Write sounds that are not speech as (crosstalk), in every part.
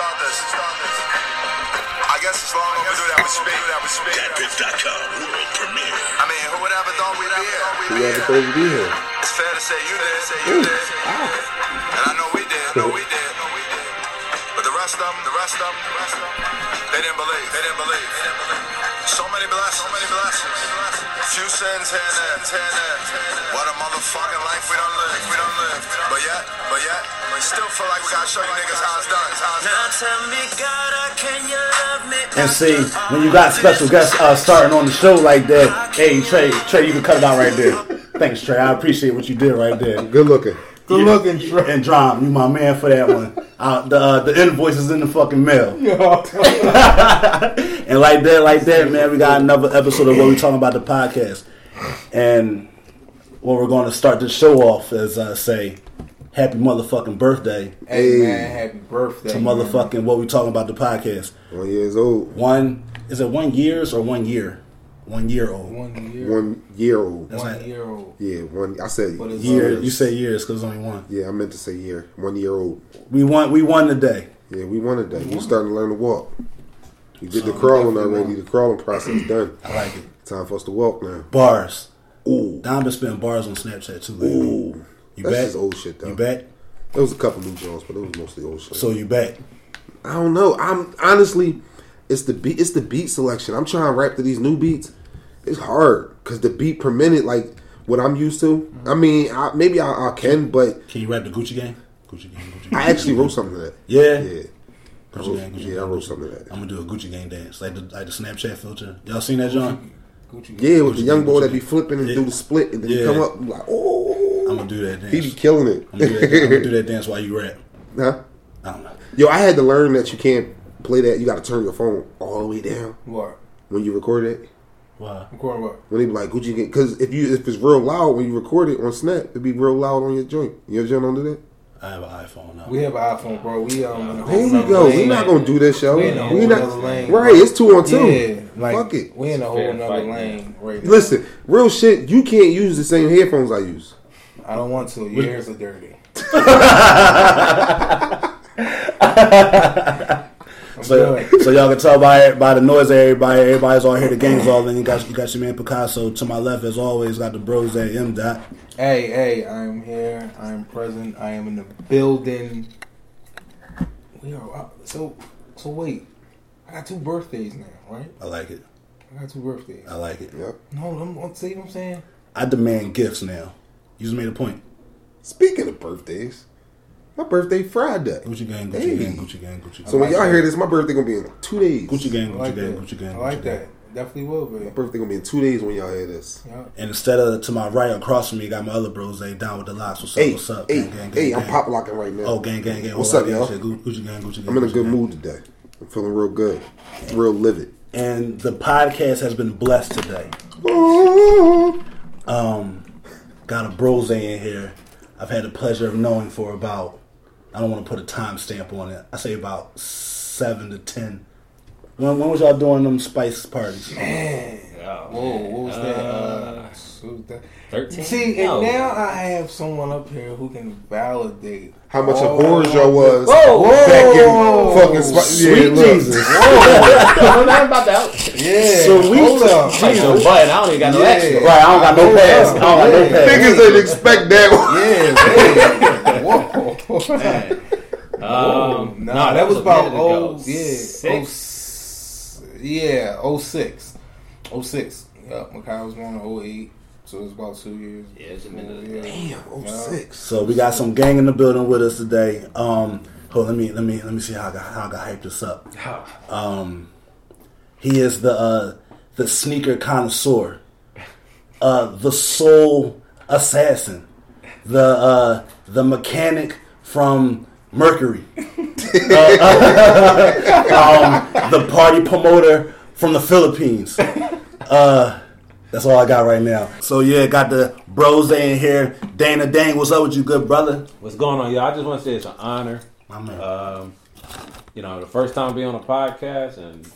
start this. I guess as long as we do that with speed, that with speed. Datpiff.com world premiere. I mean, who would ever thought we'd be here? Whoever thought we'd be here. It's fair to say you did. Say you did. And I know we did. I know we did. Know we did. But the rest of them, the rest of them, the rest of them, they didn't believe. They didn't believe. So many blessings. So many blessings. Few sins here and there. Here and there. What a motherfucking life we don't live. We don't live. But yet, but yet, we still feel like we gotta show you niggas how it's done. How it's done. tell me, God, can you love me? And see, when you got special guests uh, starting on the show like that, hey Trey, Trey, you can cut it out right there. Thanks, Trey. I appreciate what you did right there. Good looking. Good looking, Trey. And Drum, you my man for that one. Uh, the uh, the invoice is in the fucking mail. (laughs) and like that, like that, man, we got another episode of what we talking about the podcast. And what we're going to start the show off is uh, say, happy motherfucking birthday Hey, Hey. man, happy birthday. to man. motherfucking what we talking about the podcast. One years old. One is it one years or one year? One year old. One year. One year old. That's one like year old. Yeah, one. I said year. years. You say years because it's only one. Yeah, I meant to say year. One year old. We won. We won today. Yeah, we wanted that. We starting to learn to walk. We did the crawling already. The crawling process done. I like it. Time for us to walk now. Bars. Ooh, Don been spitting bars on Snapchat too lately. ooh. You That's back? just old shit though. You back? There was a couple new joints, but it was mostly old shit. So you bet? I don't know. I'm honestly, it's the beat. It's the beat selection. I'm trying to rap to these new beats. It's hard because the beat per minute, like what I'm used to. I mm-hmm. mean, I, maybe I, I can, but Can you rap the Gucci gang? Gucci gang. Gucci gang. I actually wrote something to that. Yeah. Yeah, I Gucci wrote, gang. Gucci yeah, I wrote Gucci- something to that. I'm gonna do a Gucci gang dance, like the like the Snapchat filter. Y'all seen that, John? Gucci. Yeah, with the Gucci young boy that be flipping and Yeah. do the split, and then he Yeah. come up like, oh, I'm gonna do that dance. he be killing it. I'm gonna do that, I'm gonna do that dance while you rap. (laughs) huh? I don't know. Yo, I had to learn that you can't play that. You got to turn your phone all the way down What? when you record it. Wow. Recording what? When they be like Gucci, because if you if it's real loud when you record it on Snap, it'd be real loud on your joint. Your joint don't do that. I have an iPhone now. We have an iPhone, bro. We um. in a whole There you nother go. We're not gonna do this, yo. We in a whole We not lane, right. It's two on two. Yeah, like Fuck it. we in a whole Fair nother fight, lane right now. Listen, real shit. You can't use the same headphones I use. I don't want to. Your ears are dirty. (laughs) (laughs) I'm So, so y'all can tell by by the noise of everybody, everybody's all here. The game's all in. You got you got your man Picasso to my left, as always. Got the bros at M dot. Hey, hey, I am here. I am present. I am in the building. We are so so. Wait, I got two birthdays now, right? I like it. I got two birthdays. I like it. Yep. No, I'm, I'm see what I'm saying. I demand gifts now. You just made a point. Speaking of birthdays, my birthday Friday. Gucci gang, Gucci Hey. gang, Gucci gang, Gucci gang. So when y'all hear this, my birthday gonna be in two days. Gucci gang, I Gucci like gang. Gucci gang. I like that. Definitely will be. My birthday gonna be in two days when y'all hear this. Yeah. And instead of to my right across from me, got my other bros. They down with the locks. What's up? Hey, what's up? hey, Gang, gang, hey! gang, I'm gang. pop locking right now. Oh, gang, gang, gang. What's All up, that y'all? shit. Gu- Gucci gang, Gucci gang. I'm in a good gang. mood today. I'm feeling real good, real livid. And the podcast has been blessed today. Um, got a brose in here. I've had the pleasure of knowing for about, I don't want to put a time stamp on it. I say about seven to ten. When, when was y'all doing them spice parties? Oh, Whoa, what was that? Uh, Uh, what was that? 13? See, and No. now I have someone up here who can validate How much all of whores y'all was Whoa, back whoa. in fucking spi- Sweet look. Jesus. I don't know nothing about that. (laughs) Yeah, So we- hold up. Like no button. I don't even got no Yeah. extra. Right, I don't got no pass. I don't got no pass. Niggas didn't expect that. Yeah, man. Whoa. Nah, no, that was about minute ago. oh yeah, oh, Six. s- yeah, oh six, oh six. Yep, Makai was born in oh eight, so it was about two years. Yeah, it's a minute Yeah. ago. Damn, oh Yeah. six. So we got some gang in the building with us today. Um, hold let me let me let me see how I got how I got hyped this up. (sighs) Um, he is the uh, the sneaker connoisseur, uh, the soul assassin, the uh, the mechanic from Mercury, (laughs) Uh, um, the party promoter from the Philippines. Uh, that's all I got right now. So yeah, got the bros in here. Dana Dane, what's up with you, good brother? What's going on, y'all? I just want to say it's an honor. My man. Um, you know, the first time being on a podcast and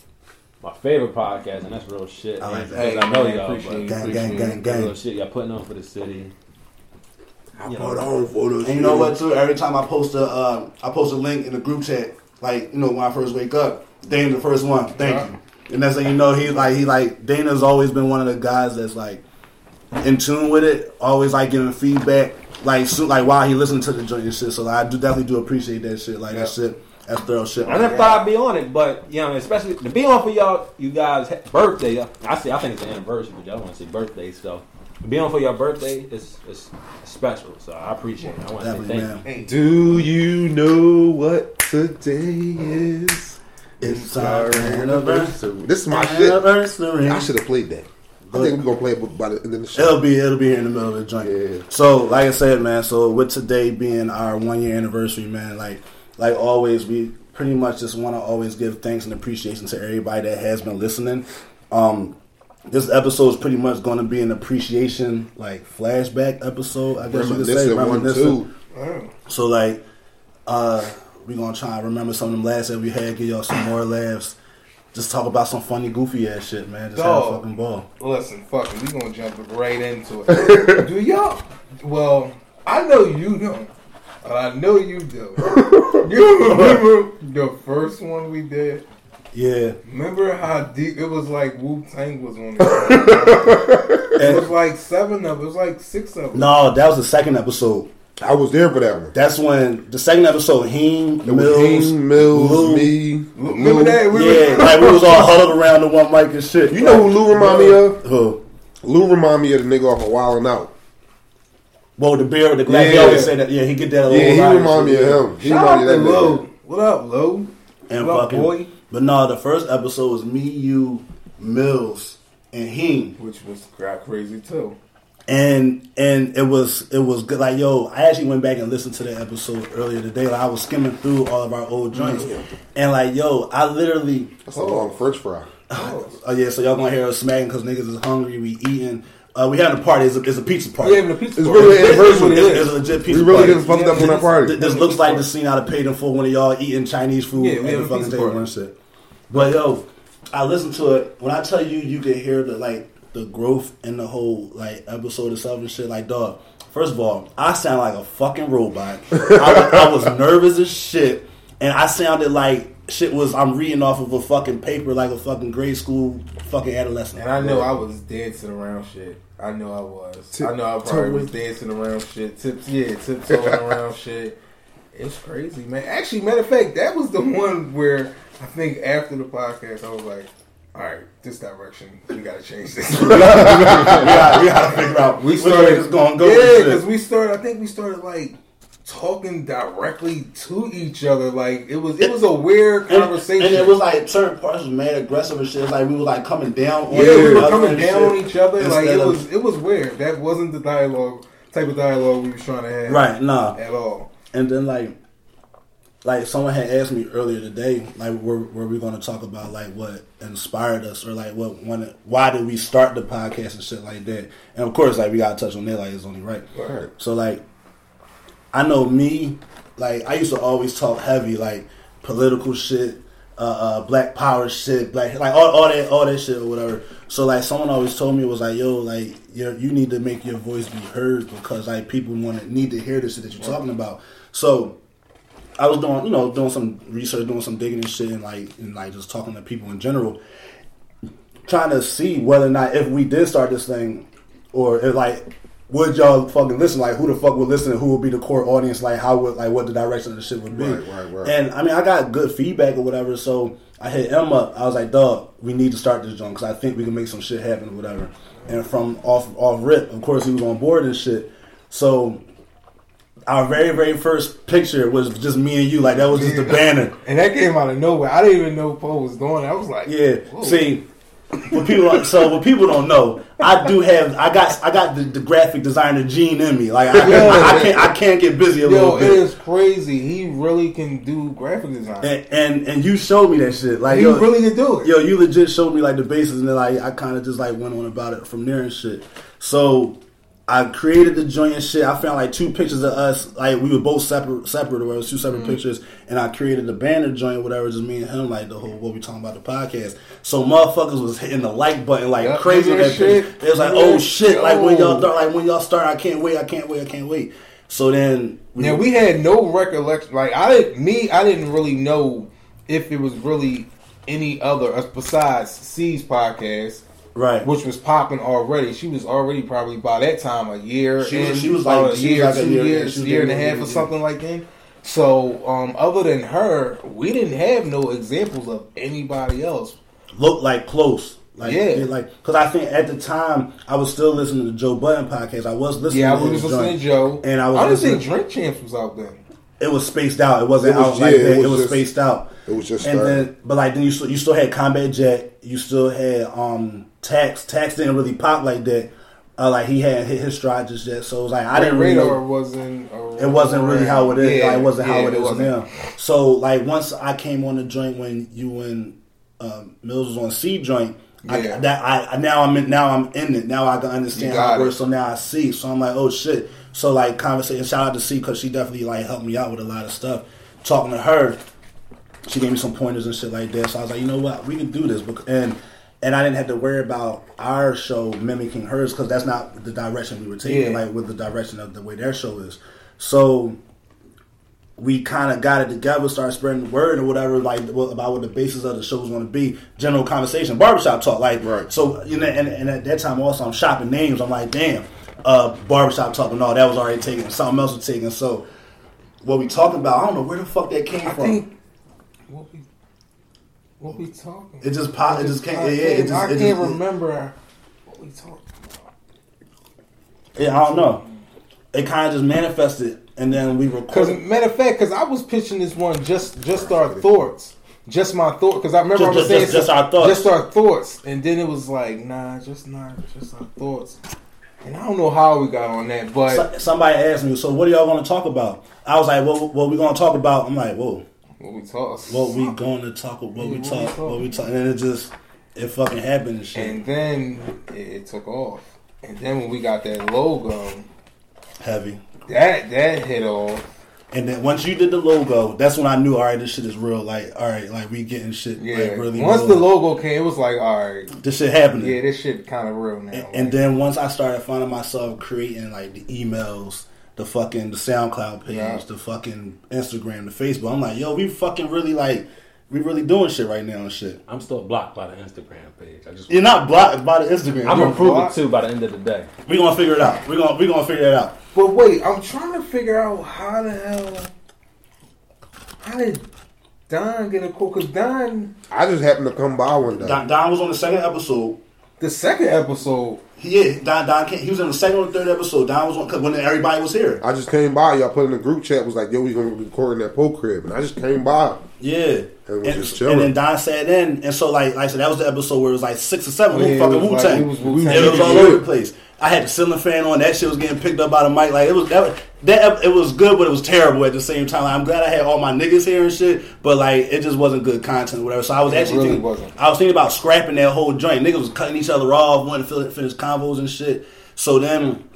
my favorite podcast, and that's real shit. I like that. Hey, I know man, y'all, appreciate you. but gang, gang, gang, real shit y'all putting on for the city. I put on for this. And you know what? Too every time I post a uh, I post a link in the group chat, like you know when I first wake up, Dana the first one. Thank you. And that's thing you know he like he like Dana's always been one of the guys that's like in tune with it, always like giving feedback. Like so, like while he listening to the joint and shit. So like, I do definitely do appreciate that shit. Like that shit, that's thorough shit. I never thought I'd be on it, but you know, especially to be on for y'all, you guys' birthday. I see. I think it's an anniversary, but y'all want to say birthday, so to be for your birthday is is special. So I appreciate it. I want to say thank man. you. Do you know what today is? It's our anniversary. This is my shit. Anniversary. I should have played that. I think we're gonna play it by the end of the show. It'll be it'll be here in the middle of the joint. Yeah. So like I said, man. So with today being our one year anniversary, man. Like like always, we pretty much just want to always give thanks and appreciation to everybody that has been listening. Um, this episode is pretty much going to be an appreciation like flashback episode. I guess you could say Reminiscent one, reminiscent. So like, uh, we gonna try and remember some of them laughs that we had. Give y'all some more laughs. Just talk about some funny, goofy ass shit, man. Just have a fucking ball. Listen, fuck it. We gonna jump right into it. (laughs) do y'all? Well, I know you don't. But I know you do. (laughs) you remember the first one we did? Yeah. Remember how deep it was? Like Wu Tang was on. it (laughs) And- was like seven of. It was like six of. them. no, that was the second episode. I was there for that one. That's when the second episode, Heen, It was Mills, Heen, Mills, Lou. me. Remember Lou. that? We Yeah, were, (laughs) like we was all huddled around the one mic and shit. You know who Lou remind me of? Who? Lou remind me of the nigga off of Wild and Out. Well, the beer with the glass. He Yeah. always say that. Yeah, he get that. Yeah, he remind me of him. He Shout out remind me to of that Lou. What up, Lou? And What up, fucking. boy? But no, the first episode was me, you, Mills, and Heen. Which was crazy too. and and it was it was good. Like yo, I actually went back and listened to the episode earlier today. Like I was skimming through all of our old joints, and like yo, I literally. That's a long French fry. (laughs) Oh yeah, so y'all gonna hear us smacking because niggas is hungry. We eating. Uh, we having a party. It's a, it's a pizza party. We having a pizza It's party. really an That's anniversary. what It's, is. it's a legit We really getting fucked up on that party. Th- This looks like the scene I'd have paid them for one of y'all eating Chinese food Yeah, we at the a fucking pizza table party. and shit. But yo, I listened to it. When I tell you, you can hear the like the growth in the whole like episode itself and shit. Like dog, first of all, I sound like a fucking robot. (laughs) I, was, I was nervous as shit, and I sounded like shit was I'm reading off of a fucking paper like a fucking grade school fucking adolescent. And I know I was dancing around shit. I know I was. I know I probably was dancing around shit. Tips, yeah, tiptoeing (laughs) around shit. It's crazy, man. Actually, matter of fact, that was the one where I think after the podcast, I was like, all right, this direction, we gotta change this. (laughs) (laughs) we, gotta, we gotta figure out (laughs) we started it's gonna go. Yeah, because we started. I think we started like talking directly to each other. Like it was, it was a weird conversation. And, it was like certain parts was mad aggressive and shit. Like we were like coming down on Yeah, we were coming down on each other. Like it of- was, it was weird. That wasn't the dialogue type of dialogue we was trying to have, right, nah. At all. And then like, like someone had asked me earlier today, like were were we going to talk about like what inspired us or like what when why did we start the podcast and shit like that? And of course, like we got to touch on that. Like it's only right. Right. So like, I know me, like I used to always talk heavy, like political shit, uh, uh, black power shit, black like all, all that all that shit or whatever. So like someone always told me was like, yo, like you you need to make your voice be heard because like people want to need to hear the shit that you're talking about. So I was doing you know doing some research, doing some digging and shit, and like and like just talking to people in general, trying to see whether or not if we did start this thing or if like would y'all fucking listen? Like, who the fuck would listen? and Who would be the core audience? Like, how would like what the direction of the shit would be? Right, right, right. And I mean, I got good feedback or whatever. So I hit Em up. I was like, "Dog, we need to start this joint because I think we can make some shit happen or whatever." And from off off rip, of course, he was on board and shit. So our very very first picture was just me and you. Like that was just the banner. (laughs) And that came out of nowhere. I didn't even know Poe was doing. it. I was like, Yeah. whoa. See, what people so what people don't know, I do have I got I got the, the graphic designer gene in me. Like I, I, I can't I can't get busy a Yo, little bit. is crazy. He really can do graphic design. And, and and you showed me that shit. Like he yo, really can do it. yo, you legit showed me like the basis, and then like I kind of just like went on about it from there and shit. So I created the joint and shit. I found like two pictures of us, like we were both separate, separate, or it was two separate Mm-hmm. pictures, and I created the banner joint, whatever, just me and him, like the whole what we talking about the podcast. So motherfuckers was hitting the like button like Yup, crazy that shit? It was like, oh shit, like when y'all start, like when y'all start, I can't wait, I can't wait, I can't wait. So then Now we had no recollection. Like I didn't, me, I didn't really know if it was really any other uh, besides C's podcast, Right. which was popping already. She was already probably by that time a year. She was- in, she was like- a year, like a two year- years, she was year and a half or something like that. So, um, other than her, we didn't have no examples of anybody else. look like close. Like, Yeah. like because I think at the time I was still listening to Joe Budden podcast. I was listening. Yeah, I to was his listening to. Joe, and I was I didn't listening- think Drink Champs was out then. It was spaced out. It wasn't It was- out like that. it It was was, just- spaced out. it was just and starting. then, but like then you still you still had Combat Jack. You still had um Tax. Tax didn't really pop like that. Uh, like he had hit his stride just yet. So it was like I didn't really Radar wasn't. It wasn't really how it is. Yeah, like, it wasn't how it, it is wasn't. now. So like once I came on the joint when you and um, Mills was on C joint. I, Yeah. that I now I'm in, now I'm in it. Now I can understand how it works. So now I see. So I'm like, oh shit. So like conversation. Shout out to C because she definitely like helped me out with a lot of stuff. Talking to her, she gave me some pointers and shit like that. So I was like, you know what, we can do this. And and I didn't have to worry about our show mimicking hers because that's not the direction we were taking. Yeah. Like with the direction of the way their show is. So we kind of got it together, started spreading the word or whatever, like about what the basis of the show was going to be. General conversation, barbershop talk, like Right. So you know, and, and at that time also, I'm shopping names. I'm like, damn, uh, barbershop talk, and all that was already taken. Something else was taken. So what we talking about? I don't know where the fuck that came I from. think what we talking. It just pop. It just can't. I Yeah, can't, it just. I it can't just, remember what we talking. Yeah, I don't know. It kind of just manifested, and then we Because recorded. matter of fact, because I was pitching this one just just our thoughts, just my thought. Because I remember Just- I was just- saying just- just our thoughts. just our thoughts, and then it was like, nah, just not just our thoughts. And I don't know how we got on that, but somebody asked me, "So what are y'all going to talk about?" I was like, "What? What we going to talk about?" I'm like, "Whoa, what we talk, what we going to talk? What we what we talk? talk. What we talk?" And it just, it fucking happened and shit. and then it, it took off. And then when we got that logo, Heavy. that that hit off. And then once you did the logo, that's when I knew, all right, this shit is real. Like, all right, like we getting shit Yeah. like really. Once real. the logo came, it was like, all right, this shit happening. yeah, this shit kind of real now. And, and then once I started finding myself creating like the emails, the fucking the SoundCloud page, Yeah. the fucking Instagram, the Facebook, I'm like, yo, we fucking really like, we really doing shit right now and shit. I'm still blocked by the Instagram page. I just You're not blocked by the Instagram. I'm we it too by the end of the day. we gonna figure it out. We gonna we gonna figure it out. But wait, I'm trying to figure out how the hell, how did Don get a call? Because Don, I just happened to come by one day. Don, Don was on the second episode. the second episode, Yeah, Don Don came, he was in the second or third episode. Don was on cause when everybody was here. I just came by. Y'all put in the group chat was like, "Yo, we gonna be recording that poke crib," and I just came by. Yeah, And was and, just chilling. and then Don sat in, and so like, like I said, that was the episode where it was like six or seven. Yeah, Who it fucking was Wu like- Tang? it was Wu-Tang. it was all over the place. I had the ceiling fan on. That shit was getting picked up by the mic. Like it was that, that it was good, but it was terrible at the same time. Like, I'm glad I had all my niggas here and shit, but like it just wasn't good content or whatever. So I was It actually really thinking, wasn't. I was thinking about scrapping that whole joint. Niggas was cutting each other off, wanting to finish convos and shit. So then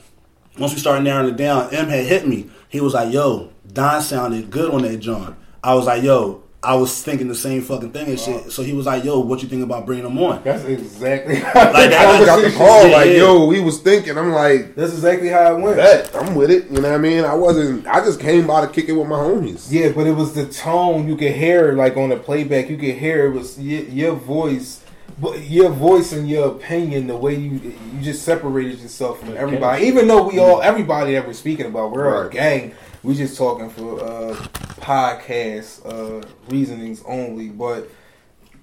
once we started narrowing it down, M had hit me. He was like, "Yo, Don sounded good on that joint." I was like, "Yo." I was thinking the same fucking thing and shit. So he was like, "Yo, what you think about bringing them on?" that's exactly (laughs) how Like, the I I got the call Yeah, like, yeah. "Yo, we was thinking." I'm like, That's exactly how it went. "Bet, I'm with it." You know what I mean? I wasn't. I just came by to kick it with my homies. Yeah, but it was the tone you could hear, like on the playback, you could hear it was your, your voice, but your voice and your opinion, the way you you just separated yourself from everybody. Even though we all, everybody that we're speaking about, we're a gang. We just talking for uh, podcast uh, reasonings only, but.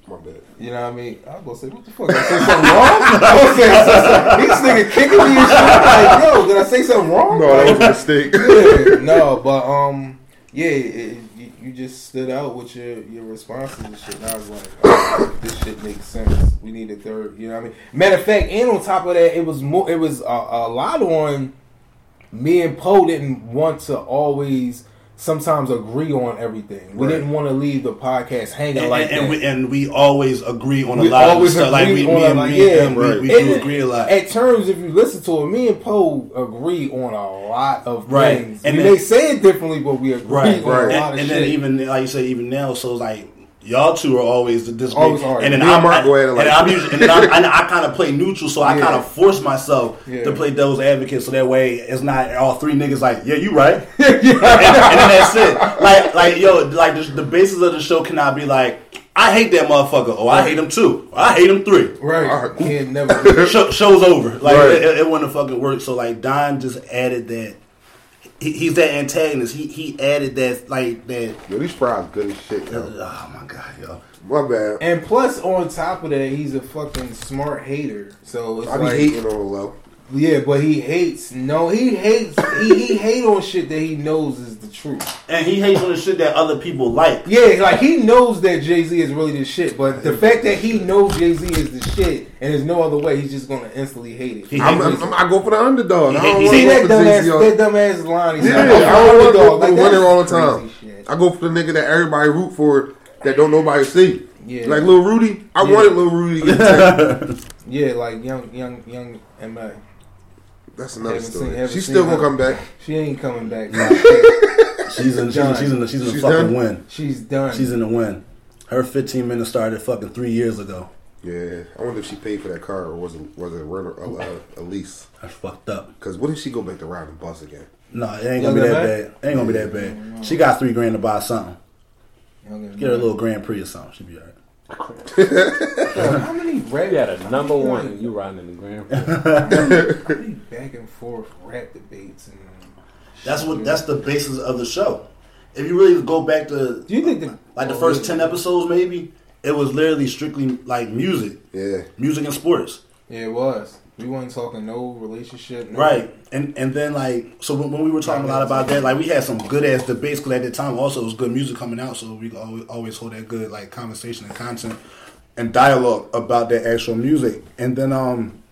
My bad. You know what I mean? I was gonna say, what the fuck? Did I say something wrong? I was saying, this nigga kicking me and shit. I'm like, yo, did I say something wrong? No, that was a mistake. yeah, no, but um, yeah, it, you, just stood out with your your responses and shit. And I was like, oh, this shit makes sense. We need a third. You know what I mean? Matter of fact, and on top of that, it was more. It was a, a lot on me and Poe didn't want to always sometimes agree on everything. We Right. didn't want to leave the podcast hanging And, like and, that. we and we always agree on a We lot always of stuff. Like we, agree me and like, me and yeah, him, we, right. we do And agree a lot. At terms, if you listen to it, me and Poe agree on a lot of Right. things. And we then- may say it differently, but we agree Right, on right. a lot And, of and shit. then even like you say, even now, so like y'all two are always the disagree, and then Me I'm, Mark I, go at and like- then I'm usually, and then I, (laughs) and I kind of play neutral, so I Yeah. kind of force myself Yeah. to play devil's advocate, so that way it's not all three niggas like, yeah, you right, (laughs) and, and then that's it. Like, like yo, like the, the basis of the show cannot be like, I hate that motherfucker, or I hate him too. I hate him three. Right. Alright. Can't never. (laughs) Show, show's over. Like Right. it, it wouldn't have fucking worked. So like Don just added that. He, he's that antagonist. He he added that like that. Yo, these fries good as shit, yo. Oh my god, yo. My bad. and plus, on top of that, he's a fucking smart hater. So it's I be like, hating on the low. Yeah, but he hates. No, he hates. he, he hate on shit that he knows is the truth. And he hates on the shit that other people like. Yeah, like he knows that Jay Z is really the shit, but the fact that he knows Jay Z is the shit and there's no other way, he's just gonna instantly hate it. He I'm, I'm, I go for the underdog. I don't See to that dumbass, that dumbass line. He's Yeah, like, I don't want to go underdog. for Like, the winner that's all the time. I go for the nigga that everybody root for that don't nobody see. Yeah. Like Lil Rudy. I Yeah. wanted Lil Rudy to get. (laughs) Yeah, like young, young, young Ma. That's another Haven't story. seen- She's still her. gonna come back. She ain't coming back. (laughs) She's in. She's in. She's in. The, she's in the She's fucking done? win. She's done. She's in the win. Her 15 minutes started fucking three years ago. Yeah, I wonder if she paid for that car or was it was it a rental a, a, a lease? That's fucked up. Because what if she go back to riding bus again? No, it ain't gonna be that Ma? bad. It ain't gonna be that bad. She got three grand to buy something. Get her a little Grand Prix or something. She'll be alright. Yo, How (laughs) many rap? You had a number one and you riding in the Grand Prix. how many back and forth rap debates and. That's what. That's the basis of the show. If you really go back to Do you think the like the oh, first ten episodes, maybe it was literally strictly like music, Yeah, music and sports, Yeah, it was. We weren't talking no relationship. No, right? And and then like so when, when we were talking a lot about that, like we had some good ass debates because at the time also it was good music coming out, so we always, always hold that good like conversation and content and dialogue about that actual music. And then um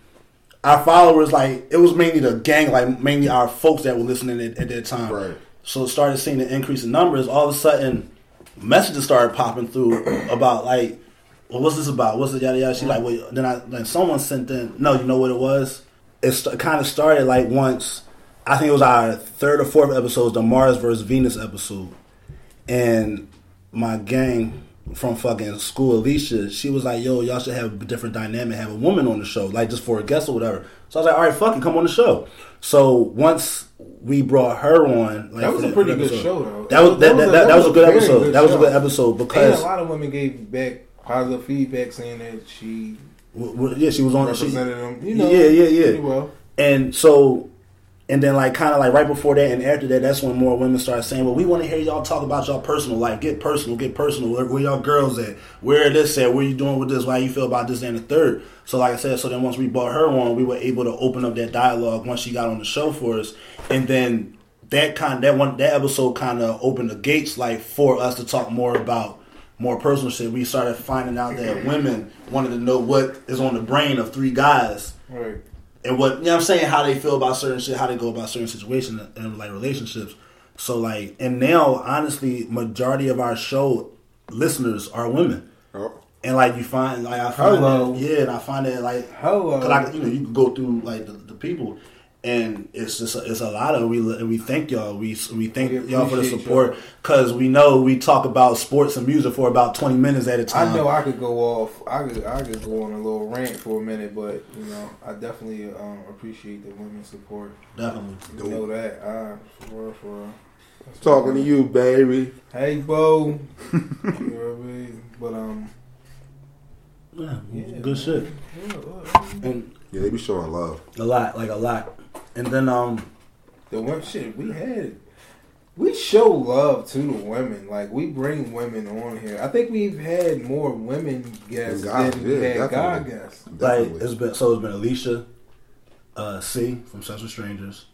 our followers like it was mainly the gang, like mainly our folks that were listening at, at that time. Right. So started seeing the increase in numbers. All of a sudden, messages started popping through about like, well, what's this about? What's the yada yada? She like, well, then I then someone sent in. No, you know what it was? It st- kind of started like once. I think it was our third or fourth episode, the Mars versus Venus episode, and my gang from fucking school, Alicia, she was like, "Yo, y'all should have a different dynamic, have a woman on the show, like just for a guest or whatever." So I was like, "All right, fuck it, come on the show." So once we brought her on, like, That was a pretty good show, though. That was that, that, that, was a good episode. that was a good episode And a lot of women gave back positive feedback saying that she w- w- yeah, she was on. She, represented them. You know, yeah, yeah, yeah. well. And so, and then like kind of like right before that and after that, that's when more women started saying, "Well, we want to hear y'all talk about y'all personal life. Get personal, get personal. Where, where y'all girls at? Where this at? Where you doing with this? Why you feel about this and the third? So like I said, so then once we brought her on, we were able to open up that dialogue once she got on the show for us, and then that kind that one that episode kind of opened the gates like for us to talk more about more personal shit. We started finding out that women wanted to know what is on the brain of three guys Right. and what you know what I'm saying how they feel about certain shit, how they go about certain situations and like relationships. So like and now honestly, majority of our show listeners are women. Oh. And like you find like I find Hello. that yeah, and I find that like Hello. cause I, you know you can go through like the, the people, and it's just a, it's a lot of we we thank y'all we we thank We y'all for the support because we know we talk about sports and music for about twenty minutes at a time. I know I could go off. I could I could go on a little rant for a minute, but you know I definitely um, appreciate the women's support. definitely. You know that. Ah, for real, for real. That's Talking what- to you, baby. Hey, Bo. (laughs) you know what I mean? But um, Yeah, Yeah, good shit. yeah, And Yeah, they be showing love. a lot, like a lot. And then um the one shit we had. We show love to the women. Like we bring women on here. I think we've had more women guests Than we had guy guests. like it's been so it's been Alicia, uh C from Central Strangers,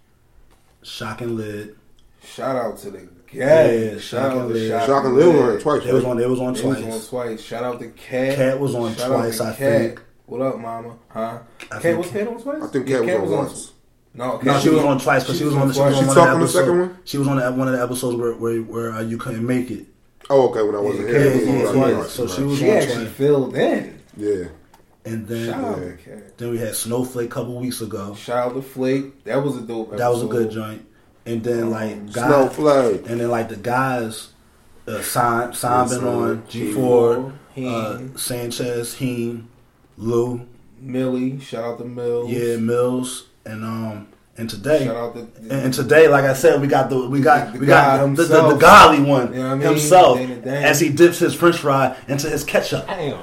Shock and Lid. Shout out to the guys. Yeah, Shout Shock out and to Lid. Shock Shock and Lil it twice. They was on they was on It twice. was on twice. Shout out to Cat. Cat was on Shout twice, I Cat. think. What up, Mama? Huh? I Cat was Cat on twice. I think Yeah, Cat was on once. No, Cat No, she was on twice, but she, was on the she was on She one talked of on the the second one? She was on the, one of the episodes where where, where uh, you couldn't make it. Oh, okay. When I wasn't Yeah, here, Cat was Yeah, right, twice. right, So right. she was She on actually twice. filled in. Yeah. And then Shout Yeah. then we had Snowflake a couple weeks ago. Shout out to Flake. That was a dope. That was a good joint. And then like guys, Snowflake. and then like the guys, uh, Sign, Sign been on G4, G4, uh, Sanchez, Heen, Lou, Millie, shout out to Mills. yeah, Mills, and um, and today, Shout out to and, and today, like I said, we got the we got The we got guy the, the, the, godly one You know I mean? himself Dana Dane. as he dips his French fry into his ketchup. Damn.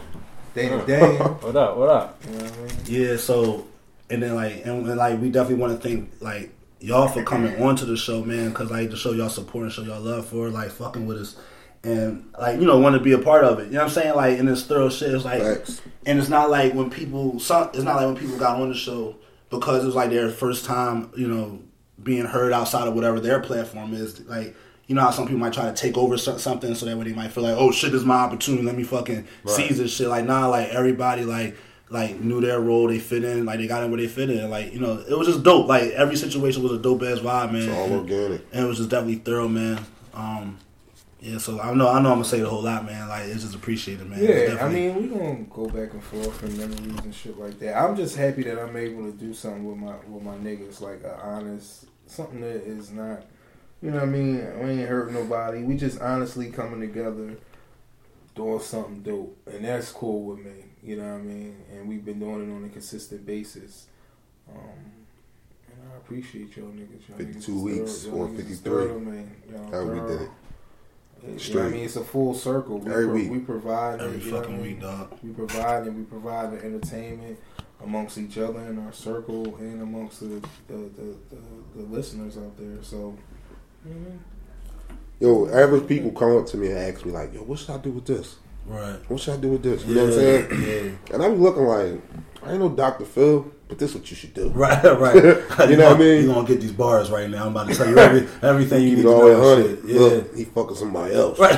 Dana Dane. (laughs) What up? What up? You know what I mean? Yeah, so and then like and, and like we definitely want to thank like y'all for coming on to the show, man, because I like to show y'all support and show y'all love for like fucking with us. And like you know, want to be a part of it. You know what I'm saying? Like in this thorough shit, it's like, Facts. and it's not like when people. Some, it's not like when people got on the show because it was like their first time, you know, being heard outside of whatever their platform is. Like you know how some people might try to take over something so that way they might feel like, oh shit, this is my opportunity. Let me fucking seize this shit. Like nah, like everybody like like knew their role. They fit in. Like they got in where they fit in. Like you know, it was just dope. Like every situation was a dope ass vibe, man. It's all organic. And it was just definitely thorough, man. Um, yeah, so I know I know I'm gonna say the whole lot, man. Like it's just appreciated, man. It's Yeah, I mean, we gonna go back and forth and memories and shit like that. I'm just happy that I'm able to do something with my with my niggas, like a honest something that is not, you know what I mean. We ain't hurt nobody. We just honestly coming together, doing something dope, and that's cool with me. You know what I mean. And we've been doing it on a consistent basis. Um, and I appreciate y'all niggas. Y'all 52 niggas is weeks thorough. Or 53. thorough, man. Y'all How we did it. You know what I mean, it's a full circle. We, Every pro- week. we provide every it, you know fucking week, dog. We provide and we provide the entertainment amongst each other in our circle and amongst the the, the, the, the listeners out there. So, you know what I mean? Yo, average people come up to me and ask me like, "Yo, what should I do with this? Right. What should I do with this?" You know what I'm saying? Yeah. And I'm looking like, I ain't no Dr. Phil, but this is what you should do. (laughs) Right, right. (laughs) You know what I mean? You're gonna get these bars right now. I'm about to tell you every, everything you Keep need to know. at and hundred. shit. Yeah. Look, he fucking somebody else. Right. (laughs)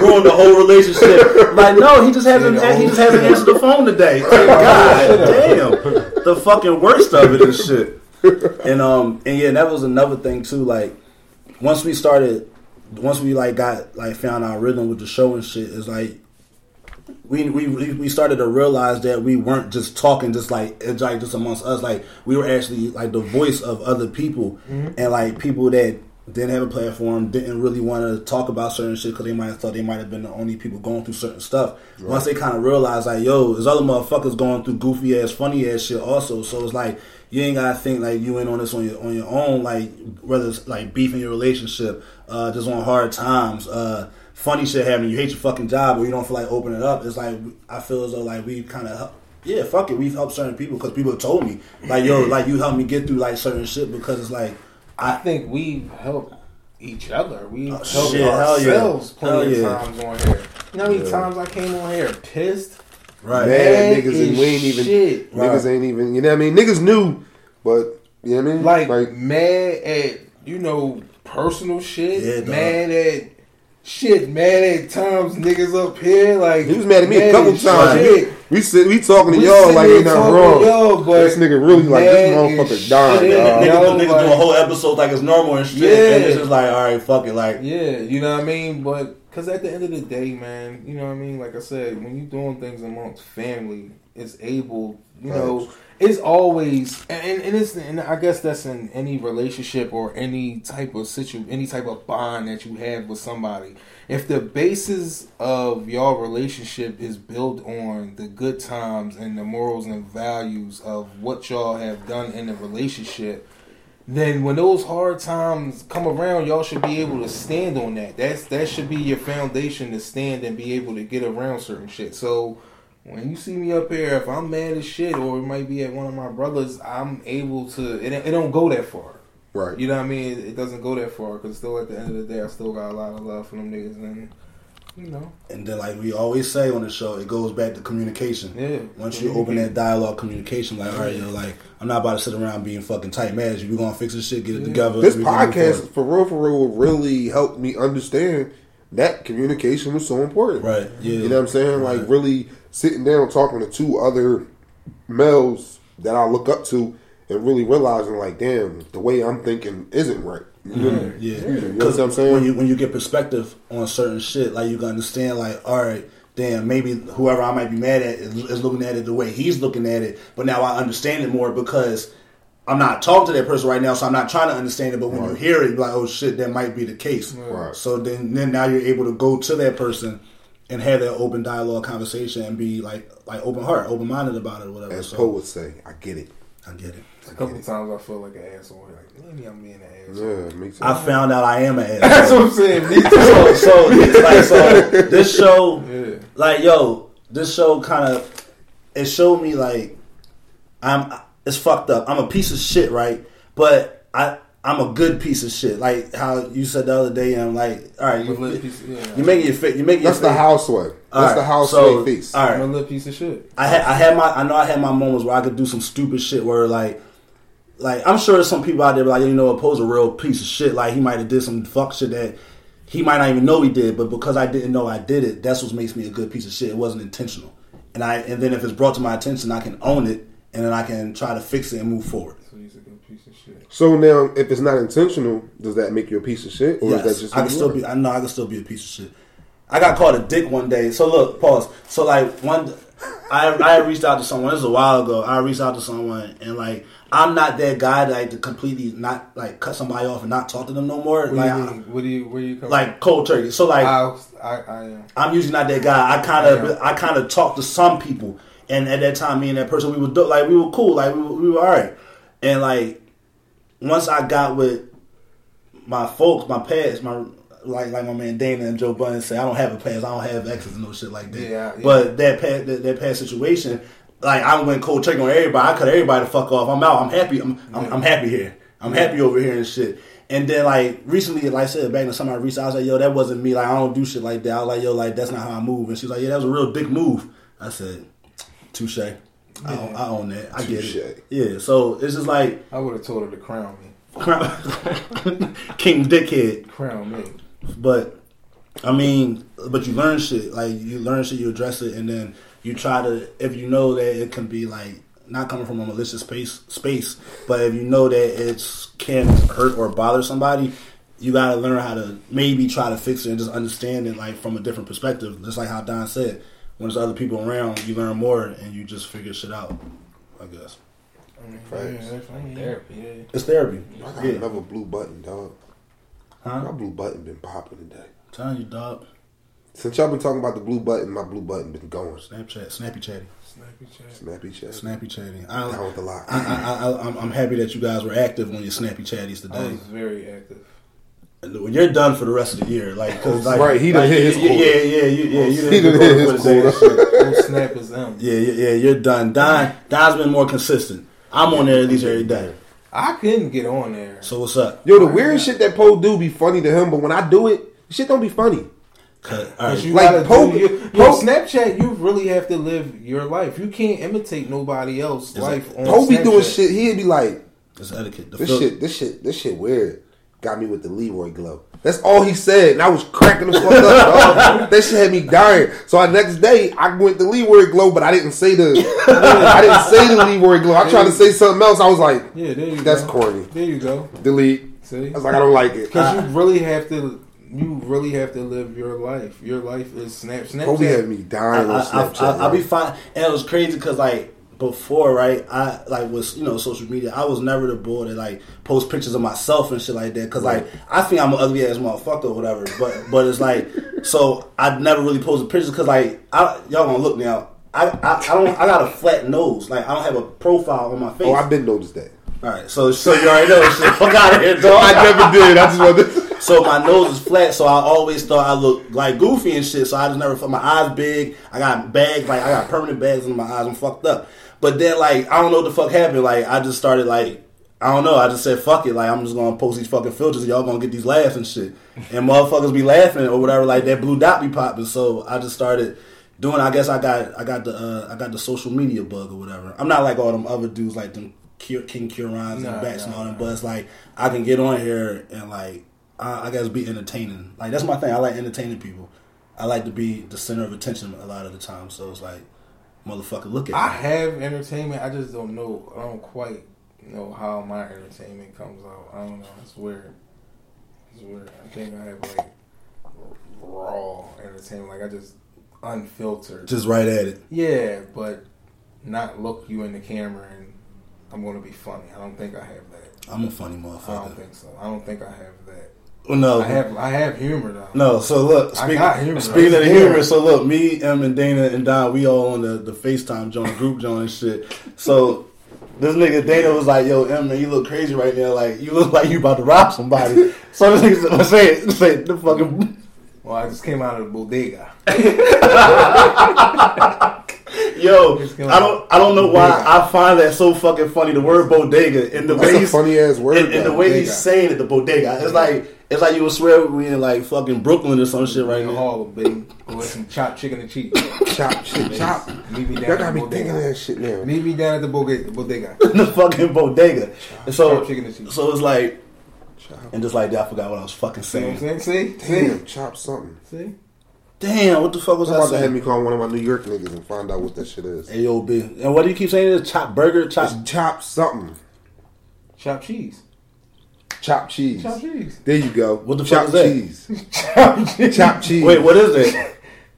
ruin the whole relationship. Like, no, he just hasn't. He just hasn't answered the phone today. Like, God damn, the fucking worst of it and shit. And um, and yeah, that was another thing too. Like, once we started, once we like got like found our rhythm with the show and shit, is like. We, we we started to realize that we weren't just talking just like it's like just amongst us like we were actually like the voice of other people and like people that didn't have a platform, didn't really want to talk about certain shit because they might have thought they might have been the only people going through certain stuff. Once they kind of realized, like, yo, there's other motherfuckers going through goofy ass, funny ass shit also. So it's like you ain't gotta think like you ain't on this on your on your own. Like whether it's like beef in your relationship, uh, just on hard times, uh, funny shit happening, you hate your fucking job or you don't feel like opening it up. It's like I feel as though like we kind of. Yeah, fuck it. We've helped certain people because people have told me, like, yo, like you helped me get through like certain shit because it's like, I think we help each other. We oh, help Oh, shit, hell yeah. ourselves plenty Hell of yeah. times on here. You know how many times I came on here pissed? right, Mad Mad niggas and we ain't even shit. niggas ain't even you know what I mean? Niggas knew, but you know what I mean? like, mad at you know personal shit, Yeah, dog. mad at shit, mad at times niggas up here like he was mad at me a couple times. shit. We, we sit we talking to We y'all like ain't nothing wrong. to y'all, but this nigga really like this mad motherfucker as dying. shit. dog. Niggas, Yo, niggas like- do a whole episode like it's normal and shit. Yeah. And it's just like, all right, fuck it. Like, Yeah, you know what I mean? But because at the end of the day, man, you know what I mean? Like I said, when you doing things amongst family, it's able, you know, it's always, and, and it's, and I guess that's in any relationship or any type of situ, any type of bond that you have with somebody. If the basis of your relationship is built on the good times and the morals and values of what y'all have done in the relationship, then when those hard times come around, y'all should be able to stand on that. That's that should be your foundation to stand and be able to get around certain shit. So when you see me up here, if I'm mad as shit, or it might be at one of my brothers, I'm able to. It, it don't go that far. Right. You know what I mean? It, it doesn't go that far because still at the end of the day, I still got a lot of love for them niggas, and you know, and then like we always say on the show, it goes back to communication. yeah. Once you open that dialogue, communication, like, all right, yo, like, I'm not about to sit around being fucking tight mad. We gonna fix this shit, get it together. This we gonna move podcast for real for real really helped me understand that communication was so important. right? Yeah, You know what I'm saying? Like really sitting down talking to two other males that I look up to and really realizing like, damn, the way I'm thinking isn't right. You know, Yeah, you know because what I'm saying? when you when you get perspective on certain shit, like you can understand, like, all right, damn, maybe whoever I might be mad at is, is looking at it the way he's looking at it, but now I understand it more because I'm not talking to that person right now, so I'm not trying to understand it. But when you hear it, you're like, oh shit, that might be the case. Right. So then, then now you're able to go to that person and have that open dialogue conversation and be like, like open heart, open minded about it, or whatever. As so Poe would say, I get it. I get it. A couple times I feel like an asshole. Like maybe I'm being an asshole. Yeah, me too. I found out I am an asshole. That's what I'm saying. Me (laughs) too. so, so, like, so (laughs) this show, Yeah. like, yo, this show kind of it showed me like I'm it's fucked up. I'm a piece of shit, right? But I I'm a good piece of shit. Like how you said the other day, I'm like, all right, I'm a little you, piece. Of, yeah. you making your fit. You making That's your the face- house way. That's right, the house so, way face. All I'm a little piece of shit. I had I had my I know I had my moments where I could do some stupid shit where like like I'm sure there's some people out there like you know oppose a real piece of shit like he might have did some fuck shit that he might not even know he did but because I didn't know I did it that's what makes me a good piece of shit it wasn't intentional and I and then if it's brought to my attention I can own it and then I can try to fix it and move forward. So he's a good piece of shit. So now, if it's not intentional, does that make you a piece of shit, or is that just I can still are? be. I know I can still be a piece of shit. I got called a dick one day. So look, pause. So like one, I I reached out to someone. This was a while ago. I reached out to someone and like I'm not that guy that like to completely not like cut somebody off and not talk to them no more. What like do you I- mean? What do you? Where you like cold turkey. So like I, I, I am. I'm usually not that guy. I kind of Yeah. I kind of talked to some people, and at that time, me and that person we were like we were cool, like we were, we were all right. And like once I got with my folks, my past, my like like my man Dana and Joe Budden say, I don't have a past, I don't have exes and no shit like that. Yeah, yeah. But that past that, that past situation, like I went cold turkey on everybody. I cut everybody the fuck off. I'm out. I'm happy. I'm I'm, I'm happy here. I'm happy over here and shit. And then like recently, like I said, back in the summer, I reached out. I was like, "Yo, that wasn't me. Like I don't do shit like that." I was like, "Yo, like that's not how I move." And she's like, "Yeah, that was a real dick move." I said, "Touche. I, own, I own that. I get it." Yeah. So it's just like I would have told her to crown me. (laughs) King Dickhead. Crown me. But I mean, but you learn shit. Like you learn shit, you address it, and then you try to. If you know that it can be like not coming from a malicious space, space, but if you know that it's can hurt or bother somebody, you gotta learn how to maybe try to fix it and just understand it like from a different perspective. Just like how Don said, when there's other people around, you learn more and you just figure shit out. I guess I mean, Facts. yeah, that's fine. Therapy. Yeah. it's therapy. I got Yeah, another blue button, dog. huh? My blue button been popping today. telling you, dog. Since y'all been talking about the blue button, my blue button been going. Snapchat, snappy chatty, Snappy chat. Snappy chat. snappy chatty. Down I, with the lock. I, I, I, I'm, I'm happy that you guys were active on your snappy chatties I today. was very active. When you're done for the rest of the year, like, cause like, Right, he done like, hit his yeah, quota. yeah, yeah, you, yeah, you He done done hit hit his quota for the day, quota. and shit. Whole snap is them. (laughs) Yeah, yeah, yeah, you're done. Don, Don's been more consistent. I'm on there at least every day. I couldn't get on there. So what's up? Yo, the weird shit that Poe do be funny to him, but when I do it, shit don't be funny. Cut. All right. But you Like, gotta Pope- do, yo, Pope- Snapchat, you really have to live your life. You can't imitate nobody else's life on Poe be doing shit. He'd be like, It's etiquette. The this fil- shit, this shit, this shit weird. Got me with the Leroy glow. That's all he said, and I was cracking the fuck up. Dog. (laughs) That shit had me dying. So the next day, I went the Leroy glow, but I didn't say the, I didn't say the Leroy glow. I tried to say something else. I was like, Yeah, there you that's go. corny. There you go. Delete. See? I was like, I don't like it. Because you really have to, you really have to live your life. Your life is Snap. Kobe had Snapchat. me I, dying on I, Snapchat. I, I, I be fine, and it was crazy because like before, right? I like was you know social media. I was never the boy that like post pictures of myself and shit like that because like I think I'm an ugly ass motherfucker or whatever. But but it's like (laughs) so I never really posted pictures because like I, y'all gonna look now. I, I I don't I got a flat nose. Like I don't have a profile on my face. Oh, I've been noticed that. All right, so so you already know shit. (laughs) Fuck out of here. I never did. I just wanted. To... (laughs) So my nose is flat, so I always thought I looked like goofy and shit. So I just never. Felt my eyes big. I got bags, like I got permanent bags in my eyes. I'm fucked up. But then, like, I don't know what the fuck happened. Like, I just started like, I don't know. I just said fuck it. Like, I'm just gonna post these fucking filters. and Y'all gonna get these laughs and shit. And (laughs) motherfuckers be laughing or whatever. Like that blue dot be popping. So I just started doing. I guess I got I got the uh, I got the social media bug or whatever. I'm not like all them other dudes like them King Curons Nah, and Bats and all them. But it's like I can get on here and like I, I guess be entertaining. Like that's my thing. I like entertaining people. I like to be the center of attention a lot of the time. So it's like, motherfucker, look at I me. have entertainment. I just don't know. I don't quite know how my entertainment comes out. I don't know. It's weird. It's weird. I think I have like raw entertainment. Like I just unfiltered. Just right at it. Yeah, but not look you in the camera and I'm going to be funny. I don't think I have that. I'm a funny motherfucker. I don't think so. I don't think I have that. Well, no, I have I have humor though. No, so look, speak, humor. speaking of the humor, so look, me, Em, and Dana and Don, we all on the, the FaceTime joint, group joint and shit. So this nigga Dana was like, yo, Em, man, you look crazy right now. Like, you look like you about to rob somebody. (laughs) so this nigga said, say it, say it, the fucking, Well, I just came out of the bodega. (laughs) yo, I don't, I don't know why I find that so fucking funny, the word bodega, and the That's way a he's, funny ass word. and, and the way bodega. he's saying it, the bodega. It's like, it's like you would swear we in like fucking Brooklyn or some shit right in the now. hall, baby. Go get some chopped chicken and cheese. chop shit, chop. Meet me down Y'all gotta the be thinking of that shit now. Meet me down at the bodega. bodega. (laughs) the fucking bodega. And so, Chopped chicken and cheese. so it's like, Chop. and just like that, I forgot what I was fucking See what I'm saying. saying? See? Damn, chop something. See? See? Damn, what the fuck was I'm I about to have saying? me call one of my New York niggas and find out what that shit is. AOB. And what do you keep saying? Is chop burger, chop. It's chop something. Chopped cheese. Chop cheese. Chopped cheese. There you go. What the chop fuck is that? cheese. (laughs) Cheese. Chop cheese. Wait, what is it?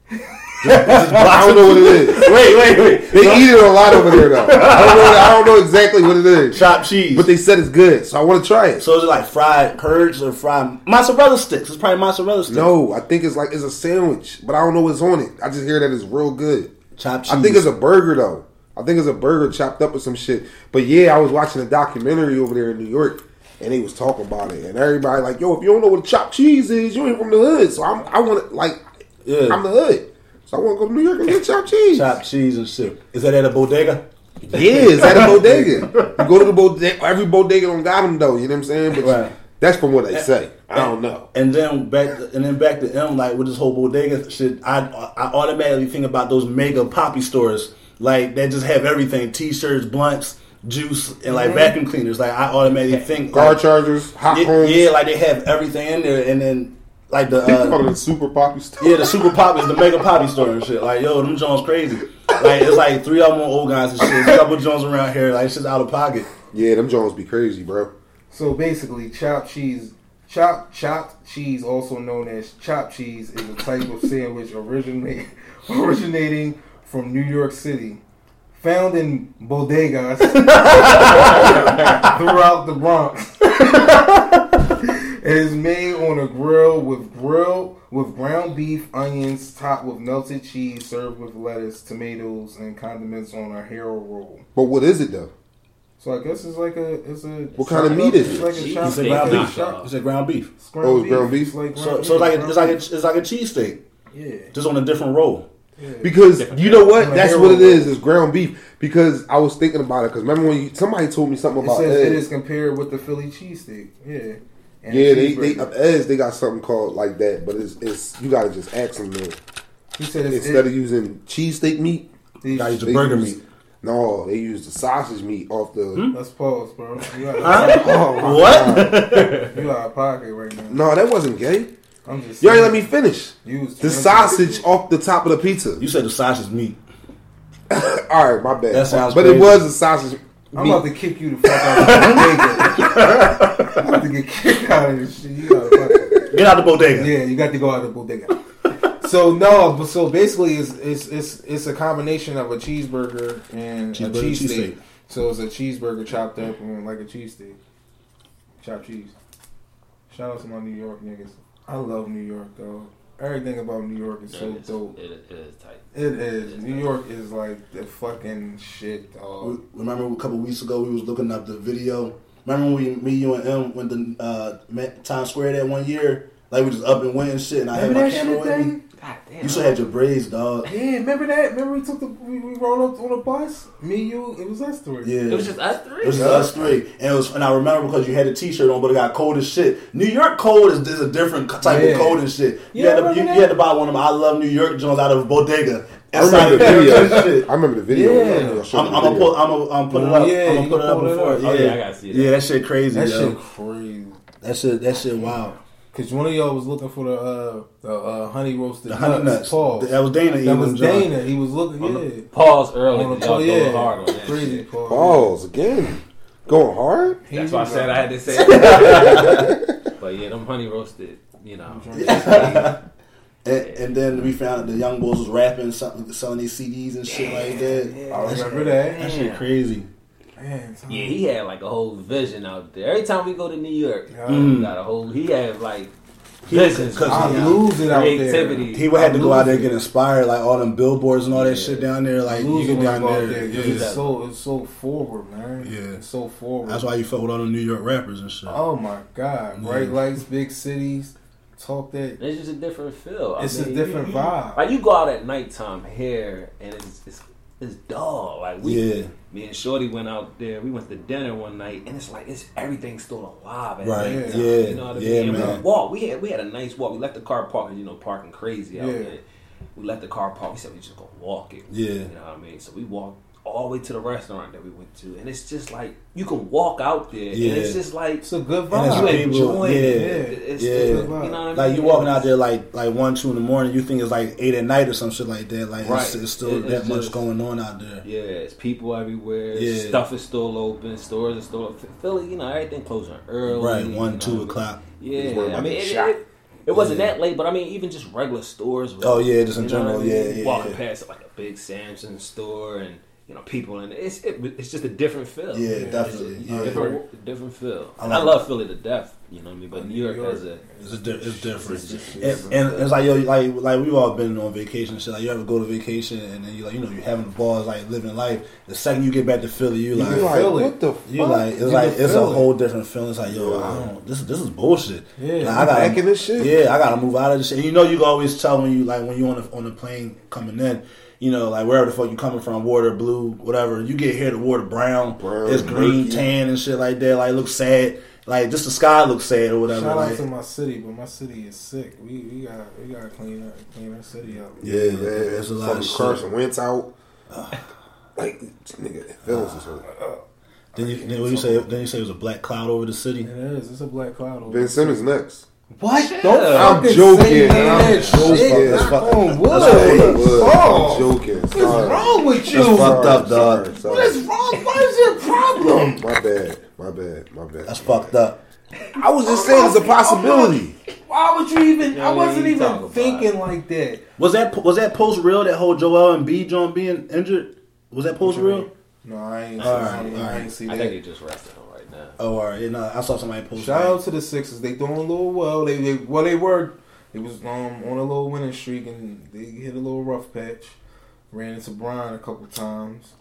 (laughs) I don't know what it is. wait, wait, wait. They eat it a lot over there though. I don't know. I don't know exactly what it is. Chopped cheese. But they said it's good, so I want to try it. so is it like fried curds or fried mozzarella sticks? It's probably mozzarella sticks. No, I think it's like it's a sandwich, but I don't know what's on it. I just hear that it's real good. Chop cheese. I think it's a burger though. I think it's a burger chopped up with some shit. But yeah, I was watching a documentary over there in New York, and they was talking about it, and everybody like, "Yo, if you don't know what chopped cheese is, you ain't from the hood." So I'm, I want to like, Yeah. I'm the hood, so I want to go to New York and get chopped cheese. chop cheese and shit. Is that at a bodega? Yeah, it's at a (laughs) bodega. You go to the bodega. Every bodega don't got them though. You know what I'm saying? But Right. that's from what they say. I don't know. And then back, and then back to M, like with this whole bodega shit, I I automatically think about those mega poppy stores, like that just have everything: t-shirts, blunts, juice, and like mm-hmm. vacuum cleaners. Like I automatically think Car like, chargers, hot yeah, homes. yeah, like they have everything in there, and then like the uh, it a super poppy store. yeah, the super poppy is the mega poppy store and shit. Like yo, them Jones crazy. Like it's like three of them old guys and shit. There's a couple Jones around here, like it's just out of pocket. Yeah, them Jones be crazy, bro. So basically, chopped cheese, chopped chopped cheese, also known as chopped cheese, is a type of sandwich originate, (laughs) originating from New York City, found in bodegas (laughs) throughout the Bronx. (laughs) it is made on a grill with grill with ground beef, onions, topped with melted cheese, served with lettuce, tomatoes, and condiments on a hero roll. But what is it though? So I guess it's like a it's a What kind of meat up- is it's it? Like a Cheese It's a steak ground it's beef. a It's a ground beef. it's Oh, ground it's ground beef? It's like So ground so it's like a, it's like a, it's like a cheesesteak, beef. yeah. just on a different roll. Yeah. Because you know what? That's what it is. It's ground beef. Because I was thinking about it. Because remember when you, somebody told me something It about says it eggs. is compared with the Philly cheesesteak. Yeah. And Yeah, they they cheeseburger. uh. They got something called like that, but it's it's you gotta just ask them that He said it's instead it, of using cheesesteak meat. these- Gotta use the burger use- meat. No, they use the sausage meat off the. Let's pause, bro. You out, Oh, What? (laughs) you out of pocket right now. No, that wasn't gay. I'm just. You ain't let me finish. The sausage off the top of the pizza. You said the sausage meat. (laughs) All right, my bad. That sounds But crazy. it was a sausage. I'm meat. about to kick you the fuck out of the bodega. I'm about to get kicked out of this shit. You pocket. Get out of the bodega. Yeah, you got to go out of the bodega. So no, but so basically, it's it's it's it's a combination of a cheeseburger and Cheeseburger, a cheesesteak. cheesesteak. So it's a cheeseburger chopped up and like a cheesesteak, chopped cheese. Shout out to my New York niggas. I love New York though. Everything about New York is so It is, dope. it, it is tight. It is. New York is like the fucking shit, dog. Remember a couple weeks ago we was looking up the video. Remember when we, me, you, and M went to uh, Times Square that one year? Like we just up and went and shit, and I had my camera with me. Thing? God damn. You still had your braids, dog. Yeah, remember that? Remember we took the we, we rolled up on a bus. Me, and you, it was us three. Yeah, It was just us three. It was just us three, and it was. And I remember because you had a T-shirt on, but it got cold as shit. New York cold is, is a different type Yeah. of cold and shit. You, Yeah, had to, remember you, that? you had to buy one of them. I love New York Jones out of bodega. I remember the Inside video. shit. I remember the video. Yeah. I'll show I'm, I'm gonna video. put. I'm gonna I'm put it Oh, up. yeah, I'm gonna put it up pull it before. up. Oh, yeah, Oh, yeah, I gotta see that. Yeah, that shit crazy. That yo. shit crazy. That shit. That shit. Wow. Cause one of y'all was looking for the uh, the uh, honey roasted The honey nuts. Pause. That was Dana. That was John. Dana. He was looking. Yeah. Pause early. On the 'cause y'all yeah. hard on that. Crazy shit. pause. Balls again. Going hard. That's why I said I had to say it. (laughs) but yeah, them honey roasted, you know. (laughs) And, and then we found that the young boys was rapping, something, selling these CDs and shit like that. I remember that. That shit crazy. Man, Tom. Yeah, he had like a whole vision out there. Every time we go to New York, Yeah. he mm-hmm. got a whole. He had like visions. cause I you know, lose it out there. creativity. He would have to go out there and get inspired, like all them billboards and all that Yeah. shit down there. Like you get down when I go there, out yeah. It's so it's so forward, man. Yeah. It's so forward. That's why you fuck with all the New York rappers and shit. Oh my god! Yeah. Bright lights, big cities. Talk that. It's just a different feel. I It's a different you- vibe. Like you go out at nighttime here, and it's it's, it's dull. Like we, Yeah. me and Shorty went out there. We went to dinner one night, and it's like it's everything's still alive. At Right. nighttime, Yeah. You know what I Yeah, mean? And man. We walk. We had we had a nice walk. We left the car parked. You know, parking crazy out Yeah. there. We left the car parked. We said we just gonna walk it. Yeah. You know what I mean? So we walked all the way to the restaurant that we went to, and it's just like you can walk out there, Yeah. and it's just like It's a good And vibe. it's you people- enjoy yeah. it. It's, Yeah. it's, you know what I mean? Like you walking out there like like one two in the morning, you think it's like eight at night or some shit like that. Like it's, Right. it's still It- that it's much just- going on out there. Yeah, it's people everywhere. Yeah. Stuff is still open. Stores are still open. Philly, you know, everything closing early. Right, you one know two what o'clock. Yeah, Just worried I mean, it, it, it wasn't Yeah. that late, but I mean, even just regular stores. was- Oh, yeah, just in you know what general, I mean? yeah, yeah, Walking yeah. past like a big Samsung store and you know people, and it's it, it's just a different feel. Yeah, It's definitely, a yeah. different, different feel. I And I, like love Philly to death. You know what I mean? But New York, has a It's, a di- it's different. It's just- and, and it's like yo, like like we've all been on vacation and shit. Like you ever go to vacation and then you like you know you're having the balls like living life. The second you get back to Philly, you like You like, what the you like it's You like can it's a whole different feeling. It's like yo, I don't this this is bullshit. Yeah, Like, I gotta back in this shit? Yeah, I gotta move out of this shit. And you know you can always tell when you like when you on the on the plane coming in. You know, like wherever the fuck you coming from, water, blue, whatever. You get here, the water brown, Brown, it's green, murky. tan, and shit like that. Like, it looks sad. Like, just the sky looks sad or whatever. Shout out like, to my city, but my city is sick. We we got we got to clean up clean our city up. Yeah, Yeah, man. there's a lot Fucking of shit. Carson Wentz out. (sighs) like, nigga, feelings is hurt. Then you, then you say then you say it was a black cloud over the city. It is. It's a black cloud. Over Ben Simmons next. What? Yeah. Don't I'm joking. I'm joking. shit. That's Knock fuck- on wood. that's fucking Wood, Oh. I'm joking. What's Sorry. wrong with you? That's fucked up, Sorry, dog. sorry, What is sorry. wrong? What is your problem? My bad. My bad. My bad. That's fucked up. I was just saying it's a possibility. Why would you even? Yeah, I wasn't even thinking like that. Was that was that post real? That whole Joel and B John being injured. Was that post real? No, I ain't. All see, right, I ain't, all I right. ain't see I think they just rested him right. Oh, all right. Yeah, no, I saw somebody post. Shout out to the Sixers. They doing a little well. They, they well they were. It was um, on a little winning streak and they hit a little rough patch. Ran into Brian a couple times.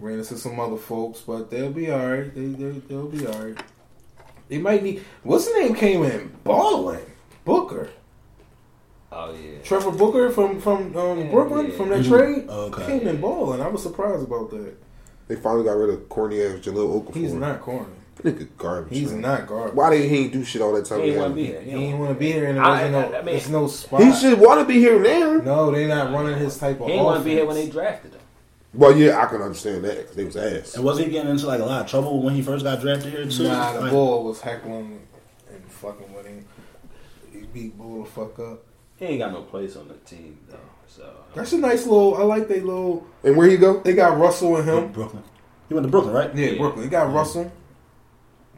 Ran into some other folks, but they'll be all right. They, they they'll be all right. They might need. What's the name? Came in balling. Booker. Oh yeah. Trevor Booker from from um, Yeah, Brooklyn yeah. from that Mhm. trade okay. came in balling. I was surprised about that. They finally got rid of corny ass Jahlil Okafor. He's not corny. Nigga garbage. He's man. not garbage. Why did he ain't do shit all that time? He ain't had want to be here. He didn't want to be here, and there I- wasn't no. I- I mean- there's no spot. He should want to be here now. No, they not running his type of. He ain't want to be here when they drafted him. Well, yeah, I can understand that because they was ass. And was he getting into like a lot of trouble when he first got drafted here too? Nah, the Like- bull was heckling and fucking with him. He beat bull the fuck up. He ain't got no place on the team though. So That's a nice little. I like they little. And where he go? They got Russell and him. Brooklyn. He went to Brooklyn, right? Yeah, Yeah. Brooklyn. They got Russell,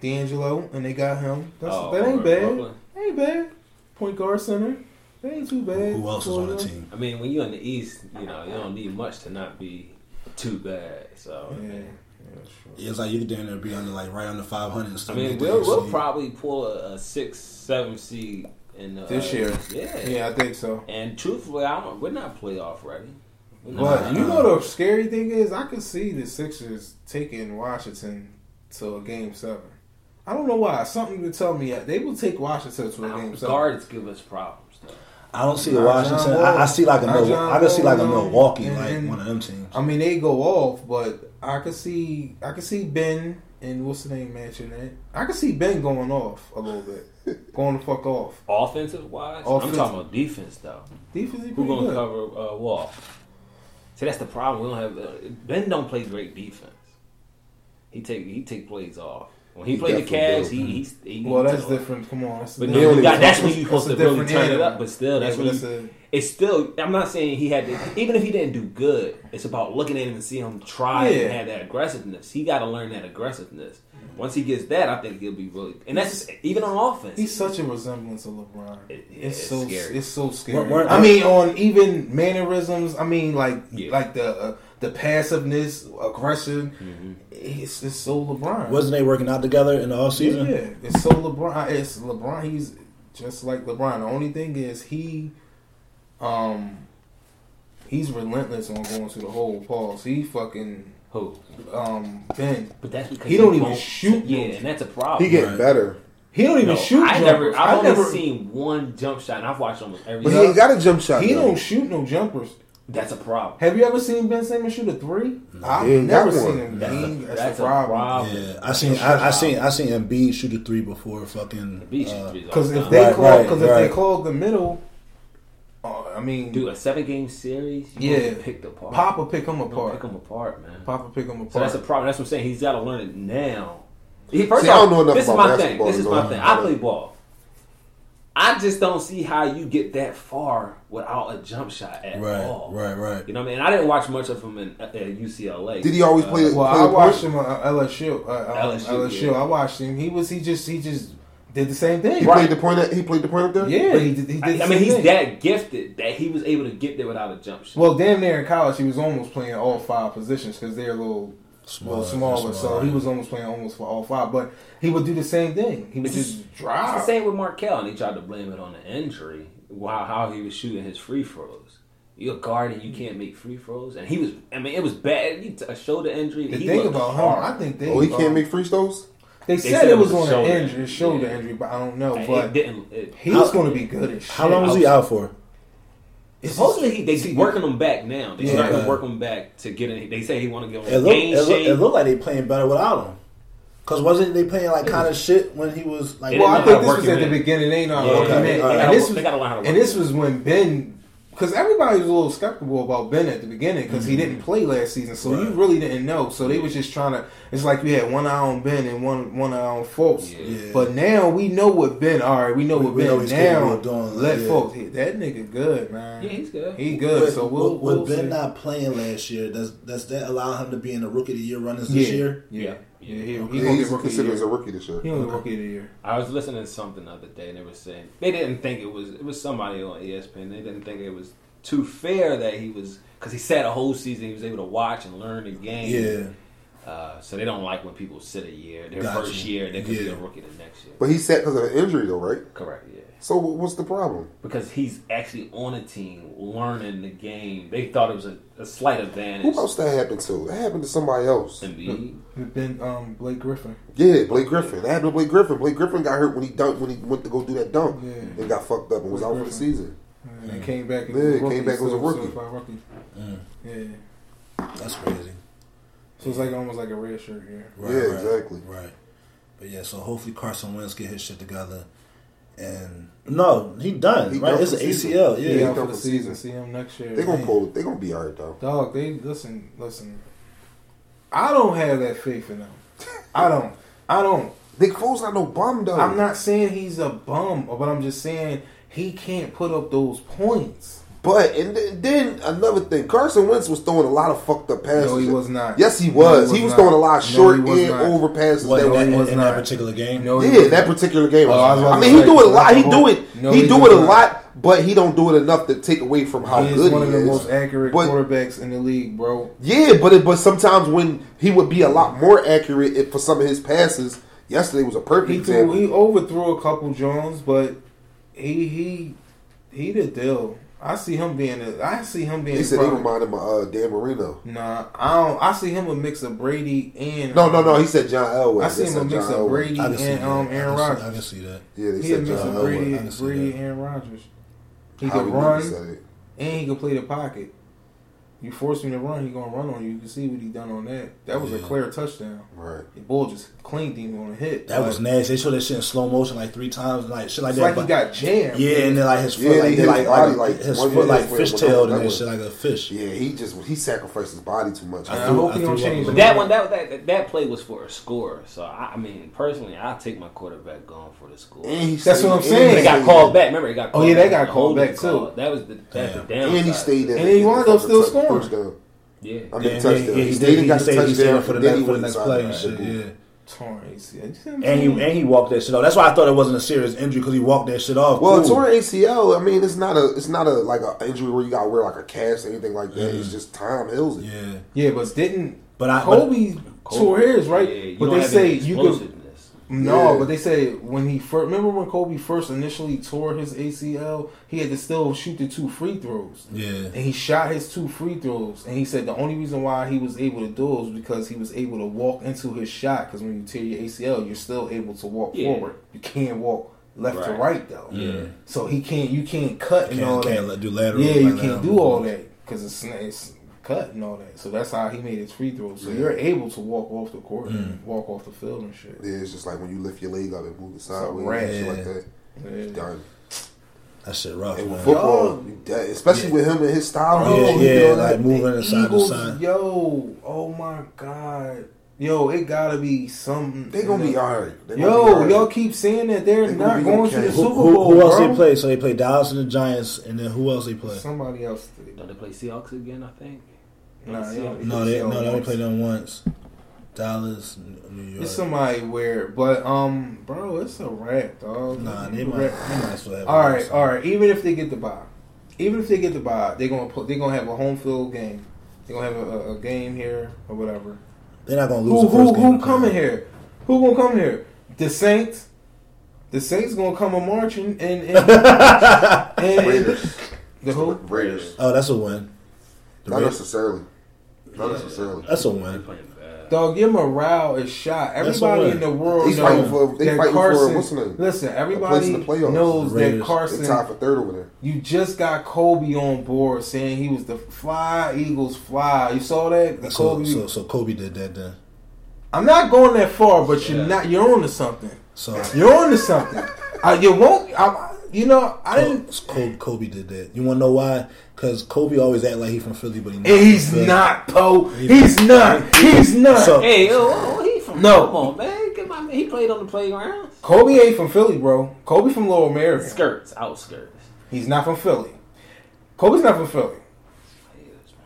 D'Angelo, and they got him. That's, Oh, that ain't bad. Brooklyn. Ain't bad. Point guard center. That ain't too bad. Who else is on the team? I mean, when you're in the East, you know, you don't need much to not be too bad. So Yeah. I mean, yeah sure. It's like you could damn near be under like right under five hundred and I stuff. mean, we'll, we'll probably pull a, a six, seven seed in the, This uh, year. Yeah. Yeah, I think so. And truthfully, I don't. We're not playoff ready. Not. But you know the scary thing is, I could see the Sixers taking Washington to a game seven. I don't know why. Something to tell me that they will take Washington to a game seven. guards give us problems though. I don't see a Washington. I, I see like a Not Mil- John I can see like a Wall, no. Milwaukee, And- like one of them teams. I mean, they go off, but I could see, I could see Ben and what's the name matching that. I could see Ben going off a little bit, (laughs) going the fuck off. Offensive wise, Offense- I'm talking about defense though. Defense is Who pretty gonna good. cover uh, Wall? See, that's the problem. We don't have uh, Ben. Don't play great defense. He take he take plays off. When he, He played the definitely Cavs, do. he, he's he, Well, that's took different. Come on, that's But no, you only- got, that's when you That's supposed to really different turn it up. But still, that's Yeah, when but you, a- it's still. I'm not saying he had to. Even if he didn't do good, it's about looking at him and see him try Yeah. and have that aggressiveness. He got to learn that aggressiveness. Once he gets that, I think he'll be really. And that's even on offense. He's such a resemblance of LeBron. It- yeah, it's, it's so scary. it's so scary. Weren't- I mean, on even mannerisms. I mean, like Yeah. like the uh, the passiveness, aggression. Mm-hmm. It's it's so LeBron. Wasn't they working out together in the off season? Yeah, it's so LeBron. It's LeBron. He's just like LeBron. The only thing is he, um, he's relentless on going to the hole. Pause. He fucking Who? um Ben. But that's because He don't even shoot Yeah, those. and that's a problem. He getting Right. better, He don't even No, shoot. I jumpers. never. I've I only never seen one jump shot, and I've watched almost every. but he ain't got a jump shot. He though. don't shoot no jumpers. That's a problem. Have you ever seen Ben Simmons shoot a three? I've He never seen him. That's, He- a, that's, that's a problem. Yeah, I seen I, I seen I seen Embiid shoot a three before fucking. Beach uh, Because if they they Right, call, right, because if right. they clog the middle, uh, I mean, do a seven game series, you Yeah. yeah, picked apart. Papa pick them apart. pick them apart, man. Papa pick them apart. So that's a problem. That's what I'm saying. He's got to learn it now. He, first See, I don't know enough this is my thing. This is my thing. I play ball. I just don't see how you get that far without a jump shot at right, all. right, right. Right. You know what I mean? I didn't watch much of him in at UCLA. Did he always Uh, play? Well, play I watched him on LSU. Uh, LSU, LSU. yeah. I watched him. He was. He just. He just did the same thing. He Right. played the point. At, he played the point up there. Yeah, he did. He did I, the I mean, he's thing. that gifted that he was able to get there without a jump shot. Well, damn near in college, he was almost playing all five positions because they're a little, Smaller, little smaller. So he was almost playing almost for all five. But he would do the same thing. He would It's just It's the same with Markelle, and he tried to blame it on the injury. Wow, how he was shooting his free throws. You're a guard and you can't make free throws, and he was. I mean, it was bad. He t- a shoulder injury. The he thing looked about hard. him, I think they. Oh, he can't um, make free throws. They, They said, it was, on an shoulder injury, shoulder yeah. injury, but I don't know. It But didn't. It, he's How- going to be good as shit. How long was he out for? It's supposedly he, they see, working him back now. They Yeah. starting to work him back to get in. They say he want to give him It a looked game it, look, it looked like they playing better without him. Cause wasn't they playing like kind of shit when he was like? Well, I think this was at the beginning. They know how to work him in. And this was they gotta learn how to work and this was when Ben, because everybody was a little skeptical about Ben at the beginning because he didn't play last season, so you Mm-hmm. Really didn't know. So they was just trying to. It's like you had one eye on Ben and one one eye on Fultz. Yeah. Yeah. But now we know what Ben. All right, we know We- what we Ben he's capable now. doing, let yeah. Fultz. He- That nigga good man. Yeah, he's good. He good. With, so we'll, with, we'll with Ben see. not playing last year, does does that allow him to be in the rookie of the year runners yeah. this year? Yeah, yeah, he, he Yeah, gonna he's get rookie of the considered as a rookie this year. He gonna rookie of the year. I was listening to something the other day, and they were saying they didn't think it was. It was somebody on ESPN. They didn't think it was too fair that he was because he sat a whole season. He was able to watch and learn the game. Yeah, Uh, so they don't like when people sit a year, their Gotcha. first year, they could be a rookie the next year. But he sat because of an injury, though, right? Correct, yeah. So what's the problem? Because he's actually on a team learning the game. They thought it was a, a slight advantage. Who else that happened to? That happened to somebody else. Embiid. Ben um, Blake Griffin. Yeah, Blake Griffin. That happened to Blake Griffin. Blake Griffin got hurt when he dunked when he went to go do that dunk Yeah. and got fucked up and was Blake out for the Griffin. season. And he came back. And Yeah, was a came rookie, back as a so- rookie. certified rookie. Mm, Yeah. that's crazy. So it's like almost like a red shirt here. Right, Yeah, right, exactly. Right, but yeah, so hopefully Carson Wentz get his shit together. And no, he done He right. done It's an the season. ACL. Yeah, Yeah, out done for the season. season. See him next year. They gonna Man. pull. They gonna be alright though. Dog, they listen, listen. I don't have that faith in them. I don't. I don't. Nick Foles not no bum though. I'm not saying he's a bum, but I'm just saying he can't put up those points. But and then another thing, Carson Wentz was throwing a lot of fucked up passes. No, he was not. Yes, he was. he he was was throwing a lot of No, short he was and over passes. What, that in, was, that, was in that particular game. No, he yeah, was that particular game. Oh, was, Oh, I was I to mean, he do it a lot. He do it. no, he he do it a not. lot, but he don't do it enough to take away from how good He is good one he of the is. most accurate But- quarterbacks in the league, bro. Yeah, but it, but sometimes when he would be a lot more accurate if, for some of his passes. Yesterday was a perfect He example. threw, he overthrew a couple Jones, but he he he the deal. I see him being a, I see him being he said he probably- reminded him of uh, Dan Marino. Nah, I don't. I see him a mix of Brady and No, no, no. He said John Elway. I see him a mix John of Elway. Brady I can see and um Aaron Rodgers. I Rodgers. can see that. Yeah, they He a said mix John of Brady, I Brady and Aaron Rodgers. He Howie can run and he can play the pocket. You force him to run, he gonna run on you. You can see what he done on that. That was a clear touchdown. Right. The bull just cleaned him on a hit. That was nasty. They showed that shit in slow motion like three times, like shit like It's that. like he got jammed. yeah, and then like his foot, Yeah, like, he they, hit like, his body like, like his foot like minute where fishtailed and That that shit like a fish. Yeah, he just he sacrificed his body too much. I threw- hope he I don't change But that one, that, that that play was for a score. So I, I mean, personally, I take my quarterback going for the score. And he That's stayed- what I'm saying. he They got called back. Remember, they got. Oh, yeah, they got called back, too. That was the that's the Damn. And he stayed in. And he in wound up still fucking scoring. Yeah. I mean, Yeah, touchdown. yeah, he, he stayed and got he the stayed- he stayed touchdown for the then next- he for the next play and shit, yeah. Torn ACL. You see what I'm And he and he walked that shit off. That's why I thought it wasn't a serious injury because he walked that shit off. Well, Cool. torn ACL. I mean, it's not a it's not a like a injury where you got to wear like a cast or anything like that. It's mm. just time heals it. Yeah, yeah, but didn't but I Kobe, tore his right? Yeah, but they say you could explosiveness. No, Yeah. but they say when he first remember when Kobe first initially tore his ACL, he had to still shoot the two free throws. yeah. And he shot his two free throws, and he said the only reason why he was able to do it was because he was able to walk into his shot. Because when you tear your ACL, you're still able to walk Yeah. forward. You can't walk left to Right. right though. Yeah. So he can't. You can't cut and all Can't, that. can't let- do lateral. Yeah, you can't do all that because it's, it's cut and all that. So that's how he made his free throws. So you're able to walk off the court and walk off the field and shit. Yeah, it's just like when you lift your leg up and move it sideways, wrap. and shit like that. Yeah. Done. That shit rough, And man. football, you dead. especially with him and his style, Bro, he yeah, yeah, all that. like moving side to side. yo, oh my god, yo, it gotta be something. They gonna be alright. They be Yo, alright. y'all keep saying that they're They not gonna be going to the Who- Super Who, Bowl. who else bro. they play? So they play Dallas and the Giants, and then who else they play? Somebody else. Don't they play Seahawks again? I think. Nah, they don't- No, they no, they only once. play them once. Dallas, New York. It's somebody weird, but um, bro, it's a wrap, dog. Nah, they might, rap- they might still have. All right, something. all right. Even if they get the bye, even if they get the bye, they're gonna put. They're gonna have a home field game. They're gonna have a, a, a game here or whatever. They're not gonna lose. Who the who game who coming here? Who gonna come here? The Saints. The Saints gonna come a marching and and, and, (laughs) and Raiders. the who? Raiders. Oh, that's a win. The Not Raiders- necessarily. Not necessarily. That's a win. playing bad. Dog, your morale is shot. Everybody in the world He's knows fighting for- they that fighting for, Carson. what's the name? Listen, place everybody in the playoffs. knows The that Raiders. They Carson. tied for third over there. You just got Kobe on board saying he was the fly Eagles fly. You saw that? The So, Kobe. so, so Kobe did that then. I'm not going that far, but you're Yeah. not. You're on to something. So You're on to something. (laughs) uh, you won't. I, you know, I didn't. Kobe, Kobe did that. You want to know why? Because Kobe always act like he from Philly, but he not And he's from not, Poe. He's not. He's not. So- Hey, yo, oh, oh he from No. Come on, man. Get my man. He played on the playground. Kobe ain't from Philly, bro. Kobe from Lower Merion. Skirts, outskirts. He's not from Philly. Kobe's not from Philly.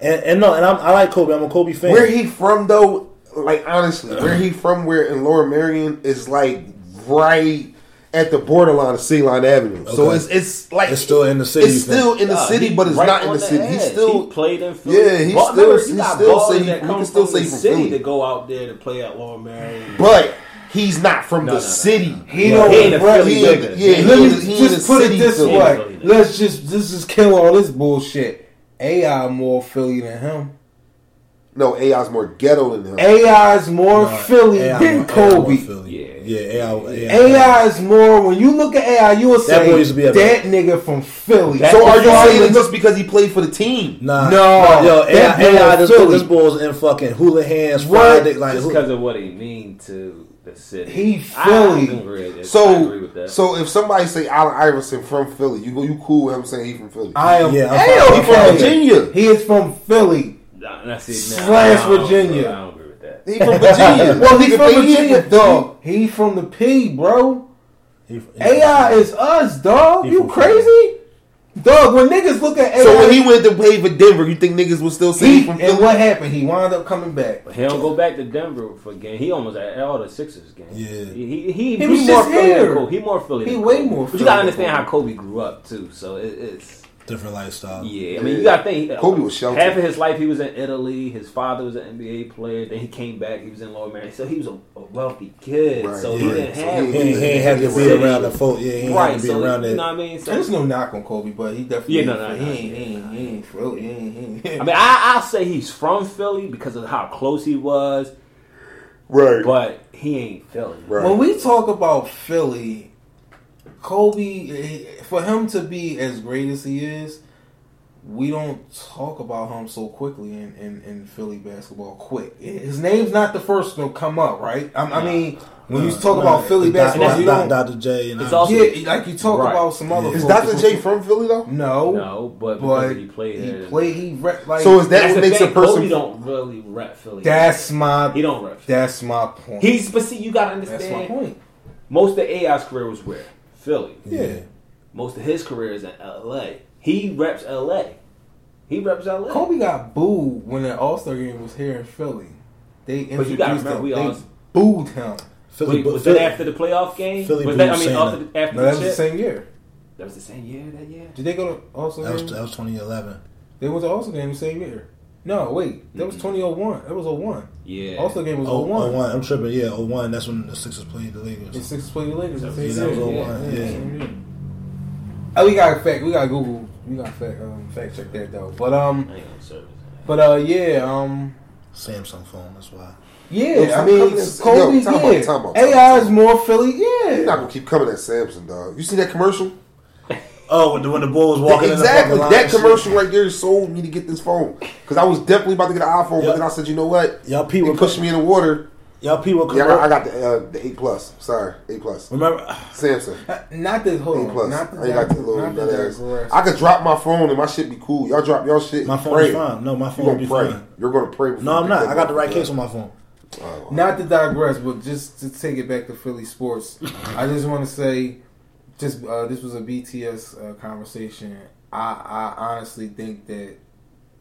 And, and no, and I'm, I like Kobe. I'm a Kobe fan. Where he from though? Like honestly, where he from? Where in Lower Merion is like right at the borderline of City Line Avenue. So it's it's like It's still in the city, It's still in the Nah, city, but it's right not in on the city. He's still he played in Philly. Yeah, he But still- remember, you he got still ballers say he- that we can still from say the from city Philly. to go out there to play at Lower Merion. But he's not from No, the no, no. city. He Yeah, don't he ain't a Philly he nigga. yeah, he Let me he just put it this way. Let's just this just kill all this bullshit. AI more Philly than him. No, AI's more ghetto than him. AI is more Nah, Philly AI than more- AI Kobe. Philly. Yeah. yeah, AI. AI, AI is more. When you look at AI, you will say boy used to be that nigga from Philly. so are you saying why just because he played for the team? Nah, No, yo, that AI, AI boy this, Philly. this boy's in fucking hula hands What? Friday, like Just because of what he mean to the city. He Philly. I, agree with it. I agree So, with that. so if somebody say Allen Iverson from Philly, you go, you cool with him saying he from Philly? I am. Yeah, I'm Hell, he from. Virginia. He is from Philly. Nah, that's it. Nah, Slash I don't- Virginia. I don't agree with that. He from Virginia. (laughs) well, he from Virginia, the- dog. He from the P, bro. he- he- AI is us, dog. He You from crazy? Dog, when niggas look at AI, So when he went to play for Denver, you think niggas would still say he he- from and what happened? He wound up coming back. But he don't go back to Denver for game. He almost at all the Sixers game. Yeah. he he, he, He was more just Philly here. He more Philly. He than way Kobe. more But Philly you gotta than understand how Kobe. Kobe grew up too. So it, it's different lifestyle. yeah. I mean, you gotta think. Uh, Kobe was sheltered. Half of his life he was in Italy. His father was an NBA player. Then he came back. He was in Lower Merion. So he was a, a wealthy kid. Right, so he right. didn't So have. he- He, ain't- he ain't have to be around the folk. Yeah, he ain't right. have to be So around you know what I mean. So There's no knock on Kobe, but he definitely Yeah, no, no, he no. ain't, he ain't, he ain't Philly. He ain't, he ain't. I mean, I, I'll say he's from Philly because of how close he was, Right. but he ain't Philly. Right. When we talk about Philly, Kobe, for him to be as great as he is, we don't talk about him so quickly in, in, in Philly basketball. Quick, his name's not the first to come up, right? I, I mean, when you talk Nah, about Philly Doc- basketball, you don't. Dr. J and It's also- Yeah, like you talk Right. about some other. Is folks. Dr. J from Philly though? No, No, but but because he played he there. played. He rep, like. So is that what the makes thing. a person? Kobe don't really rep Philly. that's my. he don't rep. Philly. That's my point. He's but see, you gotta that's my understand. point. Most of AI's career was where Philly. yeah. Most of his career is in LA. He reps LA. He reps LA. Kobe got booed when the All Star game was here in Philly. They But you gotta introduced remember, him. we They all- booed him. Philly, Wait, was Philly- that after the playoff game? Philly was that, I mean, after, that. the, after No, the that was the same year. That was the same year that year. Did they go to also That was, game? that was 2011. They went to All Star game the same year. No, wait, that was 2001. That was 01. Yeah. All Star game was Oh, 01. 01. I'm tripping. Yeah, 01. That's when the Sixers played the Lakers. The Sixers played the Lakers. the Yeah, that was 01, yeah. same year. Oh, we got a fact. We got Google. We got fact. Um, fact check that though. But um, I ain't on service. but uh, yeah. Um, Samsung phone. That's why. yeah. Yo, I mean, coming at- Kobe. yo, time out, time out, time AI out. is more Philly. Yeah. You're not gonna keep coming at Samsung, dog. You see that commercial? Oh, when the, when the bull was walking exactly. in the line That and shit. commercial right there sold me to get this phone because I was definitely about to get an iPhone, Yeah. but then I said, you know what? Y'all He people pushed me in the water. Y'all people. Yeah, I got, I got the uh, the eight plus. Sorry, eight plus. Remember? (sighs) Samsung. Not this whole. Eight plus. Not the I ain't got the little not the ass. I could drop my phone and my shit be cool. Y'all drop y'all shit. My phone pray. is fine. No, my phone gonna be pray. fine. You're gonna pray. before No, I'm not. I got the right case on my phone. Not to digress, but just to take it back to Philly sports, (laughs) I just want to say, just uh, this was a BTS uh, conversation. I, I honestly think that,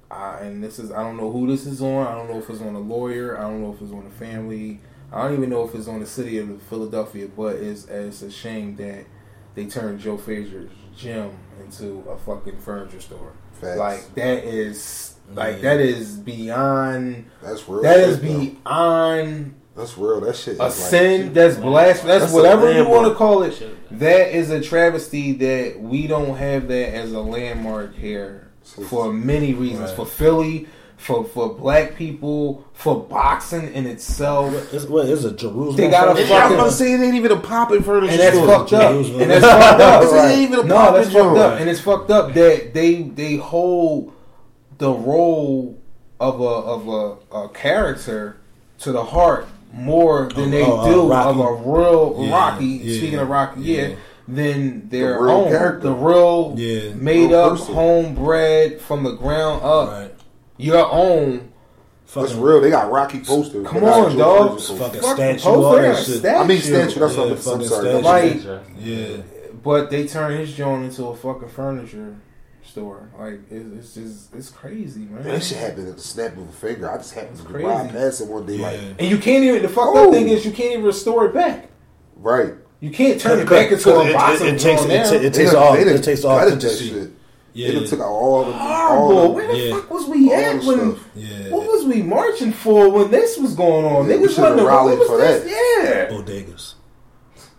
I, and this is I don't know who this is on. I don't know if it's on a lawyer. I don't know if it's on a family. I don't even know if it's on the city of Philadelphia. But it's it's a shame that they turned Joe Frazier's gym into a fucking furniture store. Facts. Like that is like Yeah. that is beyond. That's real. That shit, is beyond That's real. That shit. a is like- sin. That's blasphemy. That's, That's whatever you want to call it. That is a travesty that we don't have that as a landmark here for many reasons. Right. For Philly, for for black people, for boxing in itself, It's, what is it? Jerusalem. They got a And I'm fucking- about to say it ain't even a popping furniture and that's store. fucked up. Jerusalem. And that's fucked up. (laughs) This ain't even a no, poppin' that's fucked joint. up. And it's fucked up that they they hold the role of a of a, a character to the heart more than Of- they oh, uh, do Rocky. of a real Yeah, Rocky. yeah, speaking of Rocky, yeah, yeah. than their real own, character. the real, Yeah. made Real up, person. homebred from the ground up, Right. your own. That's real. They got Rocky posters. Come on, Joe dog. Fucking posters. statue, poster, all they that got shit. statue. I mean statue. That's Yeah, what I'm, I'm fucking sorry. statue. Like, Yeah. but they turn his joint into a fucking furniture store. Like it, it's just it's crazy, man. Man, that shit happened at the snap of a finger. I just happened to crazy. ride past it one day. Like, And you can't even. The fucked Oh. up thing is you can't even restore it back. right. You can't turn it back into a It- it- boxing it takes- it now. it takes done- all. they done It takes all. gutted that shit. Yeah. They took out all the Horrible. all Where the, the yeah. fuck was we all at when? Yeah. What was we marching for when this was going on? Yeah, Niggas should've wasn't rallied for this? that. Yeah. Bodegas.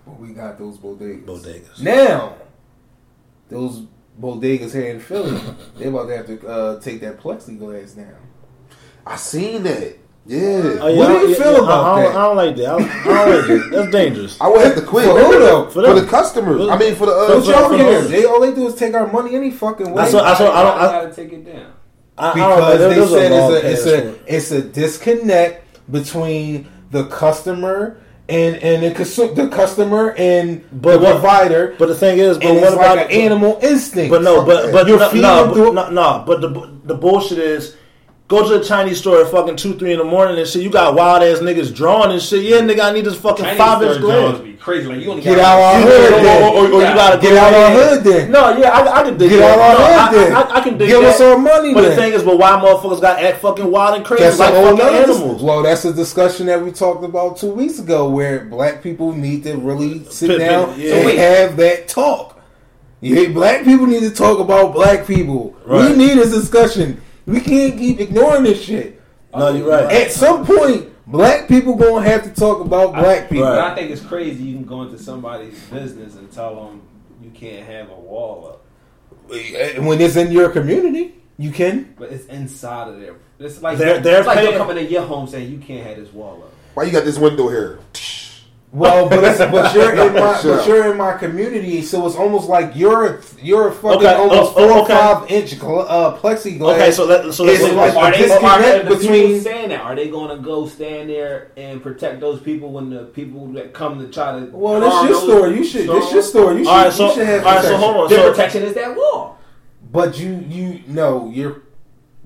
But we got those bodegas. Bodegas. Now, those bodegas here in Philly, (laughs) they about to have to uh, take that plexiglass down. I seen that. Yeah. Oh, What do you I- feel about I don't, that? I don't like that. I don't, I don't like that. That's dangerous. I would have to quit. For who though? For, For the customers. For- I mean, for the. Uh, But y'all for- care. They all they do is take our money any fucking way. That's what, that's what I don't. I, gotta take it down. I, I because know. There- they there's a said it's a it's a it's a disconnect between the customer and and the, consu- the customer and But the what- provider. But the thing is, but what it's about like an animal instinct? But no, but but You're no, feeding no, but, no, no, but the the bullshit is. Go to the Chinese store at fucking two, three in the morning and shit. You got wild ass niggas drawing and shit. Yeah, nigga, I need this fucking Chinese five inch store glass. Be crazy. Like you only Get got out our Or, hood then. or, or, or you gotta Get out our ahead. hood then. No, yeah, I, I can dig Get that. out our no, hood I, then. I, I, can dig Give that. us our money But the thing is, but why motherfuckers got act fucking wild and crazy That's like a fucking nother animals? Well, that's a discussion that we talked about two weeks ago, where black people need to really sit Pit- pit- down yeah. and have that talk. Yeah, black people need to talk about black people. Right. We need this discussion. We can't keep ignoring this shit. No, you're right. At some point, black people gonna have to talk about black people. But I think it's crazy. You can go into somebody's business and tell them you can't have a wall up, When it's in your community, you can. but it's inside of there. It's like They're- they're it's like paying- they're coming in your home saying you can't have this wall up. Why you got this window here? Well, but it's, but (laughs) you're in my Sure. but you're in my community, so it's almost like you're you're a fucking Okay, almost oh, four or five inch gl- uh, plexiglass. Okay, so let, so let's It's say like Are a they, disconnect are they the between- saying that? Are they going to go stand there and protect those people when the people that come to try to? Well, this your those store. You should. This your stores? store. You should. All right, so you should have all right, so protection. hold on. Their So protection is that wall. But you you no, you're.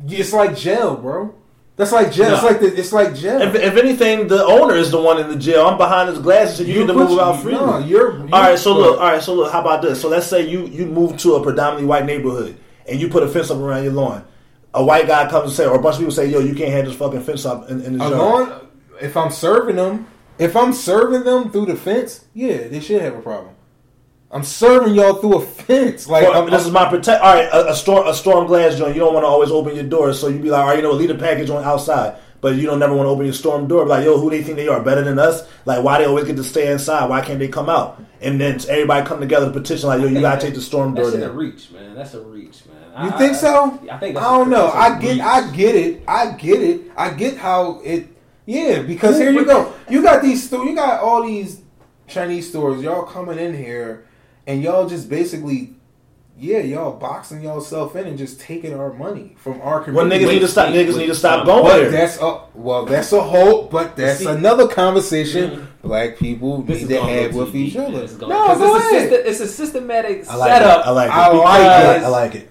It's like jail, bro. That's like jail. It's like the, it's like jail. if, if anything, the owner is the one in the jail. I'm behind his glasses, so you, need to move out freely. No, you're. you all right, so look, all right, so look. How about this? So let's say you you move to a predominantly white neighborhood and you put a fence up around your lawn. A white guy comes and say, or a bunch of people say, "Yo, you can't have this fucking fence up in, in the I'm yard." going. If I'm serving them, If I'm serving them through the fence, yeah, they should have a problem. I'm serving y'all through a fence. Like Well, I'm, this is my protect. All right, a, a storm a storm glass joint. You don't want to always open your door, so you be like, all right, you know, leave the package on outside. But you don't never want to open your storm door. Like, yo, who they think they are better than us? Like, why they always get to stay inside? Why can't they come out? And then everybody come together to petition, like, yo, you gotta take the storm door That's in a reach, man. That's a reach, man. You I- think so? I think. I don't a, know. that's a I get. reach. I get it. I get it. I get how it. Yeah, because here you go. You got these. You got all these Chinese stores. Y'all coming in here, and y'all just basically. Yeah, y'all boxing yourself in and just taking our money from our Well, community. niggas need to stop. Niggas need to stop going But there. that's a well. That's a whole. But that's See- another conversation. Mm-hmm. Black people This need is to gonna have with too each deep, man. other. It's gonna- No, 'cause go it's a, ahead. it's a systematic I like setup. it. I like it. I like it. I like it.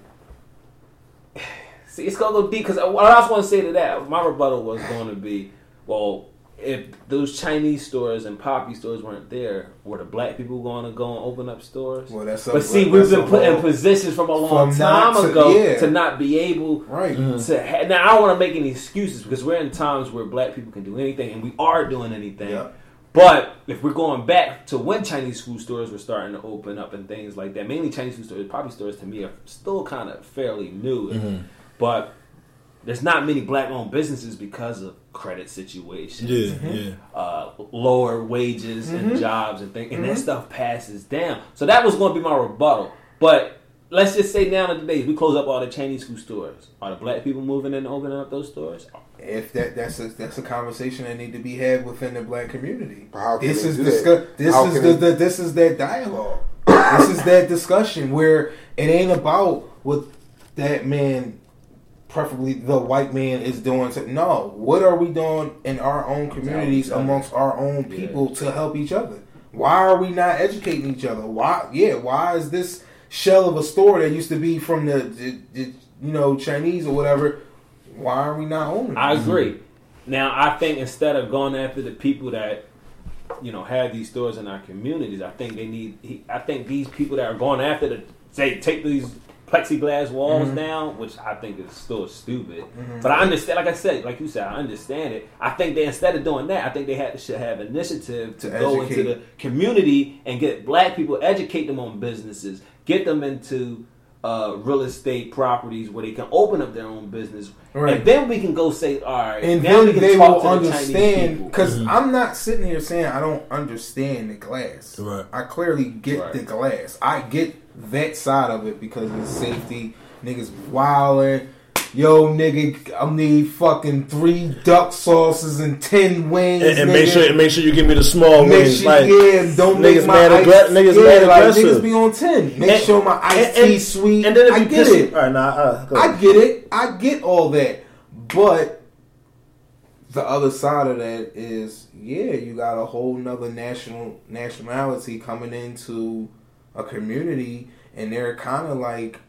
(sighs) See, it's gonna go deep because what I was going to say to that, my rebuttal was going to be, well, if those Chinese stores and poppy stores weren't there, were the black people going to go and open up stores? Well, that's a- but see, we've been put in positions from a long From time not to- ago yeah. to not be able Right. to. Ha- now, I don't want to make any excuses because we're in times where black people can do anything, and we are doing anything. Yeah. But if we're going back to when Chinese food stores were starting to open up and things like that, mainly Chinese food stores, poppy stores to me are still kind of fairly new. Mm-hmm. But there's not many black owned businesses because of credit situations, Yeah, yeah. uh, lower wages and jobs and things, and Mm-hmm. that stuff passes down. So that was going to be my rebuttal. But let's just say now in the days we close up all the Chinese food stores. Are the black people moving in and opening up those stores? If that that's a that's a conversation that need to be had within the black community. How this is do discuss, this How is the, the this is that dialogue. (coughs) this is that discussion where it ain't about what that man preferably the white man is doing to no what are we doing in our own communities amongst our own Yeah. people to help each other why are we not educating each other why yeah why is this shell of a store that used to be from the, the, the you know chinese or whatever why are we not owning? I agree. Now, I think instead of going after the people that you know have these stores in our communities, I think they need. I think these people that are going after the say take these plexiglass walls Mm-hmm. down, which I think is still stupid. But I understand. Like I said, like you said, I understand it. I think they instead of doing that, I think they had should have initiative to, To go educate. into the community and get black people, educate them on businesses, get them into. Uh, real estate properties where they can open up their own business, Right. and then we can go say, all right, and now we then can they talk will to the Chinese understand people. because I'm not sitting here saying I don't understand the glass. Right. I clearly get Right. the glass. I get that side of it because of safety. Niggas wilding. Yo, nigga, I need fucking three duck sauces and ten wings. And, and make sure and make sure you give me the small Make wings. sure, like, yeah, don't niggas make my mad ice, aggre- niggas yeah, mad like, aggressive. niggas be on ten. Make And- sure my iced and- tea sweet. And then I get it. All right, nah, uh, I get it. I get all that. But the other side of that is, yeah, you got a whole nother national nationality coming into a community and they're kind of like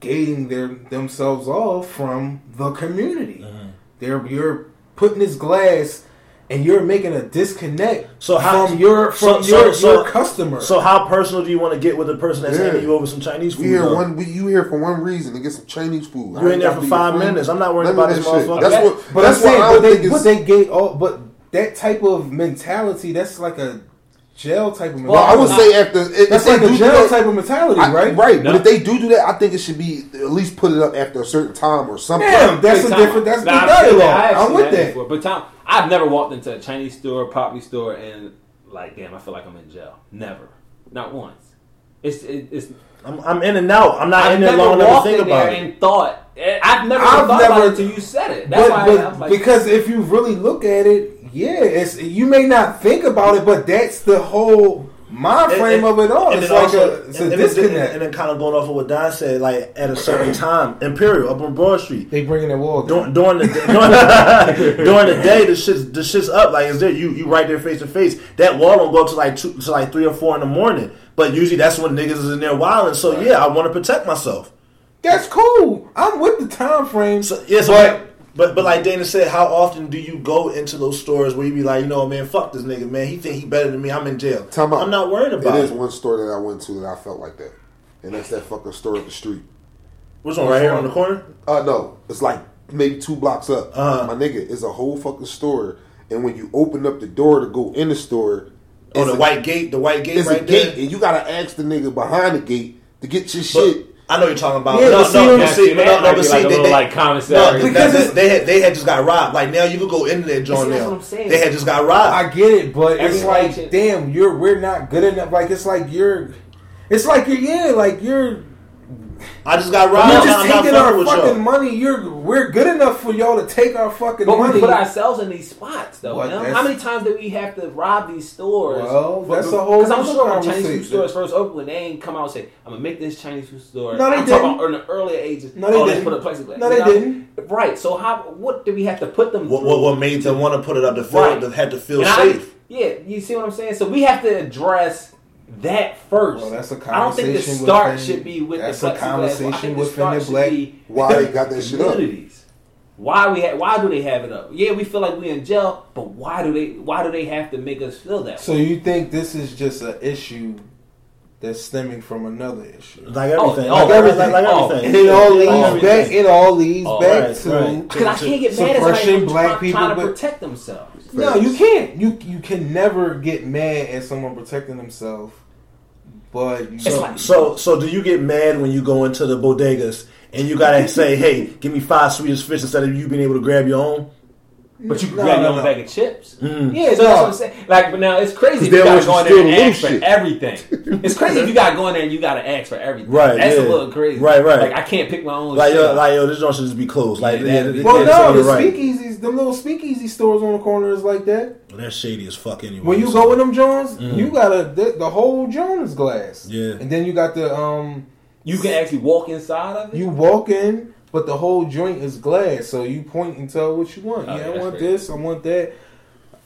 gating their themselves off from the community. Mm-hmm. They're you're putting this glass and you're making a disconnect So how- from your from so- your, so- your customer. So how personal do you want to get with the person that's Yeah. handing you over some Chinese food? You here one? We, you here for one reason to get some Chinese food. You ain't there for five minutes. I'm not worried about this motherfucker. That's That- what. But that's I'm saying, what I but don't they, think but they gate all, but that type of mentality, that's like a jail type of mentality. Well, I would not- say after if that's they like a jail that- type of mentality, I- right? Right, No. but if they do do that, I think it should be at least put it up after a certain time or something. Damn, that's a different. That's Nah, good dialogue. I have I'm with that. before. But Tom, I've never walked into a Chinese store, poppy store, and like, damn, I feel like I'm in jail. Never, not once. It's it, it's. I'm, I'm in and out. I'm not I've in there long enough to think in there about it. and thought. eh, I've never I've thought never- about it until you said it. That's But, why but I, I'm like, because if you really look at it, yeah, it's you may not think about it, but that's the whole mind frame of it all. and It's then like also- a, it's a and- and disconnect. And then kind of going off of what Don said, like at a certain (clears throat) time, Imperial up on Broad Street. they bringing the wall During, during the during, (laughs) during the day, the shit's the shit's up. Like, is there you you right there face to face? That wall don't go to like two to like three or four in the morning. But usually that's when niggas is in there wilding. So yeah, I want to protect myself. That's cool. I'm with the time frame. So yeah, so but but but like Dana said, how often do you go into those stores where you be like, you know, man, fuck this nigga, man. He think he better than me. I'm in jail. Time. I'm not worried about It it. is one store that I went to that I felt like that, and that's that fucking store up the street. Which one right here on the corner? Uh, no, it's like maybe two blocks up. Uh-huh. My nigga, it's a whole fucking store, and when you open up the door to go in the store, Oh, the a- white gate, the white gate it's right a gate, there. and you gotta ask the nigga behind the gate to get your But shit. I know you're talking about. Yeah, no, but see, no, on see, that no, no, but see, like they, little, they, like, commissary. No, Because because it's- they had they had just got robbed. Like now, you could go into that joint now. what I'm saying. They had just got robbed. I get it, but Every it's like, action- damn, you're we're not good enough. Like it's like you're, it's like you're yeah, like you're I just got robbed. you're just not- I'm not taking our fucking y'all. money. You're we're good enough for y'all to take our fucking But money. we put ourselves in these spots, though. What, you know? How many times do we have to rob these stores? Well, that's a whole Because I'm nother sure when Chinese food stores first opened, they ain't come out and say, "I'm gonna make this Chinese food store." No, they I'm didn't. about in the earlier ages. No, they oh, didn't. put a plexiglass. No, You they know? didn't. Right. So how? What do we have to put them? What, what, what made them want to put it up to feel Right. had to feel And I- safe? yeah, you see what I'm saying? So we have to address that first. Well, that's a I don't think the start within- should be with that's the a conversation I think within start the black- be Why they got that shit up? communities. Why we ha- why do they have it up? Yeah, we feel like we in jail, but why do they why do they have to make us feel that? So you think this is just an issue that's stemming from another issue? Like Oh, everything. oh, like, oh, everything. Like, like Oh, everything. And it all leads Oh, back. It all leads Oh, back right, to right. Because I can't get mad at Suppression somebody black trying, people, trying to but- protect themselves. No, you can't. You you can never get mad at someone protecting themselves. But It's like- So, so do you get mad when you go into the bodegas and you gotta say, "Hey, give me five Swedish fish" instead of you being able to grab your own? But you can No, grab no, your own no. bag of chips. Mm. Yeah, so that's what I'm saying. Like, but now it's crazy if they you gotta go in there steal and the ask for shit. everything. (laughs) It's crazy if you gotta go in there and you gotta ask for everything. Right, That's yeah. a little crazy. Right, right. Like I can't pick my own. Like, shit yo, like, yo, this joint should just be closed. Like, Yeah, yeah, that- well, no, the you're right. speakeasies, them little speakeasy stores on the corner is like that. Well, That's shady as fuck anyway. When you so- go in them Jones, you gotta the, the whole Jones is glass. Yeah. and then you got the um, you can actually walk inside of it. you walk in, but the whole joint is glass, so you point and tell what you want. Oh, yeah, yeah, I want crazy. this, I want that.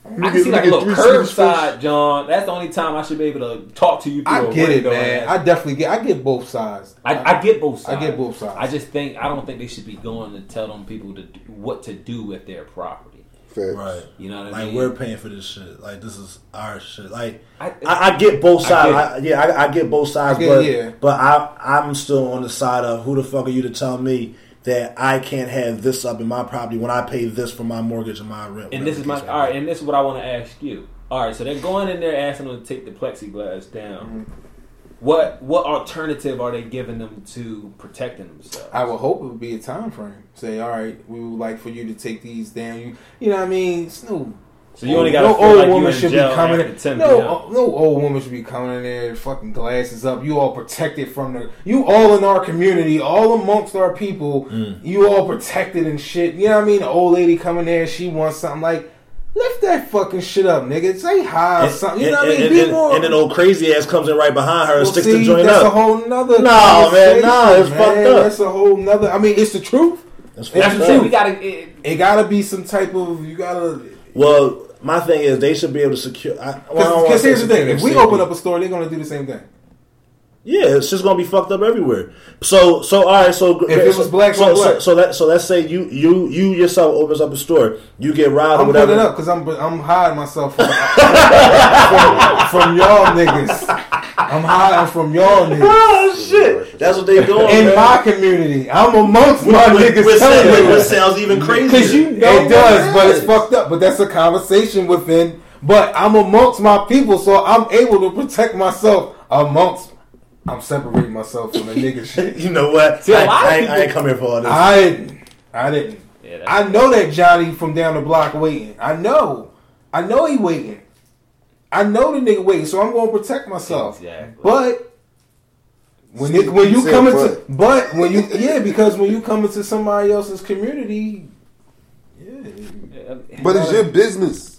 I can see like a little curbside, John. That's the only time I should be able to talk to you. Through I a get it, man. I definitely get. I get both sides. I, I get both I sides. get both sides. I just think I don't think they should be going to tell them people to do, what to do with their property. Facts. Right. You know what I Like mean? we're paying for this shit. Like this is our shit. Like I- I, I, get both I sides. get I yeah, I, I get both sides. I get- but yeah. but I I'm still on the side of who the fuck are you to tell me that I can't have this up in my property when I pay this for my mortgage and my rent. And this is my case all right. And this is what I want to ask you. All right, so they're going in there asking them to take the plexiglass down. Mm-hmm. What what alternative are they giving them to protecting themselves? I would hope it would be a time frame. Say, all right, we would like for you to take these down. You, you know what I mean? It's no. So you only got no old like woman should be coming in. 10 No, uh, no old woman should be coming in there, fucking glasses up. You all protected from the. You all in our community, all amongst our people. Mm. You all protected and shit. You know what I mean? The old lady coming there, she wants something like. Lift that fucking shit up, nigga. Say hi or And, something. You and, know what I mean? and, Be and, more. and then old crazy ass comes in right behind her and sticks see, the joint that's up. a whole nother. No, man, no, it's conversation, fucked up. That's a whole nother. I mean, it's the truth. That's That's the what I'm saying. truth. We gotta. It, It gotta be some type of. You gotta. well, my thing is they should be able to secure. I, well, I don't wanna Because here's the thing: if we open up a store, they're gonna do the same thing. Yeah, it's just gonna be fucked up everywhere. So, so all right. So If it was black so, on so, black. so that so let's say you you you yourself opens up a store, you get robbed I'm putting it up because I'm I'm hiding myself from, (laughs) from, from y'all niggas. I'm hiding from y'all niggas Oh shit! That's what they doing in man. my community. I'm amongst my niggas. which telling sounds- which sounds even crazier. Because you know it does, but it's fucked up. But that's a conversation within. But I'm amongst my people, so I'm able to protect myself amongst. I'm separating myself from the nigga (laughs) shit. You know what? See, a I, lot I, ain't- I ain't come here for all this. I didn't. I didn't. Yeah, I know that Johnny from down the block waiting. I know. I know he waiting. I know the nigga waiting, so I'm going to protect myself. Exactly. But when it, when you said come into but when you yeah because when you come into somebody else's community, yeah, But it's your business.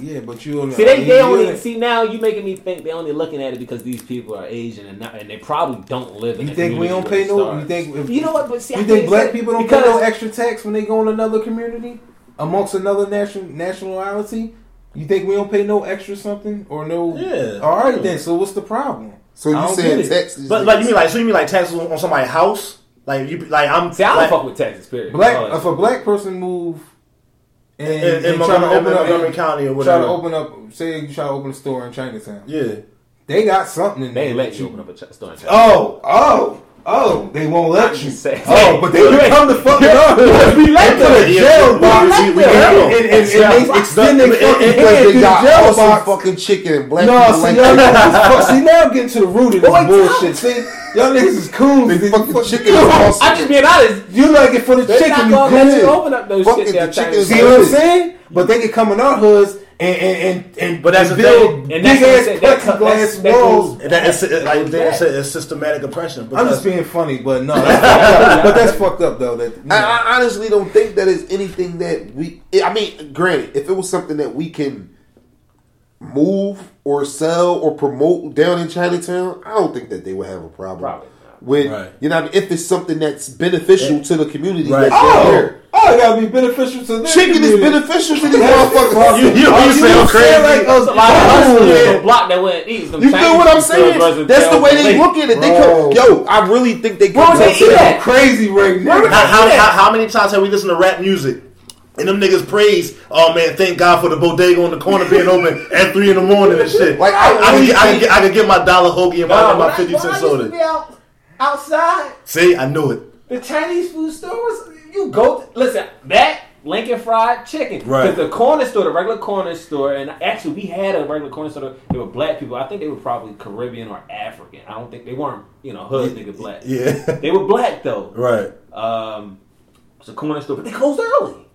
Yeah, but you See, they, they you- only see now. You making me think they only looking at it because these people are Asian and not, and they probably don't live in. You think we don't pay no? starts. You think if, You know what? But see, I you think black people don't pay no extra tax when they go in another community amongst another nation nationality? You think we don't pay no extra something or no? Yeah. All right then. So what's the problem? So you don't saying get it. But like you mean like so you mean like taxes on, on somebody's house? Like you like I'm See, I don't like, fuck with Texas. Period. Black if a black person move and, in, in, and try to open up Montgomery County or try whatever. to open up say you try to open a store in Chinatown. yeah. They got something in They there. ain't let you open up a ch- store. in oh, Chinatown. Oh, oh, Oh, they won't let you. just saying. Oh, but they would come to fucking up. We let them in jail box we- we- and, and, and, and they extend their fucking Because hand they the got jail awesome box. fucking chicken and black No, people see, like y'all that. niggas, fuck, see now I'm getting to the root of this bullshit. See, y'all niggas is cool. They fucking fucking chicken is awesome. I'm just being honest. You like it for the They're chicken, not you gonna let you good. open up those Fucking shit. the chicken time. is See what I'm saying? But they can come in our hoods and and and, and But that's the build thing. Big that's what ass said, that co- that's- plexiglass walls. that is uh, like they said, it's systematic oppression. I'm just being funny, but no, (laughs) that's but that's fucked up though. That you know. I, I honestly don't think that is anything that we. I mean, granted, if it was something that we can move or sell or promote down in Chinatown, I don't think that they would have a problem. Probably not. When Right. you know, what I mean? if it's something that's beneficial to the community, Right. that's oh, there. Oh, it gotta be beneficial to them. Chicken is beneficial to these motherfuckers. You- you- you sound crazy. like us. A lot of hustlers on the block that went eat. Them You Chinese feel what I'm saying? That's the way they late. look at it. They Bro. come, yo, I really think they Bro, come. they eat that. crazy right now. how, how, how, how many times have we listened to rap music? And them niggas praise, oh man, thank God for the bodega on the corner being open at three in the morning and shit. Like, I I, can really get, I, can get, I can get my dollar hoagie and my, Nah, my 50 when cent I used to soda. out, outside, See, I knew it. the Chinese food stores, you go. listen, that Lincoln Fried Chicken, Right. Because the corner store, the regular corner store, and actually we had a regular corner store. They were black people. I think they were probably Caribbean or African. I don't think they weren't, you know, hood nigga black. Yeah. They were black though. (laughs) right. Um, it's a corner store, but they closed early.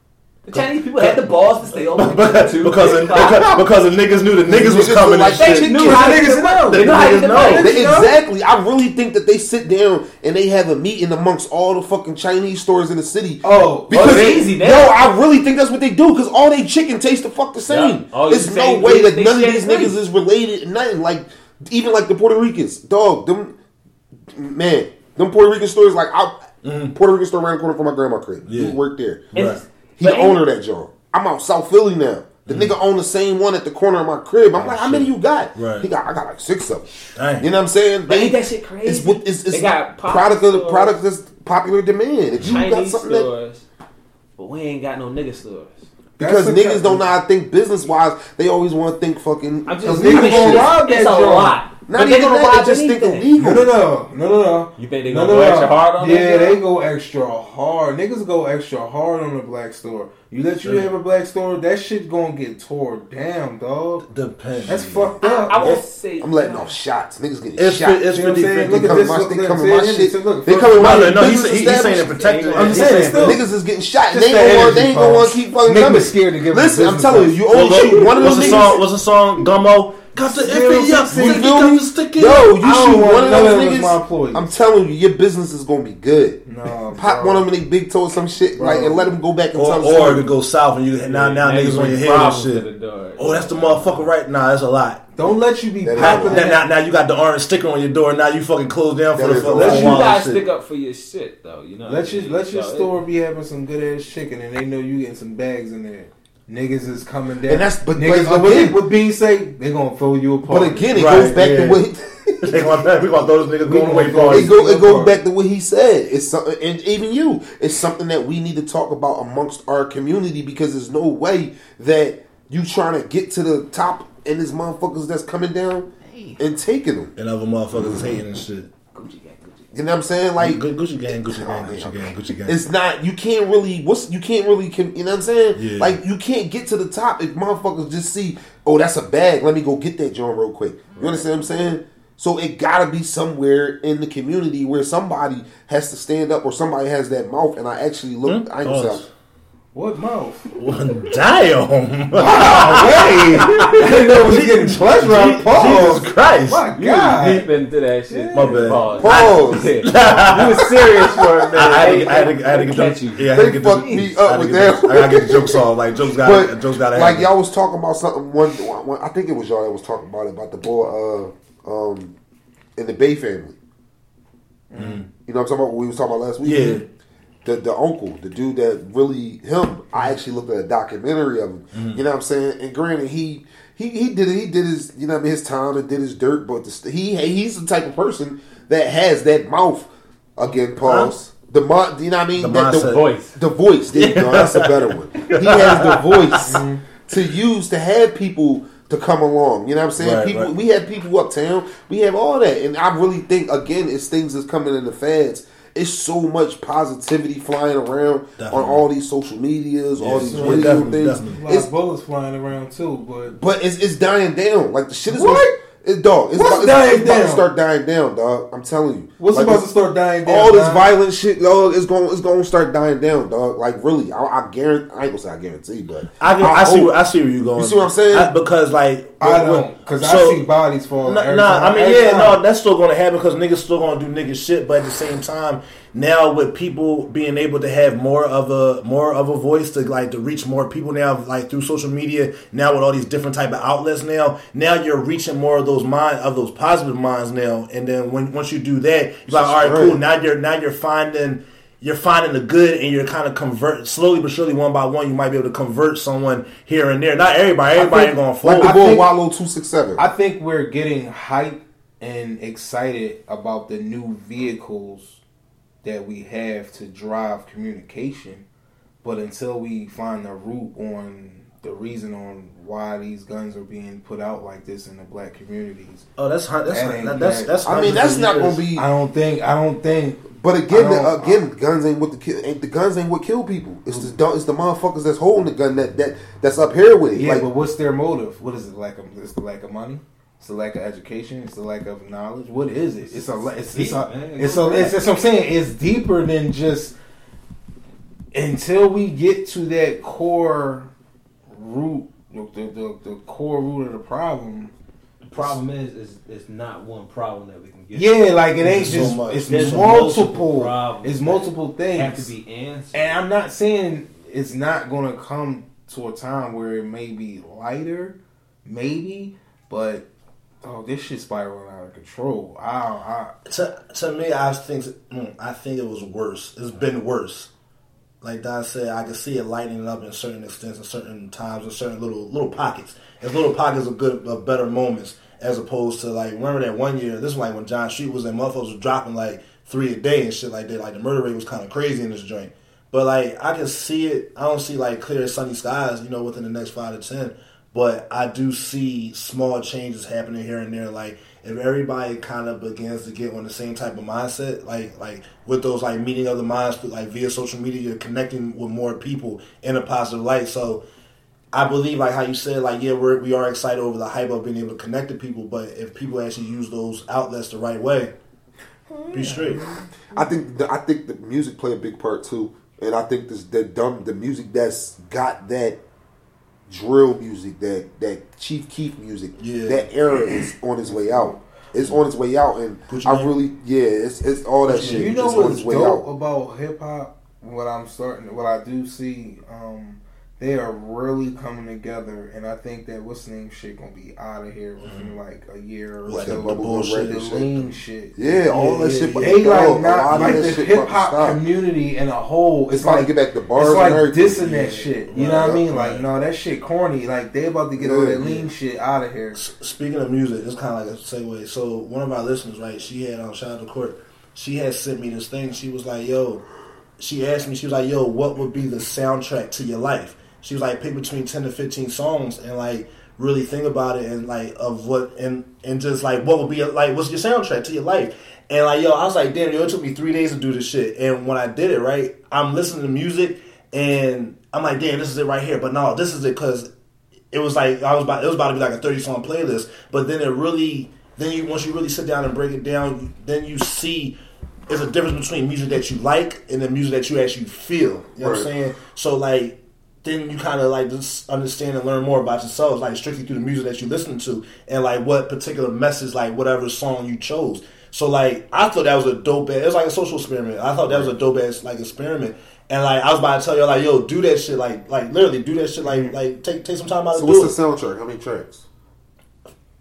The Chinese people had the balls to stay (laughs) open Because, two, because, of, because, because the niggas knew the niggas was coming like and shit. chicken. knew how Niggas get know. money. They know how to get the Niggas know. They- exactly. I really think that they sit down and they have a meeting amongst all the fucking Chinese stores in the city. Oh, because it's easy now. yo, I really think that's what they do because all they chicken tastes the fuck the same. Yeah. All There's the no same way that none of these niggas same. is related. Nothing like even like the Puerto Ricans, dog. Them man, them Puerto Rican stores like I Puerto Rican store around the corner from my grandma crib. Yeah. He worked there. Right. He but the owner of that joint. I'm out South Philly now. The mm. nigga own the same one at the corner of my crib. I'm oh, like, how many you got? Right. He got, I got like six of them. Dang. You know what I'm saying? But They- ain't that shit crazy? It's what it's, it's They got pop product of the product that's popular demand. If you got Chinese something that stores, but we ain't got no nigga stores. because niggas don't know how to think business wise, they always want to think fucking. I'm just niggas gonna it's- rob that It's a lot. Not but they even gonna that, rob they just think illegal. No, no, no, no, no, no. You think they gonna no, go no. extra hard on Yeah, they go extra hard. Niggas go extra hard on the black store. You let you have a black store, that shit gonna get tore down, dog. Depends. That's fucked up. I won't say. I'm letting off shots. Niggas getting It's, shot. it's You know what I'm saying? Look They at this, my, look they at come my shit. look, They first- come in my No, no, business he's, he's saying it establishment. protected. I'm he's saying, saying- still- Niggas is getting shot. They the ain't gonna, they ain't gonna want to keep fucking Niggas scared to give Listen, I'm telling you, you only What's shoot one of what's those the song? niggas. What's the song? Gummo. Got the Zero iffy up. six You got to stick it. Yo, you I shoot one of those of them as my niggas. employees. I'm telling you, your business is gonna be good. No, Pop bro. one of them in they big toe or some shit, Bro. like, and let them go back and Or, tell the or story. to go south and you now now niggas on your head and problems to the shit. door. Oh, that's the motherfucker right now. That's a lot. Don't let you be That is Now, popping a lot. now, now you got the orange sticker on your door. Now you fucking close down for That the is for a the lot. Let you guys stick up for your shit, though. You know. Let your let your store be having some good ass chicken, and they know you getting some bags in there. Niggas is coming down. And that's- but- niggas. but what, again- what Bean say? They gonna throw you apart. But again, it Right, goes back yeah. to what (laughs) They gonna- we gonna throw this nigga We going away gonna party. it, go, it goes back to what he said. It's something, and even you, it's something that we need to talk about amongst our community because there's no way that you trying to get to the top and there's motherfuckers that's coming down and taking them. And other motherfuckers is hating and shit. Gucci gang, Gucci You know what I'm saying? Like Good Gucci gang, Gucci gang, Oh, Gucci gang, Gucci gang. It's not. You can't really. What's you can't really. You know what I'm saying? Yeah. Like you can't get to the top if motherfuckers just see. Oh, that's a bag. Let me go get that joint real quick. You understand what I'm saying? So it gotta be somewhere in the community where somebody has to stand up or somebody has that mouth. And I actually look. Hmm? I ain't gonna Pause. say- What mouth? Damn. (laughs) Hey, I didn't know it was (laughs) getting pleasure out of pause. Jesus Christ. My You God. was deep into that shit. My bad. Pause. Pause. (laughs) You was serious for a minute. I, I, had to, I, had to, I had to get catch them. you. Yeah, I had to They get fucked them. me up with that. I gotta get the jokes off. Like jokes got But jokes got to like y'all was talking about something one, one. I think it was y'all that was talking about it about the boy uh, um, in the Bay family. You know what I'm talking about? What we was talking about last week. Yeah. The the uncle, the dude that really him. I mm-hmm. actually looked at a documentary of him. Mm-hmm. You know what I'm saying? And granted, he. He, he did it. He did his you know I mean, his time and did his dirt, but the, he he he's the type of person that has that mouth again. Pause. The mo- you know what I mean? The That- mindset. Voice. the voice. There you go. (laughs) That's a better one. He has the mm-hmm. voice to use to have people to come along. You know what I'm saying? Right, people, right. we have people uptown. We have all that, and I really think again, it's things that's coming in the feds. It's so much positivity flying around Definitely. on all these social medias, all these yeah, radio things. definitely. A lot It's of bullets flying around too, but but it's, it's dying down. Like the shit is What? Gonna, it, dog, it's, What's about, it's, dying it's about to start dying down, dog. I'm telling you. what's Like, supposed to start dying down? all this man? violent shit, dog, it's going is going to start dying down, dog. Like really, I, I guarantee. I ain't gonna say I guarantee, but I, can, I, see. Where, I see where you going. You see what I'm saying? I- because like I don't because so- I see bodies falling. Nah, every nah, time. I mean, Every yeah, time. no, that's still going to happen because niggas still going to do nigga shit. But at the same time, now with people being able to have more of a more of a voice to like to reach more people now, like through social media, now with all these different type of outlets now, now you're reaching more of those mind of those positive minds now. And then when once you do that, you're like, all right, Right. cool. Now you're now you're finding. You're finding the good, and you're kind of convert slowly but surely, one by one. You might be able to convert someone here and there. Not everybody. Everybody think- ain't going like forward. the I boy think- Wallow two six seven. I think we're getting hype and excited about the new vehicles that we have to drive communication. But until we find the root on the reason on why these guns are being put out like this in the black communities, Oh, that's hun- that's That ain't that's bad. that's. I mean, that's not gonna be. I don't think I don't think But again, I don't- again, guns ain't what the kill. Ain't the guns ain't what kill people. It's the dumb- it's the motherfuckers that's holding the gun that that that's up here with it. Yeah, like, but what's their motive? What is it? Lack of it's the lack of money. It's the lack of education. It's the lack of knowledge. What is it? It's a. la- It's, it's a. It's a. It's, that's what I'm saying. It's deeper than just. Until we get to that core root, the the, the core root of the problem. The problem is, is it's not one problem that we can get. Yeah, like it ain't So just. much. It's There's multiple. multiple It's multiple things. have to be answered. And I'm not saying it's not going to come to a time where it may be lighter, maybe, but oh, this shit spiraling out of control. I, I to, to me, I think mm, I think it was worse. It's been worse. Like Don said, I can see it lightening up in certain extents, in certain times, in certain little little pockets. And little pockets of good, of better moments, as opposed to like remember that one year. This was like when John Street was in, motherfuckers was dropping like three a day and shit like that. Like the murder rate was kind of crazy in this joint. But like I can see it. I don't see like clear sunny skies, you know, within the next five to ten. But I do see small changes happening here and there. Like if everybody kind of begins to get on the same type of mindset, like like with those like meeting other the minds, like via social media, you're connecting with more people in a positive light. So I believe, like how you said, like yeah, we're we are excited over the hype of being able to connect to people. But if people actually use those outlets the right way, be straight. I think the, I think the music play a big part too, and I think this the dumb the music that's got that drill music that that Chief Keef music Yeah. that era is on its way out. It's on its way out, and Gucci I Mane? really yeah, it's it's all that shit. you know it's on what's its way dope out. about hip hop? What I'm starting, what I do see, um, they are really coming together, and I think that what's the name shit gonna be out of here within like a year or Like so. the bullshit. the shit. lean shit. Yeah, all that shit. But They dog, like a lot not of like the hip hop community in a whole. It's It's like to get back the bars It's and like everything. dissing that shit. You know what I mean? Like, no, that shit corny. Like they about to get all that Yeah. lean shit out of here. S- Speaking of music, it's kind of like a segue. So one of our listeners, right? She had um, shout out to Court. She had sent me this thing. She was like, "Yo," she asked me. She was like, "Yo, what would be the soundtrack to your life?" She was like, "Pick between ten to fifteen songs and like really think about it and like of what and and just like what would be like what's your soundtrack to your life." And like, yo, I was like, "Damn, yo, it took me three days to do this shit." And when I did it, right, I'm listening to music and I'm like, "Damn, this is it right here." But no, this is it because it was like I was about it was about to be like a thirty song playlist, but then it really then you once you really sit down and break it down, then you see there's a difference between music that you like and the music that you actually feel. You know what I'm saying? So like then you kind of like just understand and learn more about yourself, like strictly through the music that you listen to and like what particular message, like whatever song you chose. So like I thought that was a dope ass. It was like a social experiment. I thought that was a dope ass like experiment. And like I was about to tell you, like yo, do that shit, like like literally do that shit, like like take take some time out So to do it. what's the soundtrack? How many tracks?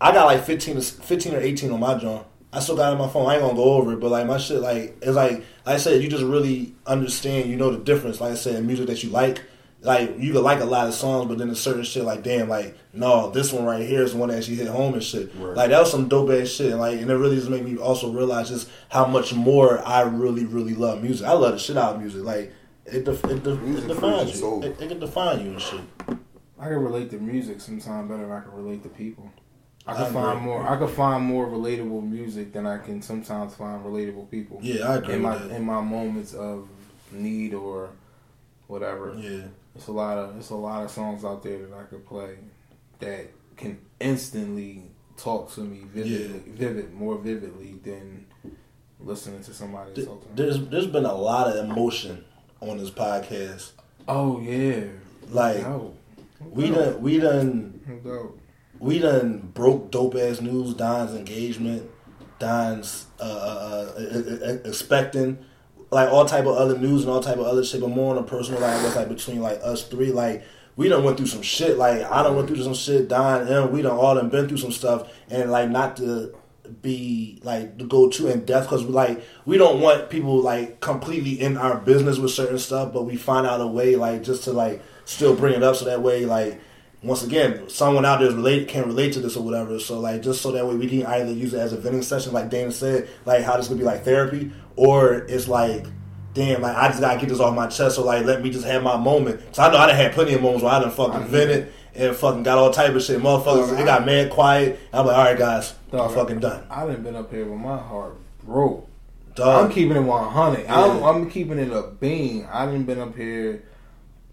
I got like 15, 15 or 18 on my joint. I still got it on my phone. I ain't gonna go over it, but like my shit, like it's like like I said, you just really understand. You know the difference. Like I said, in music that you like, like you could like a lot of songs, but then a certain shit like damn, like no, this one right here is the one that actually hit home and shit. Right. Like that was some dope ass shit. And like and it really just made me also realize just how much more I really really love music. I love the shit out of music. Like it, def- it, def- Music it defines you. It, it can define you and shit. I can relate to music sometimes better than I can relate to people. I I can find more. I can find more relatable music than I can sometimes find relatable people. Yeah, I agree in my with that. in my moments of need or whatever. Yeah, It's a lot of it's a lot of songs out there that I could play that can instantly talk to me vividly, vivid, more vividly than listening to somebody Th- talk to me. there's there's been a lot of emotion on this podcast. Oh yeah, Like no, we done we done no we done broke dope ass news, Don's engagement, Don's uh, uh, uh, expecting, like all type of other news and all type of other shit, but more on a personal level, like between like us three, like we done went through some shit. Like I done went through some shit. Don and we done all done been through some stuff, and like not to be like to go too in depth because like we don't want people like completely in our business with certain stuff, but we find out a way like just to like still bring it up so that way like once again, someone out there is relate can relate to this or whatever. So like just so that way we can either use it as a venting session, like Dana said, like how this could be like therapy, or it's like, damn, like I just gotta get this off my chest. So like let me just have my moment. So I know I done had plenty of moments where I done fucking vented and fucking got all type of shit. Motherfuckers, it got mad quiet. I'm like, all right, guys, I'm fucking done. I done been up here with my heart broke. Dog. I'm keeping it 100. I'm, Yeah. I'm keeping it a bean. I done been up here.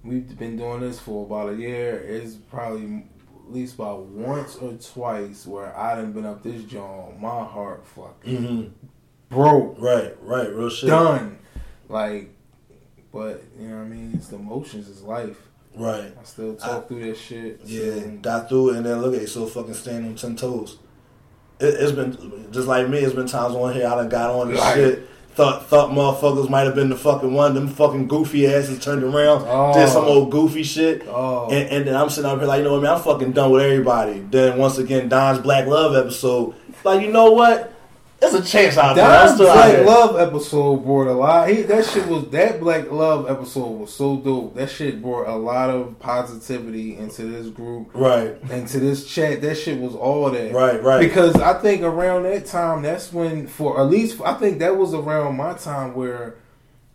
We've been doing this for about a year. It's probably at least about once or twice where I done been up this joint. My heart fucking hmm broke. Right, right, real shit. Done. Like, but, you know what I mean? It's the emotions, it's life. Right. I still talk through that shit. Yeah, still- got through it, and then look at it, so fucking standing on ten toes. It, it's been just like me. It's been times on here I done got on this Right. shit. Thought thought motherfuckers might have been the fucking one. Them fucking goofy asses turned around, Oh. did some oh. old goofy shit, Oh. and, and then I'm sitting up here like, you know what, man, I'm fucking done with everybody. Then once again, Don's Black Love episode, like, you know what? There's a chance out there. I'm That still Black here. Love episode brought a lot. He, that shit was that Black Love episode was so dope. That shit brought a lot of positivity into this group, Right, into this chat. That shit was all that. right, right. Because I think around that time, that's when, for at least, I think that was around my time where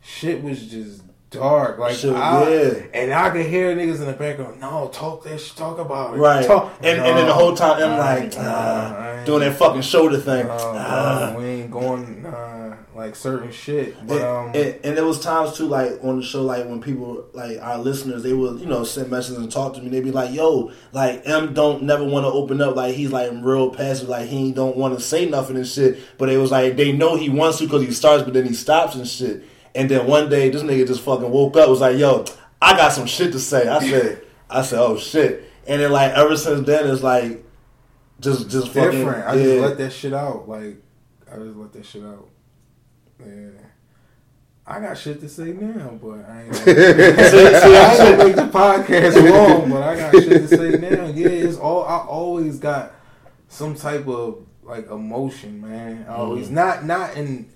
shit was just dark. Like, Shit, I, yeah. and I could hear niggas in the background. No, talk that shit. Talk about it. Right, Talk. and, and then the whole time I'm like nah, ah, ain't- doing that fucking shoulder thing. Uh, Ah. bro, we ain't going nah, like certain shit. But um, and, and, and there was times too, like on the show, like when people, like our listeners, they would, you know, send messages and talk to me. They'd be like, "Yo, like M don't never want to open up. Like he's like real passive. Like he don't want to say nothing and shit. But it was like they know he wants to because he starts, but then he stops and shit. And then one day, this nigga just fucking woke up. Was like, "Yo, I got some shit to say." I said, "I said, oh shit." And then like ever since then, it's like just just fucking different. I yeah. just let that shit out. Like I just let that shit out. Yeah. I got shit to say now, but I ain't. (laughs) See, see, I gonna make the podcast (laughs) long, but I got shit to say now. Yeah, it's all. I always got some type of like emotion, man. I always mm-hmm. not not in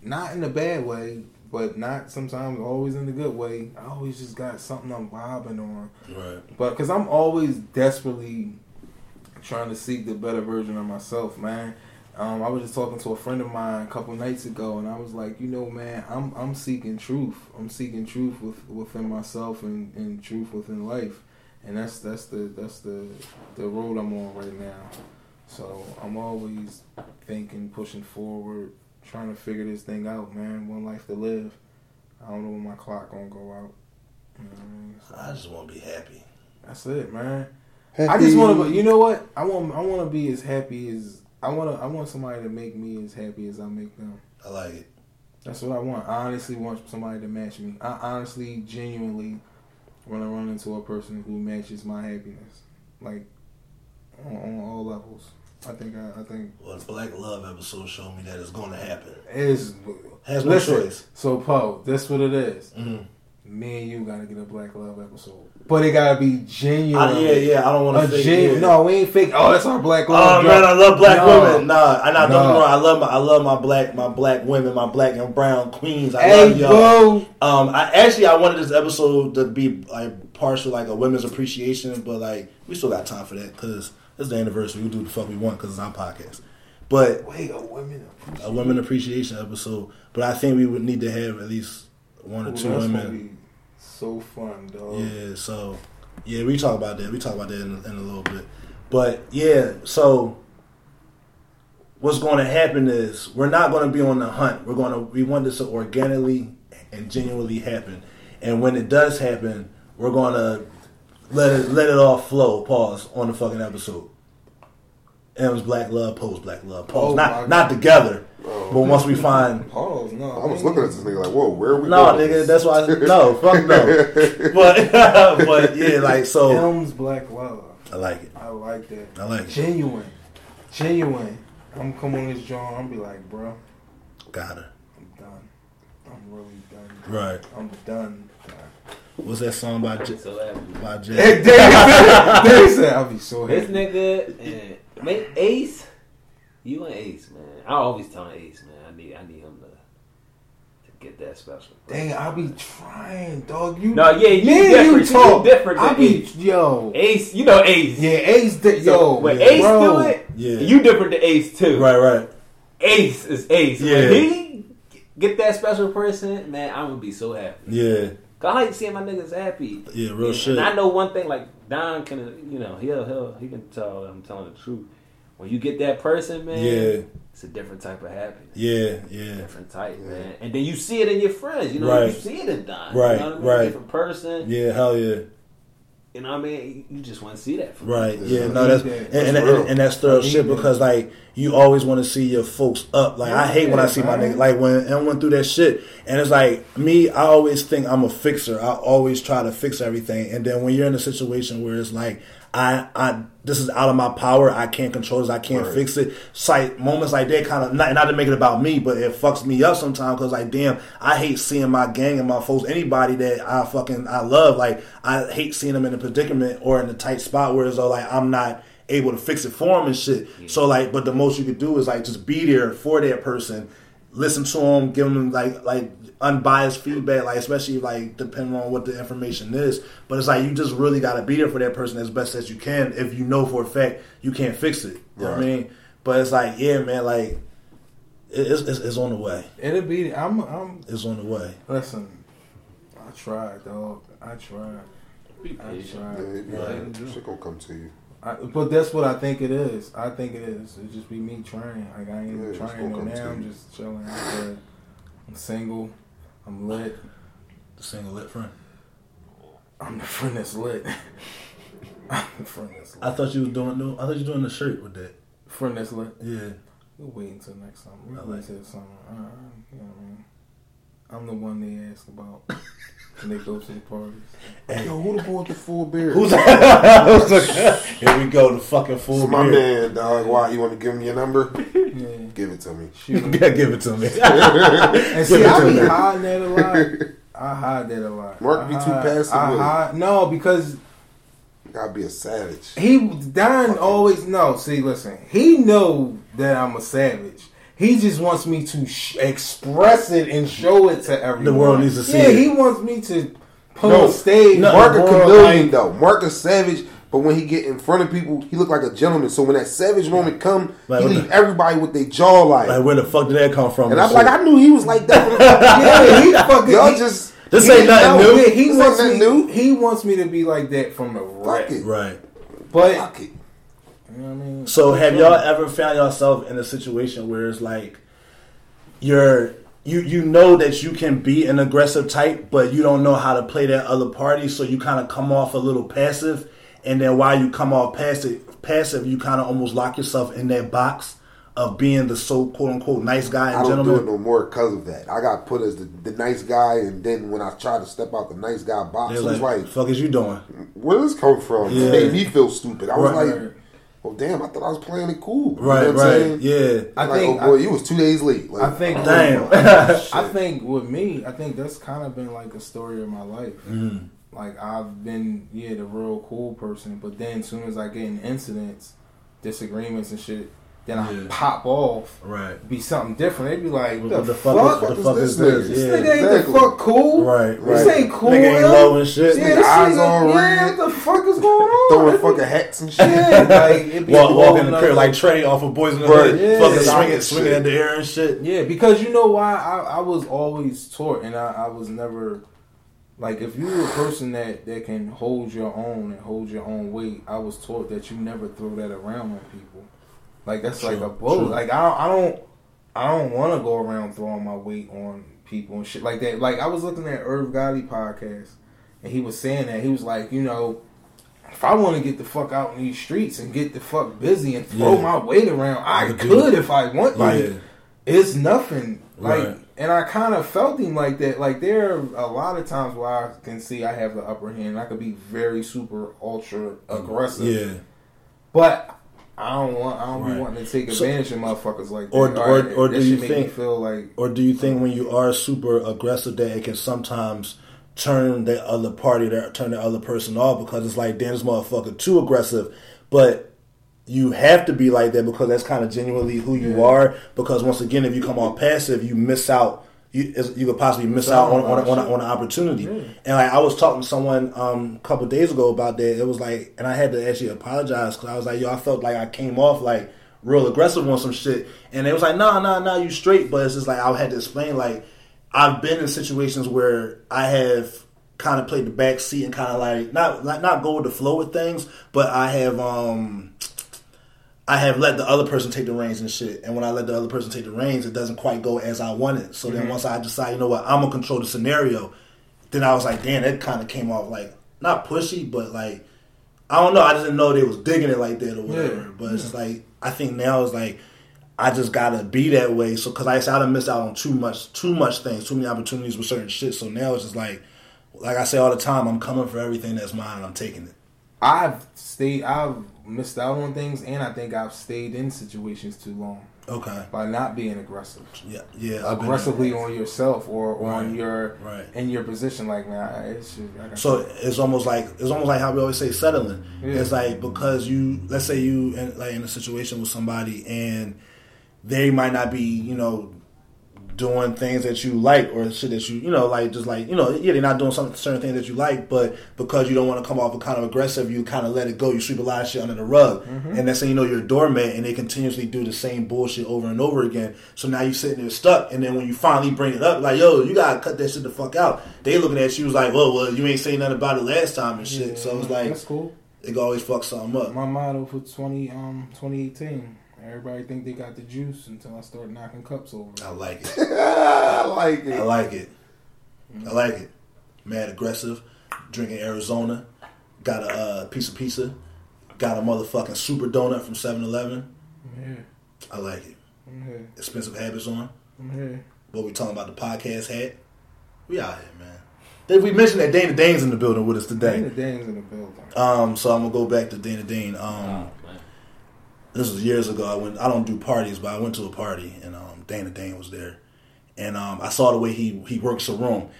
not in a bad way, but not sometimes always in the good way. I always just got something I'm vibing on. right. But because I'm always desperately trying to seek the better version of myself, man. Um, I was just talking to a friend of mine a couple nights ago, and I was like, you know, man, I'm I'm seeking truth. I'm seeking truth with, within myself and, and truth within life, and that's that's the that's the the road I'm on right now. So I'm always thinking, pushing forward, trying to figure this thing out, man. One life to live. I don't know when my clock gonna go out. You know I mean? So- I just want to be happy. that's it, man. I just want to. You know what? I want. I want to be as happy as I want to. I want somebody to make me as happy as I make them. I like it. That's what I want. I honestly want somebody to match me. I honestly, genuinely, want to run into a person who matches my happiness, like on, on all levels. I think. I, I think Well, the Black Love episode showed me that it's going to happen. is. Has no Listen, choice. So Poe, that's what it is. Mhm. Me and you gotta get a Black Love episode, but it gotta be genuine. I, yeah, yeah. I don't want to fake gen- yeah. No, we ain't fake. Oh, that's our Black Love. Oh Love. man, I love black No. women. Nah, I not don't me No. wrong. I love my I love my black my black women, my black and brown queens. I Hey, love y'all. bro. Um, I actually I wanted this episode to be like partial, like a women's appreciation, but like we still got time for that because it's the anniversary. We do the fuck we want because it's our podcast. But Wait, a women. a women appreciation episode. But I think we would need to have at least one or Ooh, two that's women. so fun, dog. Yeah, so Yeah, we talk about that. We talk about that in, in a little bit. But yeah, so what's going to happen is we're not going to be on the hunt. We're going to we want this to organically and genuinely happen. And when it does happen, we're going to let it let it all flow. Pause on the fucking episode. M's Black Love, post Black Love, pause. Oh not not together, Oh. but once we find Pause. No, I was looking at this nigga like, whoa, where are we no, going? nigga, that's why. I, no, fuck no. (laughs) But (laughs) but yeah, like so. Elms Black Love. I like it. I like that. I like it. Genuine. Genuine. I'm come on this joint. I'm be like, bro, Got her. I'm done. I'm really done. Right. I'm done. What's that song by J- So by Jay? Hey, Dave, (laughs) Dave said, I'll be so This nigga and man, Ace, you and Ace, man. I always tell Ace, man, I need I need him to to get that special. Dang, I'll be trying, dog. You No, yeah, you me and different. you talk. You different I than be Ace. yo. Ace, you know Ace. Yeah, Ace. Di- So yo, when yeah, Ace bro. do it, Yeah. you different to Ace too. Right, right. Ace is Ace. Yeah. When he get that special person, man, I'm gonna be so happy. Yeah, 'Cause I like seeing my niggas happy. yeah, real and, shit. And I know one thing, like Don can, you know, he'll he'll he can tell I'm telling the truth. When you get that person, man, Yeah, it's a different type of happiness. yeah, yeah. Different type, man. And then you see it in your friends. You know, Right. you see it in Don. Right, You know what I mean? right. Different person. Yeah, hell yeah. You know what I mean? You just want to see that. From Right. Yeah. Yeah. No, that's and, that's and, and, and that's thorough shit that. because like you always want to see your folks up. Like I hate when I see my Yeah, nigga like when M went through that shit and it's like me. I always think I'm a fixer. I always try to fix everything, and then when you're in a situation where it's like I I this is out of my power. I can't control this. I can't Right. fix it. It's like moments like that kind of not not to make it about me, but it fucks me up sometimes because like damn, I hate seeing my gang and my folks, anybody that I fucking I love. Like I hate seeing them in a predicament or in a tight spot where it's all like I'm not able to fix it for them and shit. So like, but the most you could do is like just be there for that person, listen to them, give them like like unbiased feedback, like especially like depending on what the information is. But it's like you just really got to be there for that person as best as you can if you know for a fact you can't fix it. You know what I mean? But it's like, yeah, man, like it's, it's, it's on the way. It'll be. I'm. I'm. It's on the way. Listen. I tried, dog. I tried. I patient. Yeah, tried. it be shit gonna come to you. I, but that's what I think it is. I think it is. It just be me trying. Like I ain't Yeah, trying no now. I'm just chilling out there. I'm single. I'm lit. The single lit friend. I'm the friend that's lit. (laughs) I'm the friend that's lit. I thought you was doing no. I thought you were doing the shirt with that. friend that's lit. Yeah. We'll wait until next summer. We'll I wait like until the summer. Uh, you know what I mean? I'm the one they ask about (laughs) when they go to the parties. Yo, who the boy with the full beard? Who's (laughs) Here we go. The fucking This full is my man, dog. Why you want to give me your number? Yeah. Give it to me. (laughs) Shoot. Give it to me. And see, I to be me. hiding that a lot. I hide that a lot. Mark I be too passive I with hide, no, because Gotta be a savage. he Don always no. See, listen, he know that I'm a savage. He just wants me to sh- express it and show it to everyone. The world needs to see Yeah, it. he wants me to put No, on stage. no, Mark a chameleon like- though. Mark a savage, but when he get in front of people, he look like a gentleman. So when that savage moment come, Like, he leave the- everybody with their jaw like. Like where the fuck did that come from? and and I'm like. I knew he was like that. From (laughs) yeah, he fucking. Y'all he- just This he- ain't nothing no, new. Yeah, he This wants ain't me. new. He wants me to be like that from the fuck it. right. But Fuck it. You know what I mean. So have y'all ever found yourself in a situation where it's like you're you you know that you can be an aggressive type, but you don't know how to play that other party, so you kind of come off a little passive, and then while you come off passive, passive, you kind of almost lock yourself in that box of being the so quote unquote nice guy I and don't do it gentleman. no more because of that. I got put as the, the nice guy, and then when I try to step out the nice guy box, They're it was like, like, "Fuck is you doing?" where did this come from? Yeah. It made me feel stupid. I was Right. like, well, damn, I thought I was playing it cool. You Right, know what I'm right, saying? yeah. I like, think. oh boy, I, you was two days late. Like, I think. Damn. (laughs) I think with me, I think that's kind of been like a story of my life. Mm. Like I've been, yeah, the real cool person, but then as soon as I get in incidents, disagreements and shit, then I Yeah. pop off. Right. Be something different. They'd be like, What "The, the fuck? fuck? What the is fuck this is this? nigga? This Yeah. nigga ain't exactly. the fuck cool. Right, right. This ain't cool. Nigga ain't low and shit. Yeah, Nigga this eyes nigga- all yeah, red. What the fuck is going on? Throwing fucking hats and shit. Yeah, like it be Walk, walk in the crib like Trey off of Boyz n the Hood, Yeah. fucking Yeah. swinging, swinging at the air and shit. Yeah, because you know why I, I was always taught, and I, I was never like if you're a person that that can hold your own and hold your own weight, I was taught that you never throw that around on people. Like that's like a bullet. true. Like I don't, I don't I don't want to go around throwing my weight on people and shit like that. Like I was looking at Irv Gotti podcast and he was saying that he was like, you know, if I want to get the fuck out in these streets and get the fuck busy and throw Yeah. my weight around, I could could if I want. Like Yeah. it's nothing. Like, Right. and I kind of felt him like that. Like there are a lot of times where I can see I have the upper hand. I could be very super ultra aggressive. Yeah. But I don't want. I don't Right. be wanting to take So- advantage of motherfuckers like that. Or- All or- or do you should make me think- feel like Or do you think uh, when you are super aggressive that it can sometimes turn the other party, that turn the other person off because it's like, damn, this motherfucker too aggressive. But you have to be like that because that's kind of genuinely who you are. Because once again, if you come on passive, you miss out. You you could possibly miss out on on, on, on an opportunity. And like I was talking to someone um, a couple days ago about that. It was like, and I had to actually apologize because I was like, yo, I felt like I came off like real aggressive on some shit. And it was like, nah, nah, nah, you straight. But it's just like I had to explain like I've been in situations where I have kind of played the back seat and kind of like not like not go with the flow with things, but I have um I have let the other person take the reins and shit. And when I let the other person take the reins, it doesn't quite go as I want it. So then once I decide, you know what, I'm gonna control the scenario, then I was like, damn, that kind of came off like not pushy, but like I don't know. I didn't know they was digging it like that or whatever. Yeah, But it's just like I think now it's like I just gotta be that way. So because I said I done missed out on too much, too much things, too many opportunities with certain shit. So now it's just like, like I say all the time, I'm coming for everything that's mine and I'm taking it. I've stayed. I've missed out on things, and I think I've stayed in situations too long Okay. by not being aggressive. Yeah. Yeah. I've aggressively on yourself or on Right, your right. in your position. Like man, it's just, I got So it's almost like it's almost like how we always say settling. Yeah. It's like because you let's say you in, like in a situation with somebody and they might not be you know doing things that you like or shit that you you know like just like you know yeah they're not doing some certain things that you like but because you don't want to come off a kind of aggressive you kind of let it go. You sweep a lot of shit under the rug. And that's saying you know you're a doormat and they continuously do the same bullshit over and over again. So now you're sitting there stuck and then when you finally bring it up like yo you gotta cut that shit the fuck out. They looking at you like well well you ain't saying nothing about it last time and shit. So it's like that's cool. it always fuck something up. My motto for twenty um twenty eighteen. Everybody think they got the juice until I start knocking cups over. I like it (laughs) I like it. I it. like it. I like it. Mad aggressive. Drinking Arizona. Got a uh, piece of pizza. Got a motherfucking super donut from 7 Eleven. I'm. I like it. I'm here. Expensive habits on. I'm here. What we talking about the podcast hat. We out here, man. Did we mention that Dana Dane's in the building with us today? Dana? Dane's in the building. Um, so I'm gonna go back to Dana Dane. Um, Oh, man. This was years ago. I went. I don't do parties, but I went to a party and um, Dana Dane was there, and um, I saw the way he he works a room.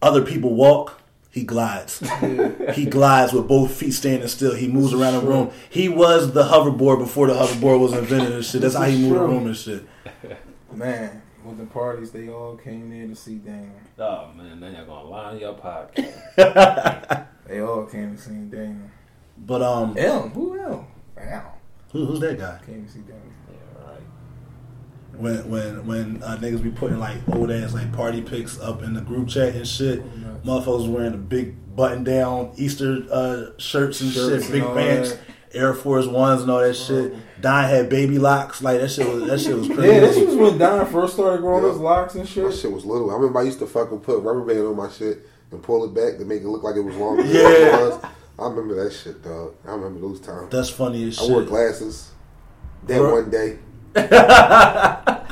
Other people walk, he glides. (laughs) he glides with both feet standing still. He moves around the room. He was the hoverboard before the hoverboard was invented and shit. That's how he moved the room and shit. Man, with the parties, they all came there to see Dana. Oh man, then you're gonna lie on your podcast. They all came to see Dana. But um, L, who L? L who, who's that guy? came to see Dana. yeah, right. When when when uh, niggas be putting like old ass like party pics up in the group chat and shit, nuts. motherfuckers wearing the big button down Easter uh, shirts and Shirts shit, big and all pants, that. Air Force Ones and all that shit. Don had baby locks, like that shit was that shit was crazy. (laughs) Yeah, crazy. this was when Don first started growing Yeah. his locks and My shit. shit was little. I remember I used to fucking put rubber band on my shit and pull it back to make it look like it was longer. than Yeah. It was. I remember that shit, dog. I remember those times. That's funny as I shit. I wore glasses. That Bro. one day. (laughs) that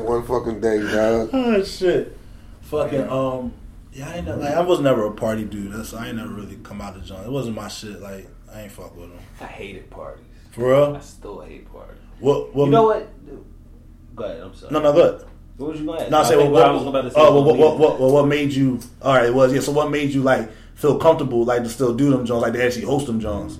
one fucking day, dog. (laughs) Oh shit, fucking um, yeah, I ain't never, like I was never a party dude. That's I ain't never really come out the joint. It wasn't my shit. Like I ain't fuck with them I hated parties. for real. I still hate parties. What what? You know what? Go ahead. I'm sorry. No, no, good. What was you going to ask? No, I say think what, I was about to say. oh, what, what, what, what, what made you? All right, it was yeah. So what made you like feel comfortable like to still do them Jones, like to actually host them Jones?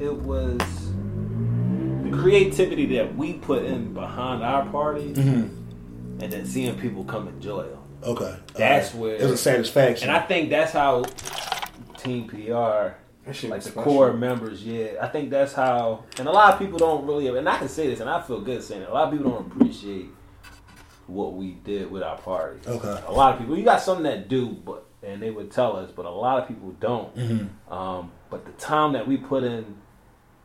It was the creativity that we put in behind our parties, Mm-hmm. and then seeing people come enjoy them. Okay, That's All where- it was a satisfaction. And I think that's how Team PR, like the special. core members, yeah. I think that's how, and a lot of people don't really, and I can say this, and I feel good saying it. A lot of people don't appreciate what we did with our parties. Okay. A lot of people, you got some that do, but and they would tell us, but a lot of people don't. Mm-hmm. Um, but the time that we put in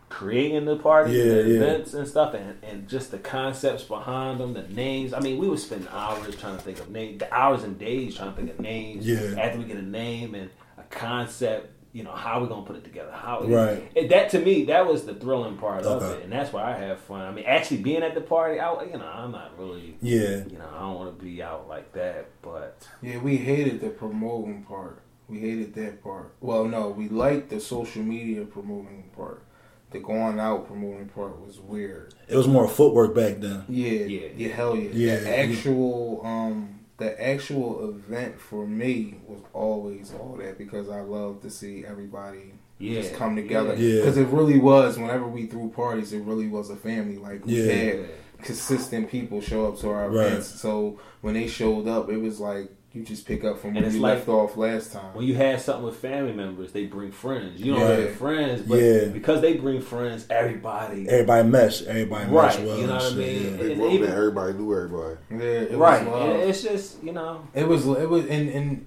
creating the parties, Yeah, the yeah. events and stuff, and, and just the concepts behind them, the names. I mean, we would spend hours trying to think of names, hours and days trying to think of names. Yeah. After we get a name and a concept, you know, how we gonna put it together? How Right. and that to me, that was the thrilling part of it, and that's why I have fun. I mean, actually being at the party, I, you know, I'm not really, Yeah. you know, I don't want to be out like that, but Yeah, we hated the promoting part. We hated that part. Well, no, we liked the social media promoting part. The going out promoting part was weird. It was more footwork back then. Yeah, Yeah. yeah, hell yeah. Yeah, the yeah. actual, um, the actual event for me was always all that because I love to see everybody Yeah, just come together. yeah. Because it really was. Whenever we threw parties, it really was a family. Like we Yeah. had consistent people show up to our Right. events. So when they showed up, it was like you just pick up from And where it's you like- left off last time. when you have something with family members, they bring friends. You don't Yeah. have friends, but Yeah. because they bring friends, everybody. Everybody mesh. Everybody Right, mesh well. you know what I mean? yeah. And Big even- everybody knew everybody. yeah, it right. was love. And it's just, you know, It was it was and and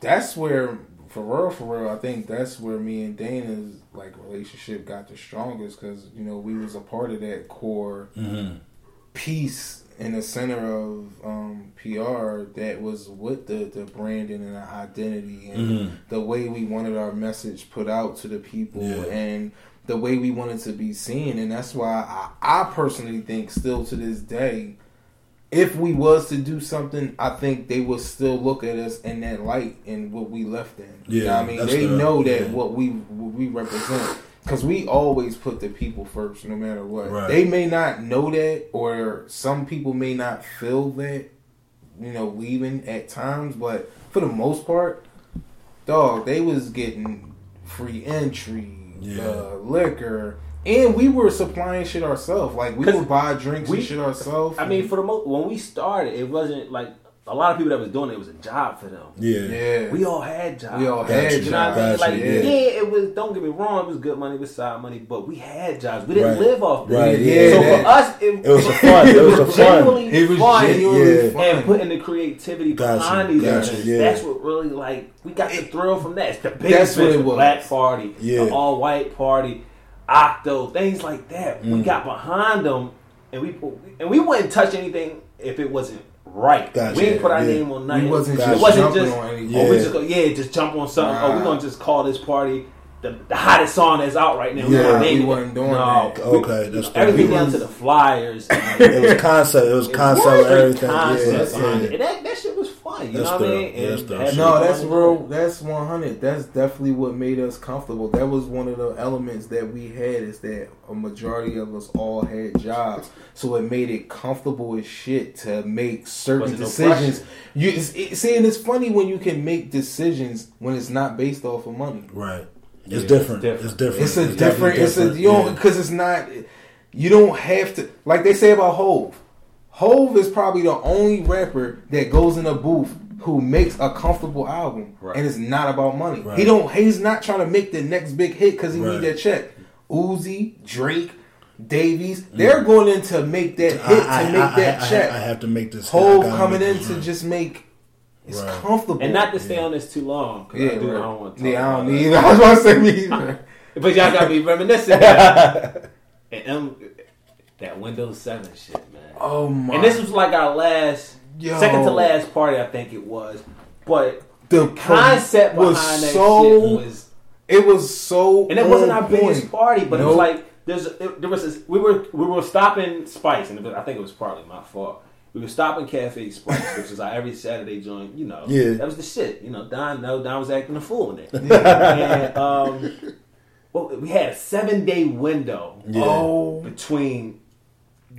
that's where for real for real I think that's where me and Dana's like relationship got the strongest because you know we was a part of that core Mm-hmm. piece in the center of um, PR that was with the the branding and the identity and Mhm. the way we wanted our message put out to the people Yeah. and the way we wanted to be seen and that's why I, I personally think still to this day if we was to do something, I think they would still look at us in that light and what we left in. You know Yeah, I mean, they fair. know that Yeah. what we what we represent because we always put the people first, no matter what. Right. They may not know that, or some people may not feel that. You know, leaving at times, but for the most part, dog, they was getting free entry, Yeah. uh, liquor. And we were supplying shit ourselves. Like we would buy drinks we- and shit ourselves. I mean, for the most, when we started, it wasn't like a lot of people that was doing it, it was a job for them. Yeah. yeah, We all had jobs. We all Gotcha. had You know what I mean? jobs. Like, yeah. yeah. it was. Don't get me wrong, it was good money, it was side money, but we had jobs. We didn't Right. live off this. Right, yeah, So that- for us, it, It was a fun. It (laughs) was a fun. genuinely It was fun. genuinely Yeah. fun. and putting the creativity Gotcha, behind these gotcha, events. yeah. That's what really like we got the thrill from that. It's the big That's what it the was. black party, Yeah. the all white party, Octo, things like that. Mm. We got behind them, and we and we wouldn't touch anything if it wasn't right. Gotcha, we didn't put our yeah. name on nothing. We wasn't Gotcha. it wasn't just on anything. oh we just go yeah just jump on something. Oh, we're gonna just call this party. The, the hottest song that's out right now. Yeah, gonna we name it. wasn't doing no, that. we- Okay, that's everything We down to the flyers. It was concept. It was concept of Straight everything. concept Yeah, yeah. it. That, that shit was fun. You That's know what I mean? Yeah, that's And dope. had No, that's real. That's one hundred. That's definitely what made us comfortable. That was one of the elements that we had. Is that a majority of us all had jobs, so it made it comfortable as shit to make certain Wasn't no decisions. you it's, it, see, and it's funny when you can make decisions when it's not based off of money. Right. It's Yeah, different. it's It's different. different. It's a definitely different. It's a you don't yeah. because it's not. You don't have to like they say about Hove. Hove is probably the only rapper that goes in a booth who makes a comfortable album, Right. and it's not about money. Right. He don't. He's not trying to make the next big hit because he Right. need that check. Uzi, Drake, Davies, they're going in to make that hit Mm. I, I, to make I, that I, check. I, have to make this. hit. Hove coming in to just make. It's Right. comfortable And not to stay on this too long. Yeah, I, do, I right. don't want to talk yeah, I don't that. need. (laughs) I was about to say me. (laughs) But y'all got me reminiscing. (laughs) and um, that Windows 7 shit, man. Oh my! and this was like our last, Yo. second to last party, I think it was. But the concept was behind that so shit was It was so, And it wasn't our biggest party, but it was like there's it, there was this, we were we were stopping Spice, and I think it was partly my fault. We were stopping Cafe Spice, which is our every Saturday joint. You know, Yeah. that was the shit. You know, Don no Don was acting a fool in it. (laughs) and um, well, we had a seven day window Yeah. Oh, between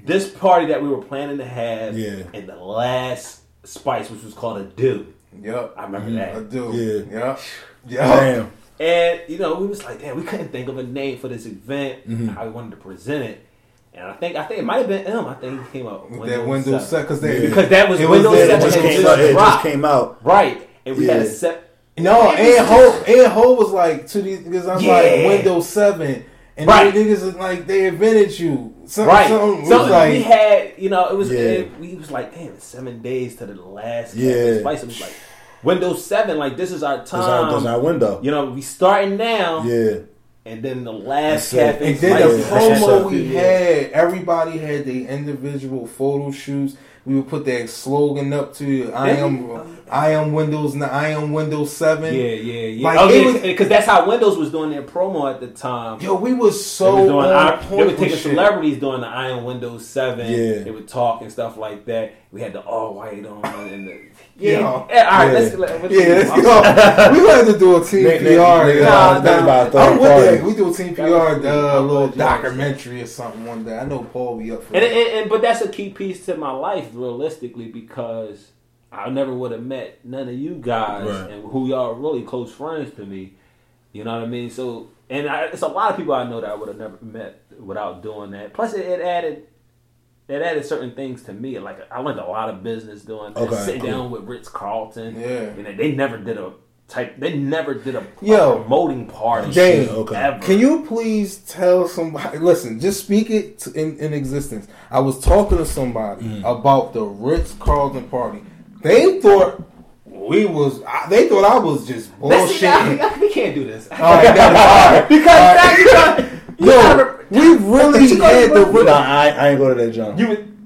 this party that we were planning to have Yeah. and the last Spice, which was called a Do. yep. I remember I that. A do. Yeah. Yep. Yep. Damn. And you know, we was like, damn, we couldn't think of a name for this event. Mm-hmm. How we wanted to present it, and I think I think it might have been M. I think he came up with With that Windows 7 because they Yeah. because that was It was Windows that- It Seven just came just out. It just came out. right, and we had a set. no and was Ho and Ho was like to these because I'm Yeah. like Windows Seven and Right. niggas is like they invented you. Some, Right, Something so like we had, you know, it was. Yeah. It, we was like, damn, it's seven days to the last. Yeah. Spice. It was like, Windows Seven, like this is our time. our, that's our window. you know, we starting now, Yeah. and then the last That's cafe. And then the Yeah. promo we had, everybody had their individual photo shoots. We would put that slogan up to I am I am Windows and I am Windows Seven. Yeah, yeah, yeah. Like, oh, it yeah, because that's how Windows was doing their promo at the time. Yo, we was They so was doing on our, point they were with taking shit. celebrities doing the I am Windows Seven. Yeah. They would talk and stuff like that. We had the all white on and the yeah. Yeah. yeah. All right, Yeah. let's, let, Yeah, let's go. we gonna have to do a team Nigga, PR. nigga, Nah, think nah, about I'm with party. that. We do a team PR, uh, cool. little documentary or something one day. I know Paul will be up for And, that. and, and but that's a key piece to my life, realistically, because I never would have met none of you guys Right. and who y'all are really close friends to me. You know what I mean? So, and I, it's a lot of people I know that I would have never met without doing that. Plus, it, it added. It added certain things to me. Like I learned a lot of business doing. Okay, Sitting cool. down with Ritz Carlton. Yeah. Know, they never did a type. They never did a, Yo. promoting party. Dang, okay. ever. Can you please tell somebody? Listen, just speak it in, in existence. I was talking to somebody Mm. about the Ritz Carlton party. They thought we was. I- They thought I was just Let's bullshitting. (laughs) I- I- we can't do this. All right, (laughs) all right. because now you got, you Yo, gotta- we really (laughs) You gotta had the remember- Ritz. Nah, I, I ain't go to that jump. you would,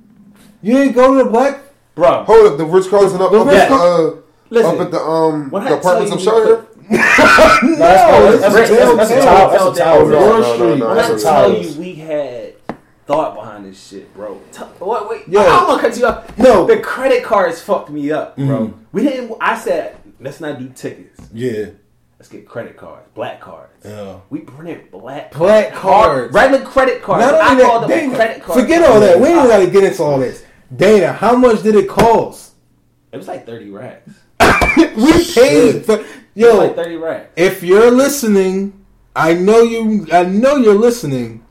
You didn't go to the black. bro. Hold up, the Ritz Carlton up, The up, Ritz- at, the, uh, Listen, up at the um when I the apartments tell of you Shire. we No, that's, that's that's, a that's, that's, a tower. That's a tower. No, no, Wall no, Street. no, When that's tell you we had thought behind this shit, bro. T- what, wait, Yo. I want to cut you off. No. the credit cards fucked me up, bro. Mhm. We didn't. I said let's not do tickets. Yeah. Let's get credit cards, black cards. Yeah. We printed black Black cards. regular credit cards. Not I only called that, them Dana, credit cards. forget all that. We ain't got to get into all this. Dana, how much did it cost? It was like thirty racks. (laughs) we paid. For, yo, like thirty racks. if you're listening, I know you. I know you're listening.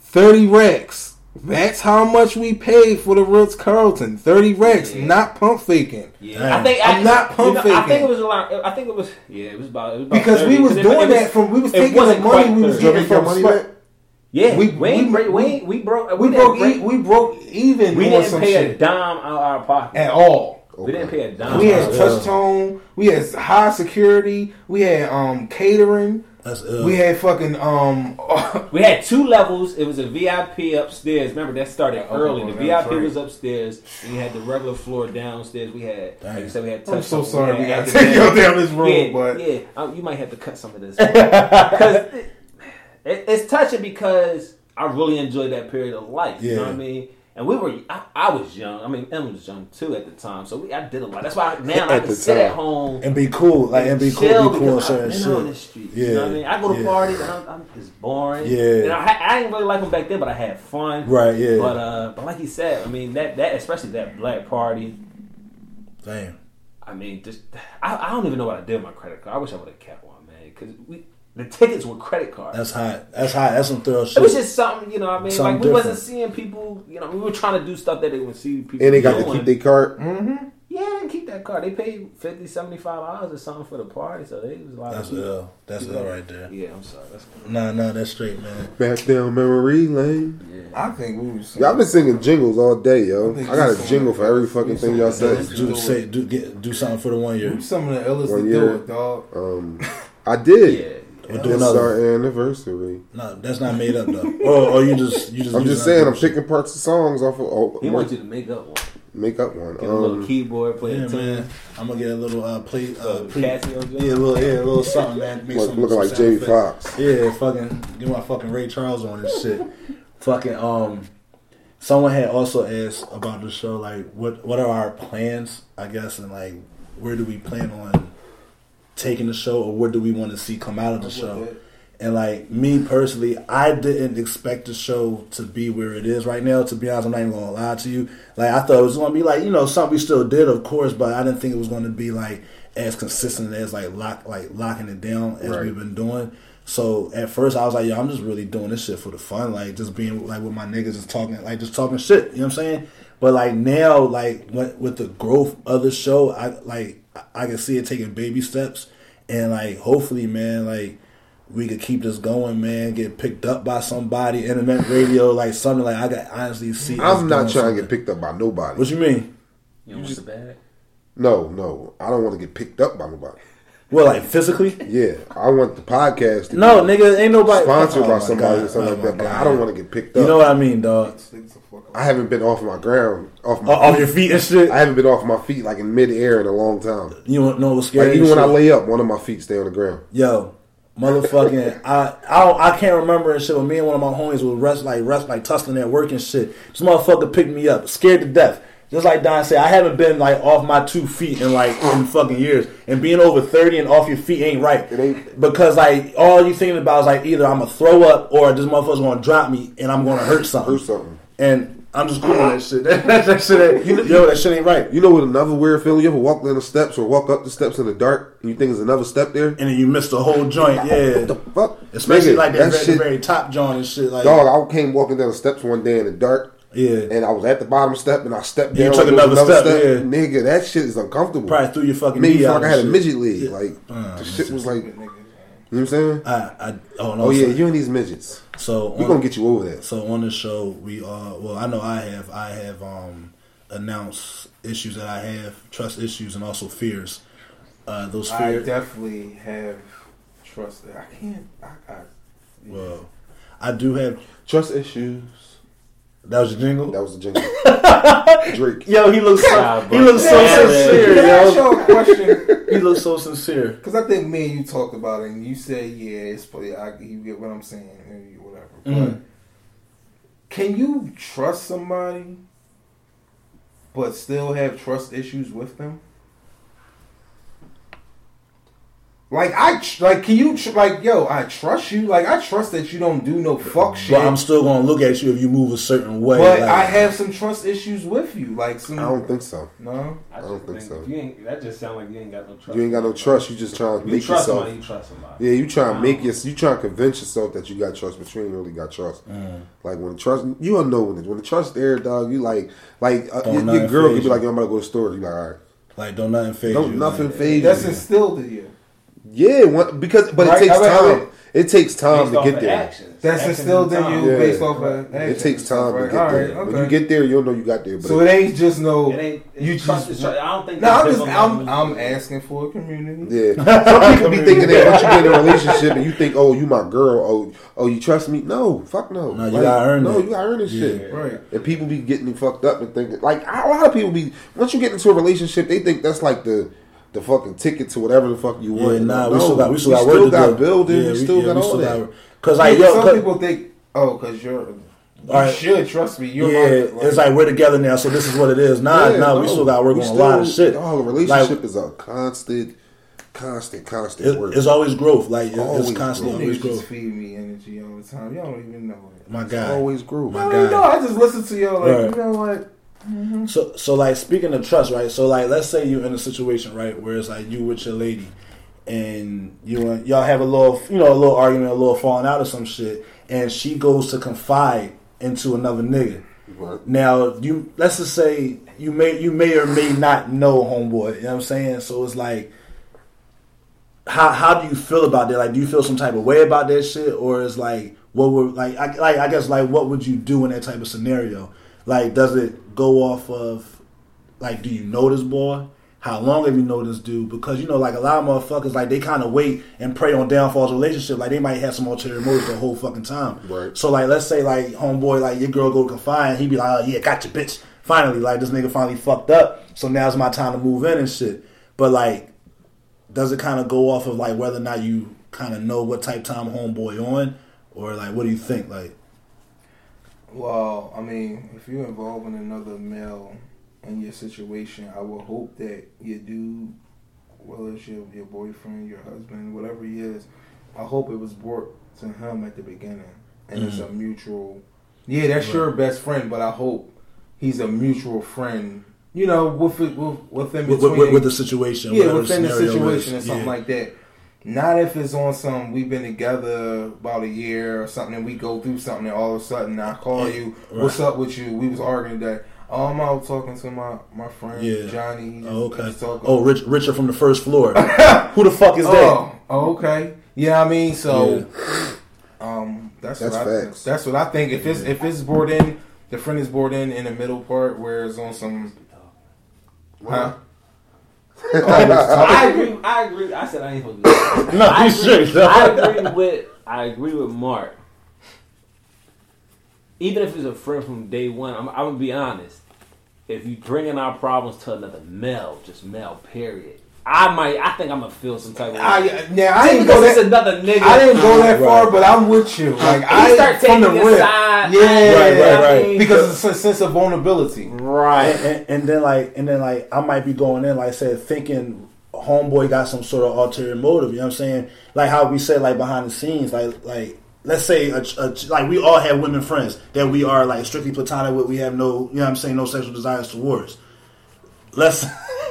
Thirty racks. That's how much we paid for the Ritz Carlton. Thirty racks, Yeah. not pump faking. Yeah, Damn. I think I'm not pump you know, I think it was a lot. I think it was yeah. It was about, it was about Because 30, we was it- doing it was- that from we was taking the money we was getting from money back. Yeah, We- we we we- we we- broke We we broke. didn't, e- We broke even we didn't some pay shit a dime out of our pocket. at all. We didn't pay a dime. We had of touch tone. We had high security. We had um catering. That's ill. We had fucking um. (laughs) We had two levels. It was a VIP upstairs. Remember that started Oh, early. The VIP right. was upstairs. And you had the regular floor downstairs. We had, like you said, we had. I'm so sorry we had gotta take you down this road, yeah, but yeah, um, you might have to cut some of this (laughs) because it, it, it's touching because I really enjoyed that period of life. You know Yeah. what I mean? And we were, I, I was young. I mean, Em was young too at the time, so we, I did a lot. That's why now I can the sit at home and be cool, like and be cool, chill be cool, because certain I've been shit. on the street. Yeah, You know what I mean? I go to yeah. parties and I'm, I'm just boring. Yeah. And I, I didn't really like them back then, but I had fun. Right, yeah. But uh, but like you said, I mean that that especially that black party. Damn. I mean, just I, I don't even know what I did with my credit card. I wish I would have kept one, man, because we the tickets were credit cards. That's hot. That's hot. That's some thorough shit. it was just something, you know. what I mean, Something like we wasn't seeing people. You know, we were trying to do stuff that they would see people. And they got to keep their card. Mm-hmm. Yeah, they didn't keep that card. They paid 50 dollars or something for the party, so they was like, That's ill. That's ill right there. Yeah, I'm sorry. That's Nah, nah, that's straight, man. Back down memory lane. Yeah, I think we was. Y'all been singing jingles all day, yo. I I got we a jingle for every fucking thing y'all said. Do say do get do something for the one year. We some of the illest One to do it, dog. Um, (laughs) I did. yeah. Or do It's another. our anniversary. No, that's not made up though. (laughs) oh, or you just you just. I'm just saying, I'm picking parts of songs off of. Oh, He wants you to make up one. make up one. Get a little Um, keyboard, play Yeah, a tune. man. I'm gonna get a little uh play uh pre- Casio? Yeah, a little yeah, a little something, man. Make look, some, looking some like sound Jamie effects. Foxx. Yeah, fucking give my fucking Ray Charles on this shit. fucking um someone had also asked about the show, like what what are our plans, I guess, and like where do we plan on taking the show or what do we want to see come out of the show? And like me personally, I didn't expect the show to be where it is right now. To be honest, I'm not even gonna lie to you. Like I thought it was gonna be like you know something we still did, of course, but I didn't think it was gonna be like as consistent as like lock like locking it down as Right. we've been doing. So at first I was like, yo, I'm just really doing this shit for the fun, like just being like with my niggas, just talking, like just talking shit. You know what I'm saying? But like now, like with, with the growth of the show, I like I can see it taking baby steps, and like hopefully, man, like we could keep this going, man. Get picked up by somebody, internet radio, like something like I could honestly see. I'm not doing trying to get picked up by nobody. What you mean? You don't want the bag? No, no, I don't want to get picked up by nobody. Well, like physically? Yeah, I want the podcast to No, be nigga, ain't nobody sponsored Oh by somebody God. or something Oh like that. my But God. I don't want to get picked up. You know what I mean, dog? This nigga's a fucking- I haven't been off my ground, off my O- Off your feet and shit. I haven't been off my feet like in midair in a long time. You know know what's scary? Like even as when I lay up, one of my feet stay on the ground. Yo, motherfucking, (laughs) I I I can't remember and shit. But me and one of my homies was rest like rest like tussling at work and shit. This motherfucker picked me up, scared to death. Just like Don said, I haven't been like off my two feet in like in fucking years. And being over thirty and off your feet ain't right. It ain't. Because like all you thinking about is like either I'm gonna throw up or this motherfucker's gonna drop me and I'm gonna hurt something. Hurt something. And I'm just cool with that shit. that, (laughs) that shit ain't, yo, that shit ain't right. You know what another weird feeling? You ever walk down the steps or walk up the steps in the dark and you think there's another step there? And then you miss the whole joint, yeah. What the fuck? Especially Nigga, like that, that very, shit- very top joint and shit. Like, Dog, I came walking down the steps one day in the dark. Yeah. And I was at the bottom step and I stepped You down. took like another step, yeah. Nigga, that shit is uncomfortable. probably threw your fucking Made me knee feel out. like I had a midget shit. leg. Yeah. Like Uh, the shit was like, you know what I'm saying? I, I, oh no. Oh yeah, you and these midgets. so We on- gonna get you over that. So on the show, we uh, well, I know I have, I have um announced issues that I have, trust issues, and also fears. Uh, those fears. I definitely have trust. I can't. I, I, Well, I do have. Trust issues. That was your jingle. That was the jingle. (laughs) Drake. Yo, he looks so, Nah, he looks so Yeah, sincere, Can I ask yo. you a question? He looks so sincere. Because I think me and you talked about it, and you said, "Yeah, it's probably I, you get what I'm saying, maybe whatever." Mm. But can you trust somebody, but still have trust issues with them? Like I like, can you like, yo? I trust you. Like I trust that you don't do no fuck shit. But I'm still gonna look at you if you move a certain way. But like- I have some trust issues with you. Like some. I don't think so. No. I, don't just think so. You ain't, that just sound like you ain't got no trust. You ain't got no trust. You just trying to You make trust yourself. somebody, you trust somebody. Yeah, you trying to make your, you trying to convince yourself that you got trust, but you ain't really got trust. Mm. Like when the trust, you don't know when it, when the trust there, dog. You like, like uh, your, your girl phase could be like, "Yo, I'm about to go to the store." You like, all right, like don't nothing phase don't you. nothing like, phase That's you. instilled in you. Yeah, one, because but Right, it takes I mean, I time. mean- it takes time Based to get there. actions. That's Actions instilled and in you. Yeah. based off of. It takes and stuff, time to get there. right, When you get there, you'll know you got there. But So it ain't just no. It ain't. You You trust. just- trust. I don't think. No, I'm just I'm. I'm asking for a community. Yeah, (laughs) some people be thinking that once you get in a relationship and you think, oh, you my girl, oh, oh, you trust me? No, fuck no. No, you gotta earn No, it. you gotta earn this Yeah. shit. Right. And people be getting fucked up and thinking like a lot of people be once you get into a relationship, they think that's like the the fucking ticket to whatever the fuck you Yeah, want. nah, No, we still got we still we got still work got to do. building, Yeah, we still got all that. Because like Yeah, yo, some 'cause- people think, oh, because you're. You Alright. should trust me. You're yeah, my, it's like we're together now, so this is what it is. Nah, Yeah, nah, we still got to work we on a lot of still- shit. Oh, a relationship Like, is a constant, constant, constant it- work. it's always growth. Like it's Always constantly growth. always Niggas just growth. feed me energy all the time. Y'all don't even know it. My It's guy. always growth. My I don't guy. know. I just listen to y'all like, Right. you know what? Mm-hmm. So, so like speaking of trust, right? So, like, let's say you're in a situation, right, where it's like you with your lady, and you and y'all have a little, you know, a little argument, a little falling out or some shit, and she goes to confide into another nigga. Right. Now, you let's just say you may you may or may not know homeboy. You know what I'm saying? So it's like, how how do you feel about that? Like, do you feel some type of way about that shit, or is like what would like I like I guess like what would you do in that type of scenario? Like, does it go off of like do you know this boy? How long have you known this dude? Because you know, like a lot of motherfuckers, like they kind of wait and prey on downfalls relationship. Like they might have some ulterior motives the whole fucking time. Right. So like, let's say like homeboy, like your girl go confine, he be like, oh yeah, got your bitch. Finally, like this nigga finally fucked up. So now's my time to move in and shit. But like, does it kind of go off of like whether or not you kind of know what type time homeboy on, or like what do you think? Like, Well, I mean, if you're involving another male in your situation, I would hope that your dude, whether it's your, your boyfriend, your husband, whatever he is, I hope it was brought to him at the beginning. And it's a mm-hmm. mutual, yeah, that's your best friend, but I hope he's a mutual friend, you know, with it, with, within with, between. with, with the situation, yeah, within the situation or something Yeah. like that. Not if it's on some we've been together about a year or something and we go through something and all of a sudden I call you, right. what's up with you? We was arguing that oh I'm out talking to my, my friend Yeah. Johnny. He just- Oh, okay. he's talking- Oh, Rich, Richard from the first floor. (coughs) Who the fuck is that? Oh, okay. Yeah, I mean, so um, that's That's what I, that's what I think. If it's if it's brought in, the friend is brought in in the middle part where it's on some, huh? (laughs) I agree. I agree. I said I ain't supposed to. Do. No, I you agree, straight. I agree with. I agree with Mark. Even if it's a friend from day one, I'm, I'm gonna be honest. If you bringing our problems to another male, just male, period. I might. I think I'm gonna feel some type of. I, way. now I didn't because go it's that. another nigga. I didn't go that Right. far, but I'm with you. Like He I start from the taking rip, aside. yeah, Right, right, right. I mean, because it's a sense of vulnerability. right. and, and, and then like and then like I might be going in like I said thinking homeboy got some sort of ulterior motive. You know what I'm saying? Like how we said like behind the scenes, like like let's say a, a, like we all have women friends that we are like strictly platonic with. We have no you know what I'm saying no sexual desires towards. Let's (laughs) (laughs)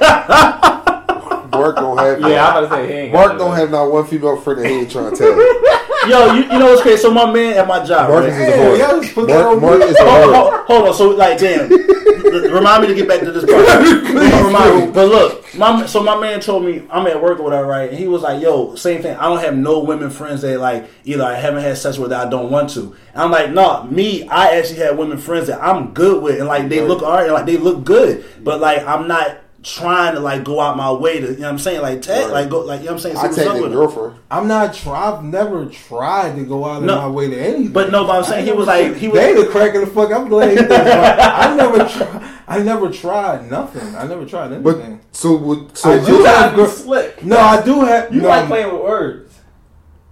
Mark don't have. Yeah, I'm about to say he ain't. Mark don't have not one female friend that he ain't trying to tell. (laughs) yo you, you know what's crazy? So my man at my job, Marcus right? is a Yeah, whore. y'all just put that Mark, Mark is a hold, whore. hold, hold on. So like, damn, (laughs) remind me to get back to this part. remind me. But look, my so my man told me I'm at work or whatever, right? And he was like, "Yo, same thing. I don't have no women friends that like either I haven't had sex with that I don't want to." And I'm like, "Nah, me. I actually have women friends that I'm good with, and like they look alright, and like they look good, but like I'm not." Trying to like go out my way to, you know what I'm saying? Like, tag, Right. like, go, like, you know what I'm saying? See I what's take up your with it. girlfriend. I'm not. Try, I've never tried to go out of my way to anything. But no, but I'm saying he was like, he was, they the crack in the fuck. I'm glad. he thinks I never (laughs) tried. I never tried nothing. I never tried anything. But anything. so would so I you do You have gotta be gr- slick. no, I do have. You no, like playing with words.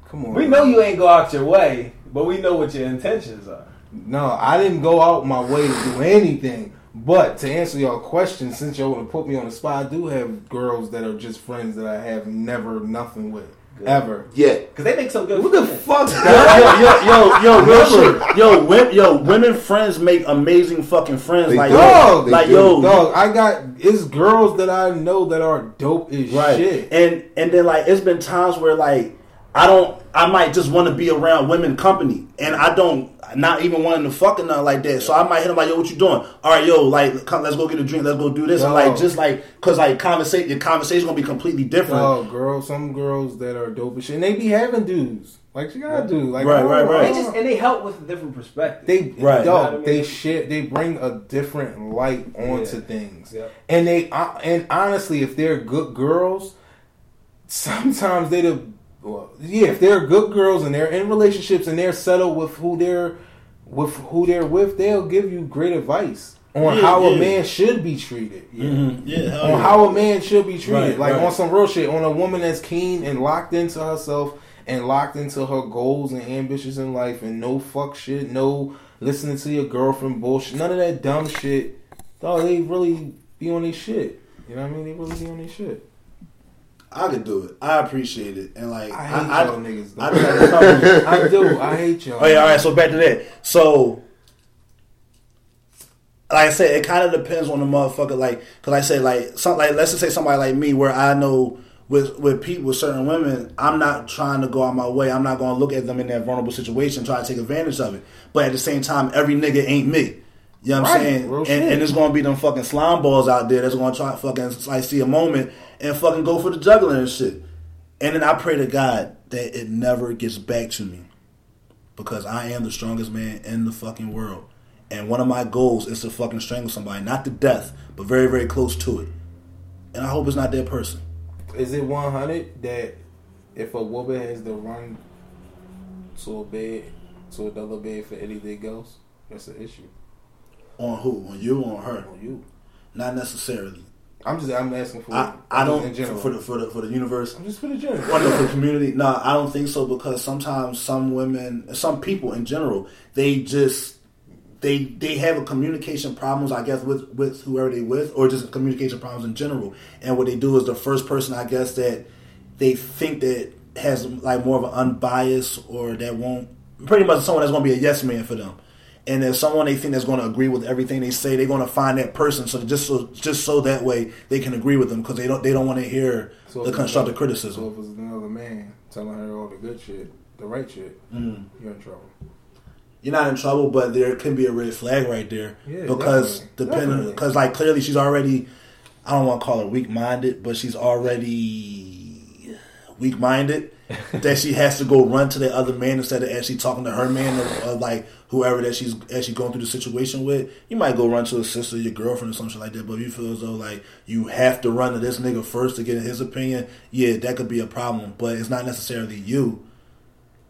Come on. We know you ain't go out your way, but we know what your intentions are. No, I didn't go out my way to do anything. But to answer your question, since y'all want to put me on the spot, I do have girls that are just friends that I have never nothing with ever. yeah. Cause they make some good. What the friends. fuck? (laughs) yo, yo, yo, yo, real shit. Yo, wo- yo, women friends make amazing fucking friends. They like, do. yo, they like, do. yo, Dog, I got it's girls that I know that are dope as right? shit. And and then like, it's been times where like, I don't, I might just want to be around women company, and I don't, not even wanting to fucking nothing like that. So I might hit them like, yo, what you doing? All right, yo, like, come, let's go get a drink, let's go do this, and like, just like, cause like, conversation, your conversation gonna be completely different. Oh, girls, some girls that are dope as shit, and they be having dudes like you gotta do, like Right, right, right. They just and they help with a different perspective. They Right. dog, You know what I they mean? shit. They bring a different light onto Yeah. things, Yeah. and they uh, and honestly, if they're good girls, sometimes they the well, yeah. If they're good girls and they're in relationships and they're settled with who they're with who they're with, they'll give you great advice on Yeah, how yeah. a man should be treated. Mhm. Yeah, on yeah. how a man should be treated. Right, like right. on some real shit. On a woman that's keen and locked into herself and locked into her goals and ambitions in life and no fuck shit, no listening to your girlfriend bullshit, none of that dumb shit. Dog, they really be on their shit. You know what I mean? They really be on their shit. I could do it. I appreciate it, and like, I hate I, y'all niggas. Though. I, had a couple- I do. I hate y'all. Oh yeah, all right. So back to that. So, like I said, it kind of depends on the motherfucker. Like, cause I say like some like let's just say somebody like me, where I know with with people with certain women, I'm not trying to go out my way. I'm not going to look at them in that vulnerable situation, try to take advantage of it. But at the same time, every nigga ain't me. You know what I'm saying? real And, shit. and there's gonna be them fucking slime balls out there that's gonna try to fucking like see a moment and fucking go for the juggler and shit. And then I pray to God that it never gets back to me because I am the strongest man in the fucking world. And one of my goals is to fucking strangle somebody, not to death, but very, very close to it. And I hope it's not that person. Is it 100 that if a woman has to run to a bed, to another bed for anything else, that's an issue On who? On you or on her? on you? Not necessarily. I'm just I'm asking for I, I don't in general. for the for the for the universe. I'm just for the general. One for the community. No, I don't think so because sometimes some women, some people in general, they just they they have a communication problems, I guess, with with whoever they with, or just communication problems in general. And what they do is the first person, I guess, that they think that has like more of an unbiased or that won't pretty much someone that's going to be a yes man for them. And if someone they think that's going to agree with everything they say, they're going to find that person. So just so just so that way they can agree with them because they don't they don't want to hear So the constructive criticism. So if it's another man telling her all the good shit, the right shit, Mm. you're in trouble. you're not in trouble, but there can be a red flag right there Yeah, because definitely. depending because like clearly she's already I don't want to call her weak minded, but she's already weak minded, (laughs) that she has to go run to the other man instead of actually talking to her man or, or like whoever that she's actually going through the situation with. You might go run to a sister, your girlfriend, or something like that. But if you feel as though like you have to run to this nigga first to get his opinion, yeah, that could be a problem. But it's not necessarily you.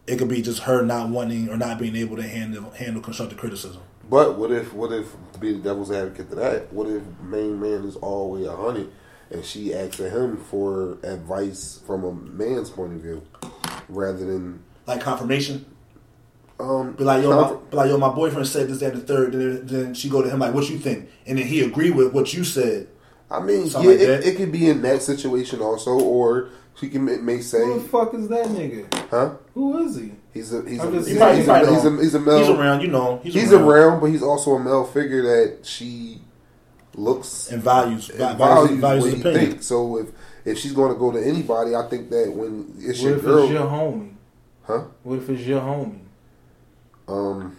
It could be just her not wanting or not being able to handle handle constructive criticism. But what if, what if, to be the devil's advocate to that, what if main man is always a honey and she asks him for advice from a man's point of view rather than Like confirmation. Um Be like, yo, my, be like, yo, my boyfriend said this, that, and the third. Then, then she go to him like, what you think? And then he agree with what you said. I mean, yeah, like it, it could be in that situation also, or she can may, may Who say, the fuck is that nigga? huh? Who is he? He's a he's a I'm just he's, saying. a, he's, a, he's, a, he's a male. He's around, you know. He's, He's around. around, but he's also a male figure that she looks and values, and values, values, values, what his he opinion. thinks. So if if she's going to go to anybody, I think that when it's What your if girl, it's your homie? huh? What if it's your homie? Um,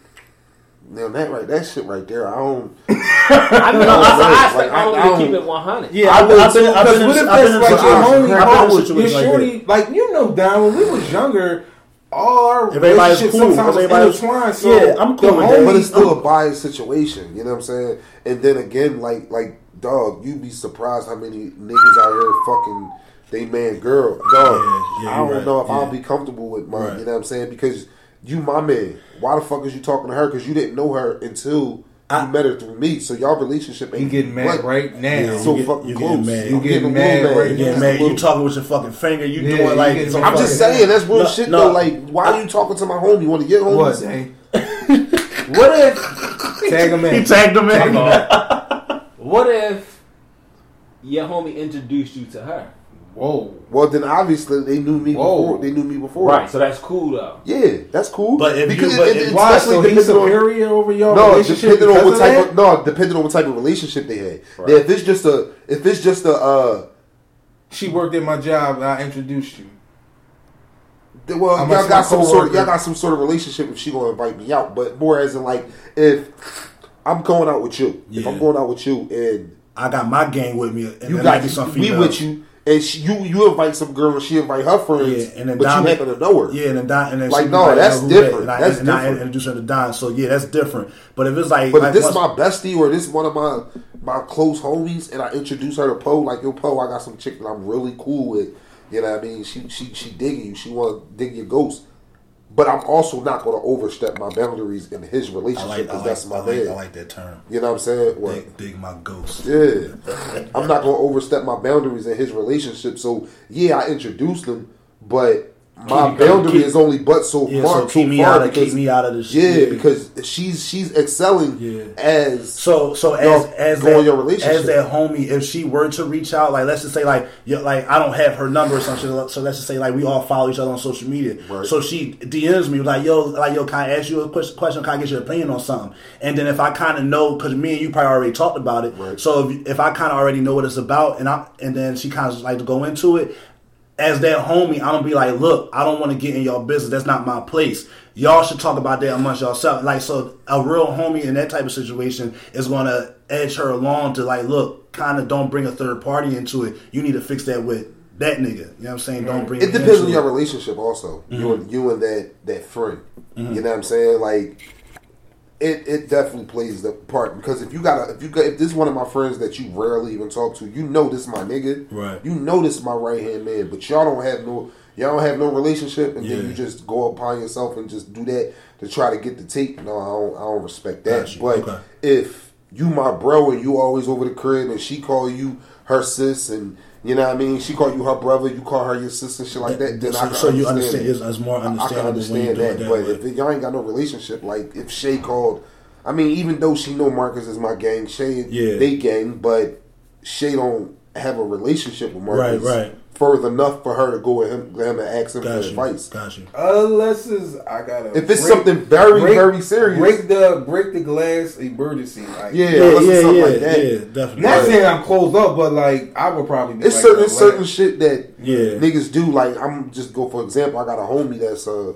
now that right, that shit right there, I don't. I mean, that's (laughs) an aspect. Like, I- I I don't don't- keep it 100. Yeah, I would I've been, I've 'cause been, what in, if I've been that's in like your situations- homie, I've been in your situations like shorty, that. like you know, Don, when we was younger, all our Everybody's relationships cool. sometimes Everybody's- intertwined. So Yeah, I'm cool the with that. But it's still a biased situation. You know what I'm saying? And then again, like like dog, you'd be surprised how many niggas out here fucking they man girl dog. Yeah, yeah, I don't right, know if yeah. I'll be comfortable with my. Right. You know what I'm saying? Because you my man. Why the fuck is you talking to her? Because you didn't know her until I- you met her through me. So y'all relationship ain't You getting mad what- right now? Yeah, So you get- fucking you close. getting mad. I'm You getting a mad right You now. get mad. You talking with your fucking finger. You Yeah, doing you like getting. I'm just saying that's real No, shit no. though. Like, why are you talking to my homie? You want to get home? What, Dang? (laughs) what if tag him in? He in? tagged him in. (laughs) What if your homie introduced you to her? Whoa, Well, then obviously they knew me Whoa. before. They knew me before. Right, so that's cool though. Yeah, that's cool. But if you- because but it, if- it, why? especially So he's depending on- superior over your No, relationship depending on what because type of of no, depending on what type of relationship they had. Right. Yeah, if it's just a, if it's just a, uh, She worked at my job. and I introduced you. th- well, I'm y'all got some sort, of, y'all got some sort of relationship. If she gonna invite me out, but more as in like, if I'm going out with you, if I'm going out with you, and I got my gang with me. And you there got might be some we with you, and she, you you invite some girl, and she invite her friends, Yeah, and then but Don, you happen to know her. Yeah, and then Don, and then Like, no, that's yo, who that? different. And I, That's and I different. introduce her to Don. So yeah, that's different. But if it's like, But like if this is my bestie or this is one of my my close homies, and I introduce her to Poe, like yo, Poe, I got some chick that I'm really cool with. You know what I mean? She she she digging you. She want to dig your ghost. But I'm also not going to overstep my boundaries in his relationship because like, that's my I like, man. I like that term. You know what I'm saying? What? Dig, dig my ghost. Yeah, I'm not going to overstep my boundaries in his relationship. So yeah, I introduced him, but my boundary keep- is only but so Yeah, far. so keep me far out of keep me out of this. Yeah, shit. because she's she's excelling Yeah. as So so as as that, your relationship. as that homie, if she were to reach out, like let's just say like you like I don't have her number or something, so let's just say like we all follow each other on social media. Right. So she DMs me like yo like yo can I ask you a question? Can I get your opinion on something? And then if I kind of know because me and you probably already talked about it. Right. So if, if I kind of already know what it's about, and I and then she kind of like to go into it. As that homie, I'm gonna be like, look, I don't want to get in your business. That's not my place. Y'all should talk about that amongst yourself. Like, so a real homie in that type of situation is gonna edge her along to like, look, kind of don't bring a third party into it. You need to fix that with that nigga. You know what I'm saying? Don't bring. It depends on your relationship, also. You Mm-hmm. and you and that that friend. You know what I'm saying? Like, it it definitely plays the part because if you got a if you got if this is one of my friends that you rarely even talk to, you know this my nigga. Right. You know this my right hand man, but y'all don't have no y'all don't have no relationship, and Yeah. then you just go upon yourself and just do that to try to get the tape. No, I don't I don't respect that. Got you. But Okay. if you my bro and you always over the crib and she call you her sis and you know what I mean, she called you her brother, you call her your sister, shit like that. Then so, I so you understand understand it's, it's more I- I can understandable when you understand that, that but way. if y'all ain't got no relationship, like if Shay called, I mean, even though she know Marcus is my gang, Shay Yeah. they gang, but Shay don't have a relationship with Marcus, Right, right. Further enough for her to go with him, him and ask him Got for you. advice. Got you. Unless it's I gotta. If it's break- something very, break- very serious, break the break the glass emergency. Like, yeah, Yeah, unless it's yeah, something yeah, like that. yeah, definitely. Not saying I'm closed up, but like I would probably. Be It's like, certain certain shit that Yeah. niggas do. Like I'm just go for example. I got a homie that's uh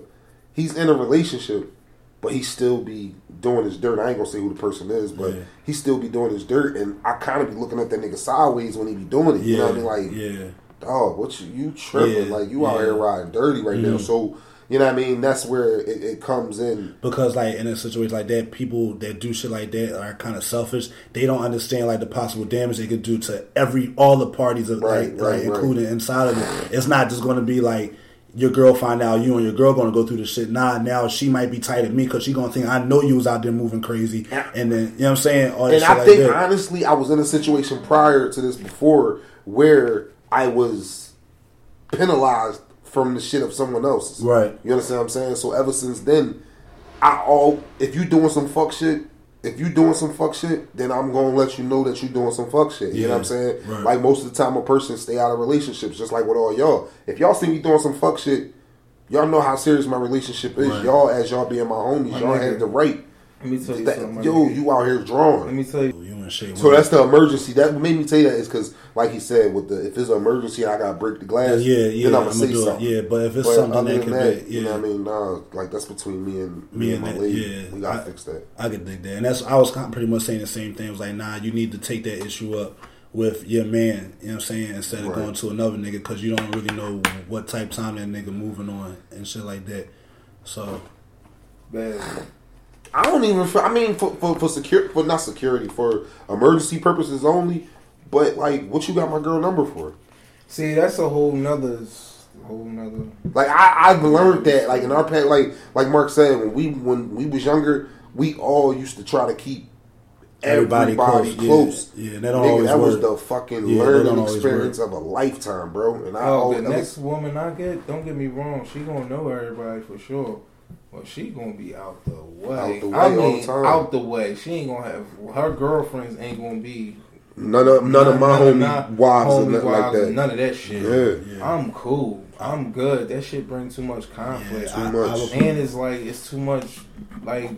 he's in a relationship, but he still be doing his dirt. I ain't gonna say who the person is, but Yeah. he still be doing his dirt, and I kind of be looking at that nigga sideways when he be doing it. Yeah, You know what I mean? Like yeah. Dog, what you you tripping? Yeah, like you out here riding dirty right now. Mhm. So you know what I mean? That's where it, it comes in. because like in a situation like that, people that do shit like that are kind of selfish. They don't understand like the possible damage they could do to every all the parties of Right, like, right, like right. including inside of it. It's not just going to be like your girl find out you and your girl going to go through the shit. Nah, now she might be tight at me because she going to think I know you was out there moving crazy, and then you know what I'm saying. All And shit I think honestly, I was in a situation prior to this before where I was penalized from the shit of someone else's. Right. You understand what I'm saying? So ever since then, I all if you doing some fuck shit, if you doing some fuck shit, then I'm gonna let you know that you doing some fuck shit. You know what I'm saying? right. Like most of the time, a person stay out of relationships, just like with all y'all. If y'all see me doing some fuck shit, y'all know how serious my relationship is. Right. y'all, as y'all being my homies, My y'all nigga. had the right. Let me tell you That, something. yo, nigga. you out here drawing. Let me tell you. you and Shay. So that's the emergency. That made me tell you that is because, like he said, with the if it's an emergency, I gotta break the glass. yeah, yeah. then I'm I'm gonna gonna say something. Yeah, but if it's But something that than that, be, you yeah. know what I mean? Nah, like that's between me and me, Me and my that, lady. yeah. we gotta I- fix that. I could dig that, and that's I was pretty much saying the same thing. It was like, nah, you need to take that issue up with your man. You know what I'm saying? Instead of Right. going to another nigga because you don't really know what type time that nigga moving on and shit like that. So Bad. I don't even. I mean, for for for secure, for not security, for emergency purposes only. But like, what you got my girl number for? See, that's a whole nother, whole nother. Like I, I've learned that, like in our past, like like Mark said, when we when we was younger, we all used to try to keep everybody, Everybody close. close, yeah. Yeah, they don't Nigga, always that was the fucking Yeah, learning don't always experience of a lifetime, bro. And I Oh, always, the that was- next woman I get, don't get me wrong, she gonna know everybody for sure. But she gonna be out the way. Out the way I all mean, the time. out the way. She ain't gonna have her girlfriends ain't gonna be none of none of my homie my wives homie and nothing like wives and that. None of that shit. Yeah. Yeah. I'm cool. I'm good. That shit brings too much conflict. Yeah, I- much. I would- and it's like it's too much like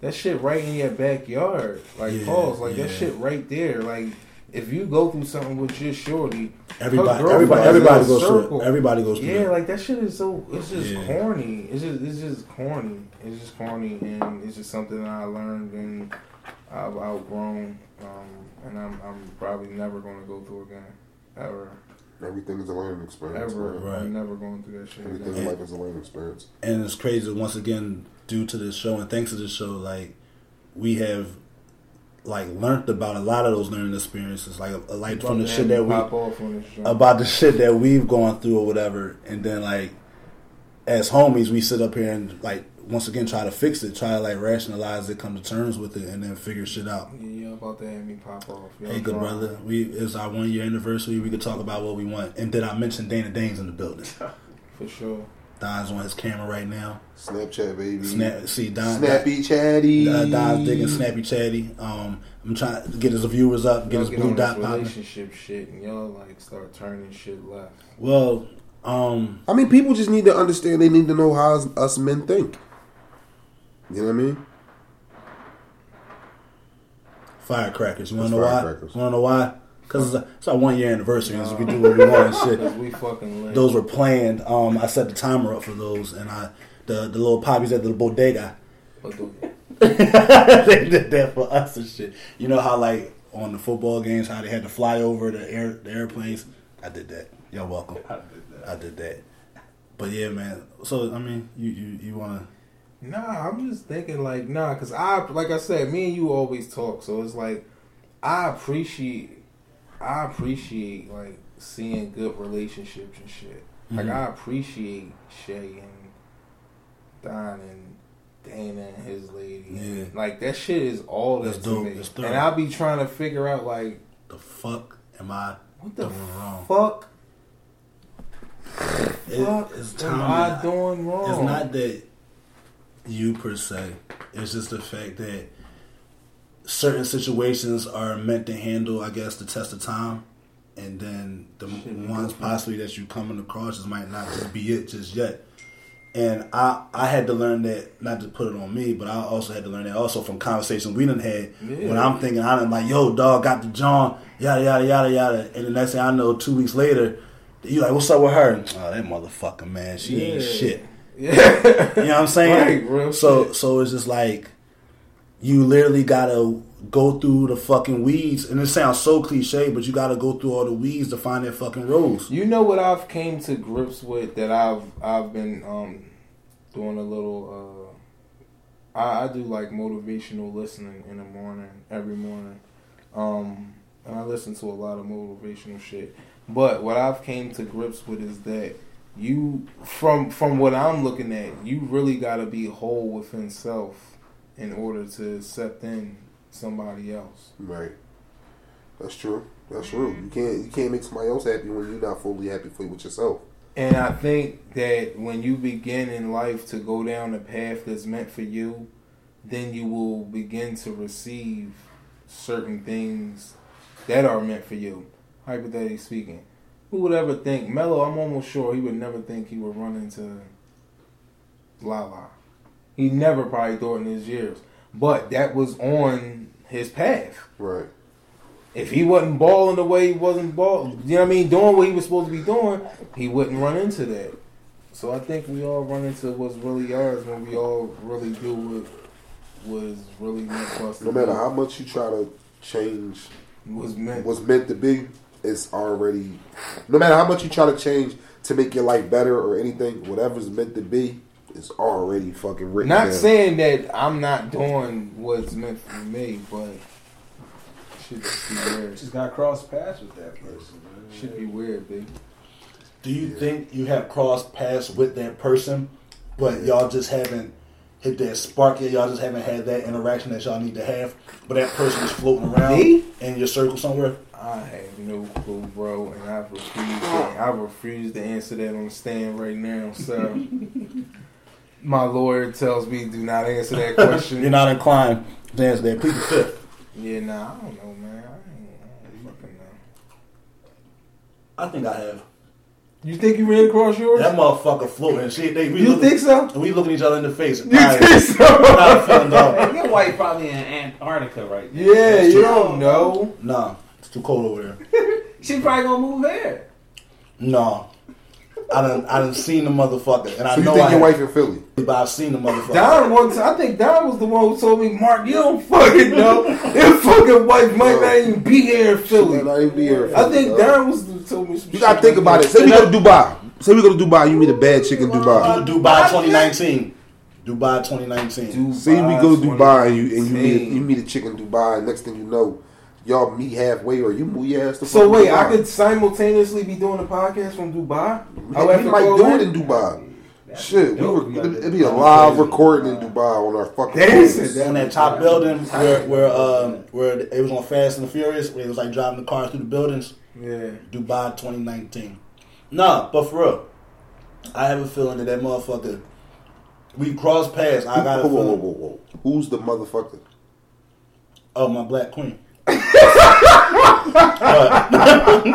that shit right in your backyard. Like Yeah, pause. Like that shit right there. Like if you go through something with your shorty, everybody, girlfriend everybody, everybody in a goes through it. Everybody goes through Yeah, it. like that shit is so. It's just Yeah. corny. It's just it's just corny. It's just corny, and it's just something that I learned and I've outgrown. Um, and I'm I'm probably never going to go through again, ever, Everything is a learning experience. ever. man. Right. I'm never going through that shit Everything in life is a learning experience. and it's crazy once again due to this show and thanks to this show like we have like learned about a lot of those learning experiences like like from the shit that we pop off on this joint. about the shit that we've gone through or whatever and then like as homies we sit up here and like once again try to fix it try to like rationalize it come to terms with it and then figure shit out Yeah, y'all about to have me pop off. Y'all hey good drunk. brother we it's our one year anniversary we could talk about what we want and did i mention dana dane's in the building (laughs) For sure. don's on his camera right now Snapchat, baby. Snap, see Don, Snappy chatty. Uh, Don's digging Snappy Chatty. Um, I'm trying to get his viewers up, get Y'all his get blue on dot this popping. relationship shit, and y'all like start turning shit left. Well, um, I mean, people just need to understand. They need to know how us- us men think. You know what I mean? firecrackers. You want to know why? You want to know why? Because it's, it's our one year anniversary, and so we do what we want and shit. (laughs) we fucking lit. Those were planned. Um, I set the timer up for those, and I the the little poppies at the bodega. But (laughs) they did that for us and shit. You know how like on the football games, how they had to fly over the air the airplanes. I did that. You're welcome. I did that. I did that. But yeah, man. So I mean, you you you want to Nah, I'm just thinking like nah, cause I like I said, me and you always talk, so it's like I appreciate, I appreciate like seeing good relationships and shit. Like Mhm. I appreciate Shay and Don and Dana and his lady. Yeah. Like that shit is all That's dope. me. And I'll be trying to figure out like the fuck am I what the doing wrong? fuck, It- fuck it's am time. I doing wrong? It's not that you per se. It's just the fact that certain situations are meant to handle, I guess, the test of time, and then the ones possibly that you're coming across just might not just be it just yet. And I I had to learn that not to put it on me, but I also had to learn that also from conversations we done had. Yeah. When I'm thinking, I'm like, yo, dog, got the John, yada yada yada yada, and the next thing I know, two weeks later, you like, what's up with her? Oh, that motherfucker, man, she ain't shit. Yeah. You know what I'm saying? Right, real so shit. so it's just like you literally gotta go through the fucking weeds, and it sounds so cliche, but you gotta go through all the weeds to find that fucking rose. You know what I've came to grips with that I've I've been um doing a little uh I, I do like motivational listening in the morning every morning. Um and I listen to a lot of motivational shit. But what I've came to grips with is that you from from what I'm looking at, you really gotta be whole within self in order to accept in somebody else. Right. That's true. That's true. You can't you can't make somebody else happy when you're not fully happy for with yourself. And I think that when you begin in life to go down the path that's meant for you, then you will begin to receive certain things that are meant for you. Hypothetically speaking, who would ever think Mello? I'm almost sure he would never think he would run into Lala. He never probably thought in his years, but that was on his path. Right. If he wasn't balling the way he wasn't balling, you know what I mean, doing what he was supposed to be doing, he wouldn't run into that. So I think we all run into what's really ours when we all really do what was really meant for us to No matter do. how much you try to change was meant. what's meant to be, it's already. No matter how much you try to change to make your life better or anything, whatever's meant to be, is already fucking written. Not down. saying that I'm not doing what's meant for me, but should just be weird. Just got cross paths with that person. Man. Should be weird, big. Do you think you have crossed paths with that person, but y'all just haven't hit that spark yet? Y'all just haven't had that interaction that y'all need to have, but that person is floating around Me? in your circle somewhere? I have no clue, bro, and I refuse. To, I refuse to answer that on the stand right now. So, (laughs) my lawyer tells me do not answer that question. You're not inclined to answer that. Plead the fifth. Yeah, nah, I don't know, man. I ain't, I don't fucking know. I think I have. You think you ran across yours? That motherfucker floating. She, they, we you looking, think so? We looking each other in the face. You think so? Not feeling (laughs) dog. Your wife probably in Antarctica right now. Yeah, you don't know. Nah, it's too cold over there. (laughs) She probably gonna move there. No. I done, I done seen the motherfucker, and I So you know think I your wife in Philly? but I've seen the motherfucker. Don once, I think Don was the one who told me, Mark, you don't fucking know. Your (laughs) fucking wife might not even be here in She Philly. might not even be here in I think dog. Don was the who told me. Some You gotta think about it. Say we go to Dubai. Say we go to Dubai. You meet a bad chick in Dubai. Dubai 2019. Dubai 2019. Say we go to Dubai and you and you meet a, you meet a chick in Dubai. Next thing you know, y'all meet halfway or you move your ass to. So wait, Dubai. I could simultaneously be doing a podcast from Dubai. We, I would have we might do it in Dubai. Shit, we were, We gotta- it'd be a live recording in Dubai on our fucking. That's phones. it. on that top building where where um where it was on Fast and the Furious, where it was like driving the cars through the buildings. Yeah. Dubai 2019. Nah, but for real, I have a feeling that that motherfucker. We crossed paths. I got a Whoa, whoa, whoa, whoa, whoa. Who's the motherfucker? Oh, my black queen. What?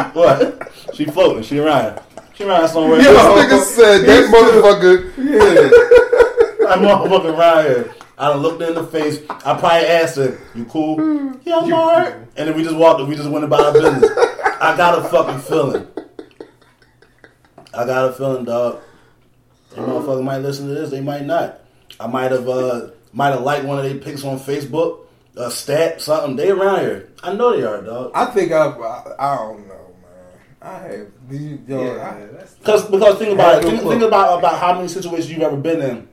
(laughs) what? She floating. She around. She around somewhere. This nigga said that motherfucker. Yeah. that motherfucker around here. I done looked her in the face. I probably asked her, "You cool?" Yeah, I'm alright. And then we just walked. We just went about our business. I got a fucking feeling. I got a feeling, dog. That motherfucker might listen to this. They might not. I might have uh might have liked one of their pics on Facebook, a stat, something. They around here. I know they are, dog. I think I, I, I don't know, man. I have, you, yo, I, that's Because because think about it. Think, think about about how many situations you've ever been in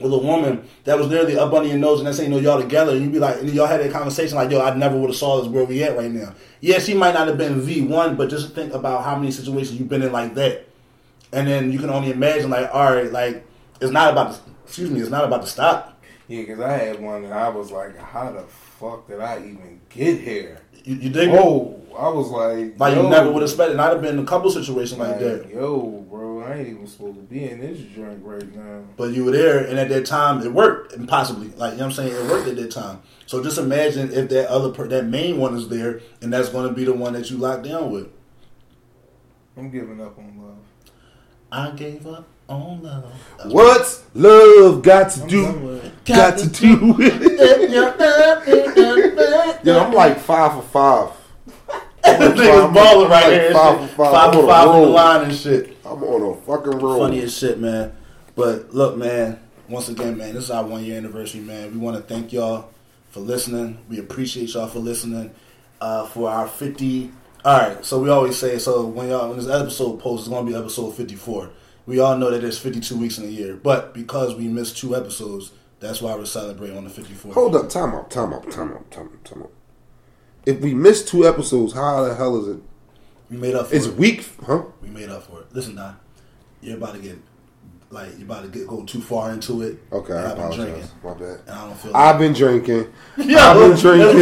with a woman that was literally up under your nose and they saying, you know, y'all together and you be like, and y'all had that conversation like, yo, I never would have saw this where we at right now. Yeah, she might not have been V one, but just think about how many situations you've been in like that, and then you can only imagine like, all right, like it's not about, to, excuse me, it's not about to stop. Yeah, because I had one that I was like, how the fuck did I even get here? You, you dig? Oh, I was like, like yo, you never would have expected. And I'd have been in a couple situations like like, that. yo, bro, I ain't even supposed to be in this joint right now. But you were there, and at that time, it worked, and possibly, like you know, what I'm saying, it worked at that time. So just imagine if that other, per- that main one is there, and that's going to be the one that you lock down with. I'm giving up on love. I gave up on love. What's love got to I'm do? it. Got to do with it. Yeah, I'm like five for five. (laughs) Niggas balling right Like here. five for five. Five for five on the line and shit. I'm on a fucking roll. Funny as shit, man. But look, man. Once again, man, this is our one year anniversary, man. We want to thank y'all for listening. We appreciate y'all for listening. Uh, for our fifty. All right, so we always say so when y'all when this episode posts, it's gonna be episode fifty four. We all know that there's fifty two weeks in a year, but because we missed two episodes, that's why we're celebrating on the 54th. Hold up, time out, time out, time out, time out, time out. If we missed two episodes, how the hell is it? We made up for It's it. week, huh? We made up for it. Listen, Don, you're about to get like you're about to get go too far into it. Okay, I I've been drinking, My bad. and I don't feel. I've been drinking. (laughs) Yeah, I've been (laughs) drinking.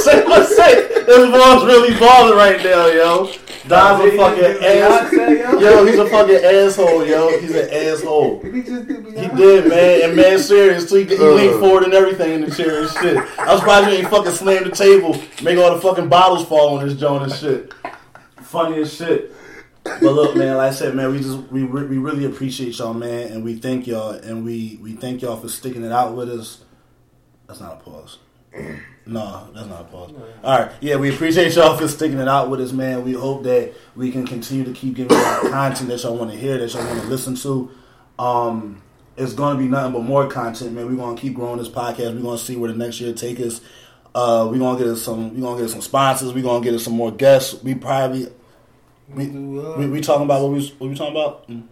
Say what say. This boy's really balling right now, yo. Don's a fucking ass. (laughs) Yo, he's a fucking asshole, yo. He's an asshole. He did me He did, man. And man, serious. too. He, he Uh. leaned forward and everything in the chair and shit. I was surprised he ain't fucking slammed the table, make all the fucking bottles fall on his joint and shit. Funny as shit. But look, man, like I said, man, we just we re- we really appreciate y'all, man, and we thank y'all, and we we thank y'all for sticking it out with us. That's not a pause. No, that's not a pause. All right, yeah, we appreciate y'all for sticking it out with us, man. We hope that we can continue to keep giving y'all content that y'all want to hear, that y'all want to listen to. Um, it's going to be nothing but more content, man. We're going to keep growing this podcast. We're going to see where the next year take us. Uh, we're going to get us some. We're going to get us some sponsors. We're going to get us some more guests. We probably we uh, we, we talking about what we what we talking about. Mm.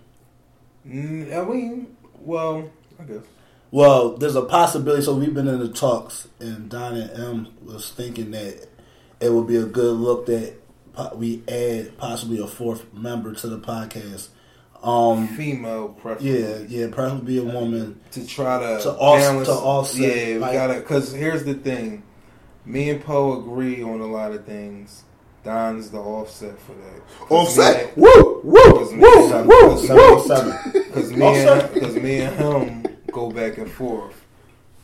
Mm, I mean, well, I guess. Well, there's a possibility. So we've been in the talks, and Don and M was thinking that it would be a good look that we add possibly a fourth member to the podcast. Um, Female preference. yeah, yeah, probably be a woman. to try to, To balance. to offset, yeah, we like- gotta. Because here's the thing, me and Poe agree on a lot of things. Don's the offset for that. Offset. me- Woo, woo, woo, woo, woo. Because (laughs) me, and, me and him go back and forth.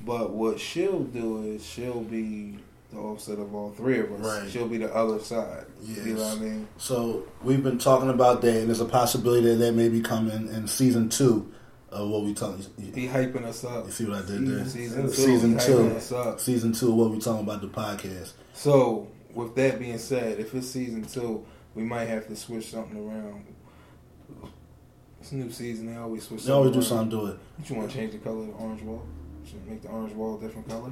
But what she'll do is she'll be the offset of all three of us. Right. She'll be the other side. You know what I mean? So we've been talking about that, and there's a possibility that that may be coming in season two of what we talking. He hyping us up. You see what I did there? Season two. Season two. us up. Season two of what we talking about the podcast. So, with that being said, if it's season two, we might have to switch something around. It's a new season. They always switch. They always do something to it. What you want to change the color of the orange wall? Should make the orange wall a different color?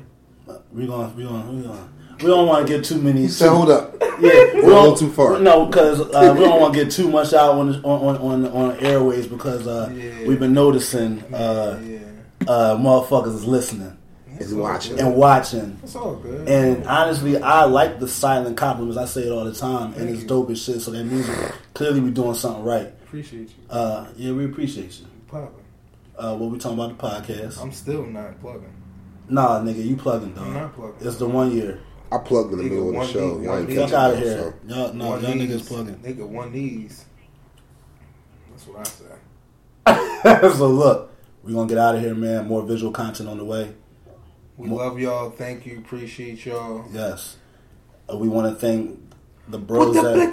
We gonna we gonna we gonna we don't want to get too many. He said, hold up. Yeah, we We're a don't little too far. No, because uh, we don't want to get too much out on on on, on airways because uh, Yeah. we've been noticing uh, yeah. uh, motherfuckers is listening It's And watching. good. and watching. It's all good. And honestly, I like the silent compliments. I say it all the time, and it's you. dope as shit. So that means clearly we're doing something right. Appreciate you. Uh, yeah, we appreciate you. Popping. Uh, what we talking about the podcast? I'm still not plugging. Nah, nigga, you plugging, though. I'm not plugging. It's the one year. I plugged in the Nigga, middle of the show. knee, Y'all one knee. Fuck out of here. so. Y'all, no, one y'all knees, niggas plugging. Nigga, one knees. That's what I say. (laughs) so look, we gonna get out of here, man. More visual content on the way. We love y'all. Thank you. Appreciate y'all. Yes. Uh, we want to thank the bros that.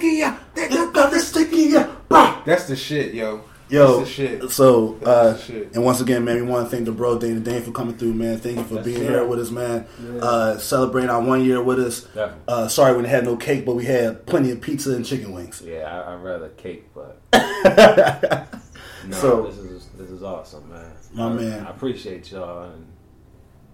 You got the sticky, yeah. That's the shit, yo. Yo, That's the shit. so uh, That's the shit. and once again, man, we want to thank the bro Dana Dane for coming through, man. Thank you for being here with us, man. Uh, celebrating our one year with us. Uh, sorry we had no cake, but we had plenty of pizza and chicken wings. Yeah, I, I'd rather cake, but (laughs) no, So- this is this is awesome, man. My I, man. I appreciate y'all, and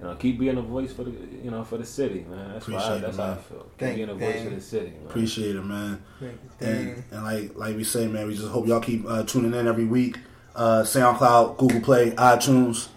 you know, keep being a voice for the you know for the city, man. That's why I, Appreciate that's it, how I man. feel. Keep Thank being a you, voice Dan. for the city, man. Appreciate it, man. Thank you. And, and like like we say, man, we just hope y'all keep uh, tuning in every week. Uh, SoundCloud, Google Play, iTunes,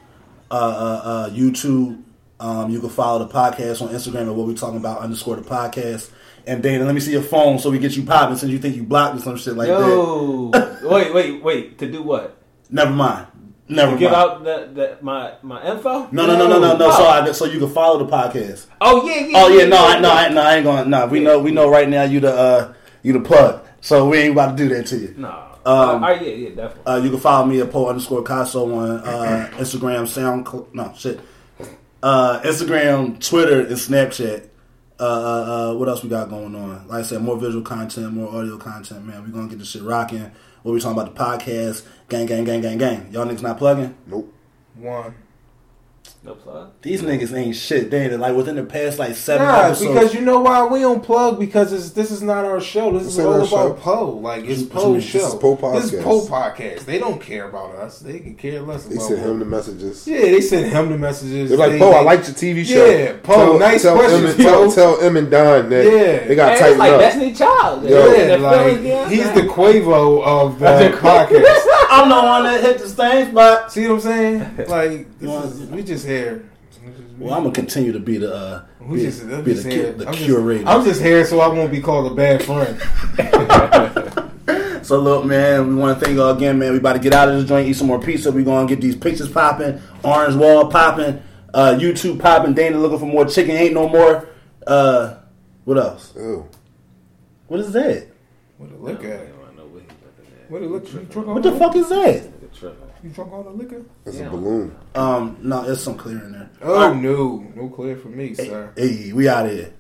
uh, uh, uh, YouTube. Um, you can follow the podcast on Instagram at what we're talking about underscore the podcast. And Dana, let me see your phone so we get you popping since you think you blocked or some shit like that. (laughs) Wait, wait, wait. To do what? Never mind. Never mind. give out the, the my my info? no, no, no, no, no, no. So, I, so you can follow the podcast. Oh yeah, yeah. Oh yeah, no, I, no, I, no, I ain't going. No, we know, we know right now you the uh, you the plug. So we ain't about to do that to you. No. Um, oh yeah, yeah, definitely. Uh, you can follow me at Poe underscore Caso on uh, (clears throat) Instagram, Sound, no shit, uh, Instagram, Twitter, and Snapchat. Uh, uh, uh, what else we got going on? Like I said, more visual content, more audio content. Man, we gonna get this shit rocking. What we talking about the podcast? Gang, gang, gang, gang, gang. Y'all niggas not plugging? Nope. One. No plug. These niggas ain't shit. They ain't like within the past like seven Nah, episodes. because you know why we don't plug because it's, this is not our show. This This is ain't all our about show. Poe. Like it's Poe's show. This is Poe This is podcast. Poe podcast. They don't care about us. They can care less They about. sent him the messages. yeah, they sent him the messages. They're like, They- Poe, I they- liked your TV show. Yeah, Poe, nice tell questions, Em, tell, tell Em and Don that Yeah. they got Man, to tighten it's like up. Destiny Child. Yo. Yeah, like he's the Quavo of the (laughs) podcast. I'm the one that hit the same spot. See what I'm saying? (laughs) Like this is, we just here. Well, I'm gonna continue to be the uh, be, just, I'm be just the, here. the I'm, curator. just, I'm just here so I won't be called a bad friend. (laughs) So look, man, we want to thank y'all again, man. We about to get out of this joint, eat some more pizza. We gonna get these pictures popping, orange wall popping, uh, YouTube popping. Dana looking for more chicken. Ain't no more. Uh, what else? Ew. What is that? What a look at? I don't know what he looking at. What a look? You drunk all What the fuck is that? You drunk all the liquor? It's Yeah. a balloon. Um, no, there's some clear in there. Oh no, no clear for me, sir. Hey, we out of here.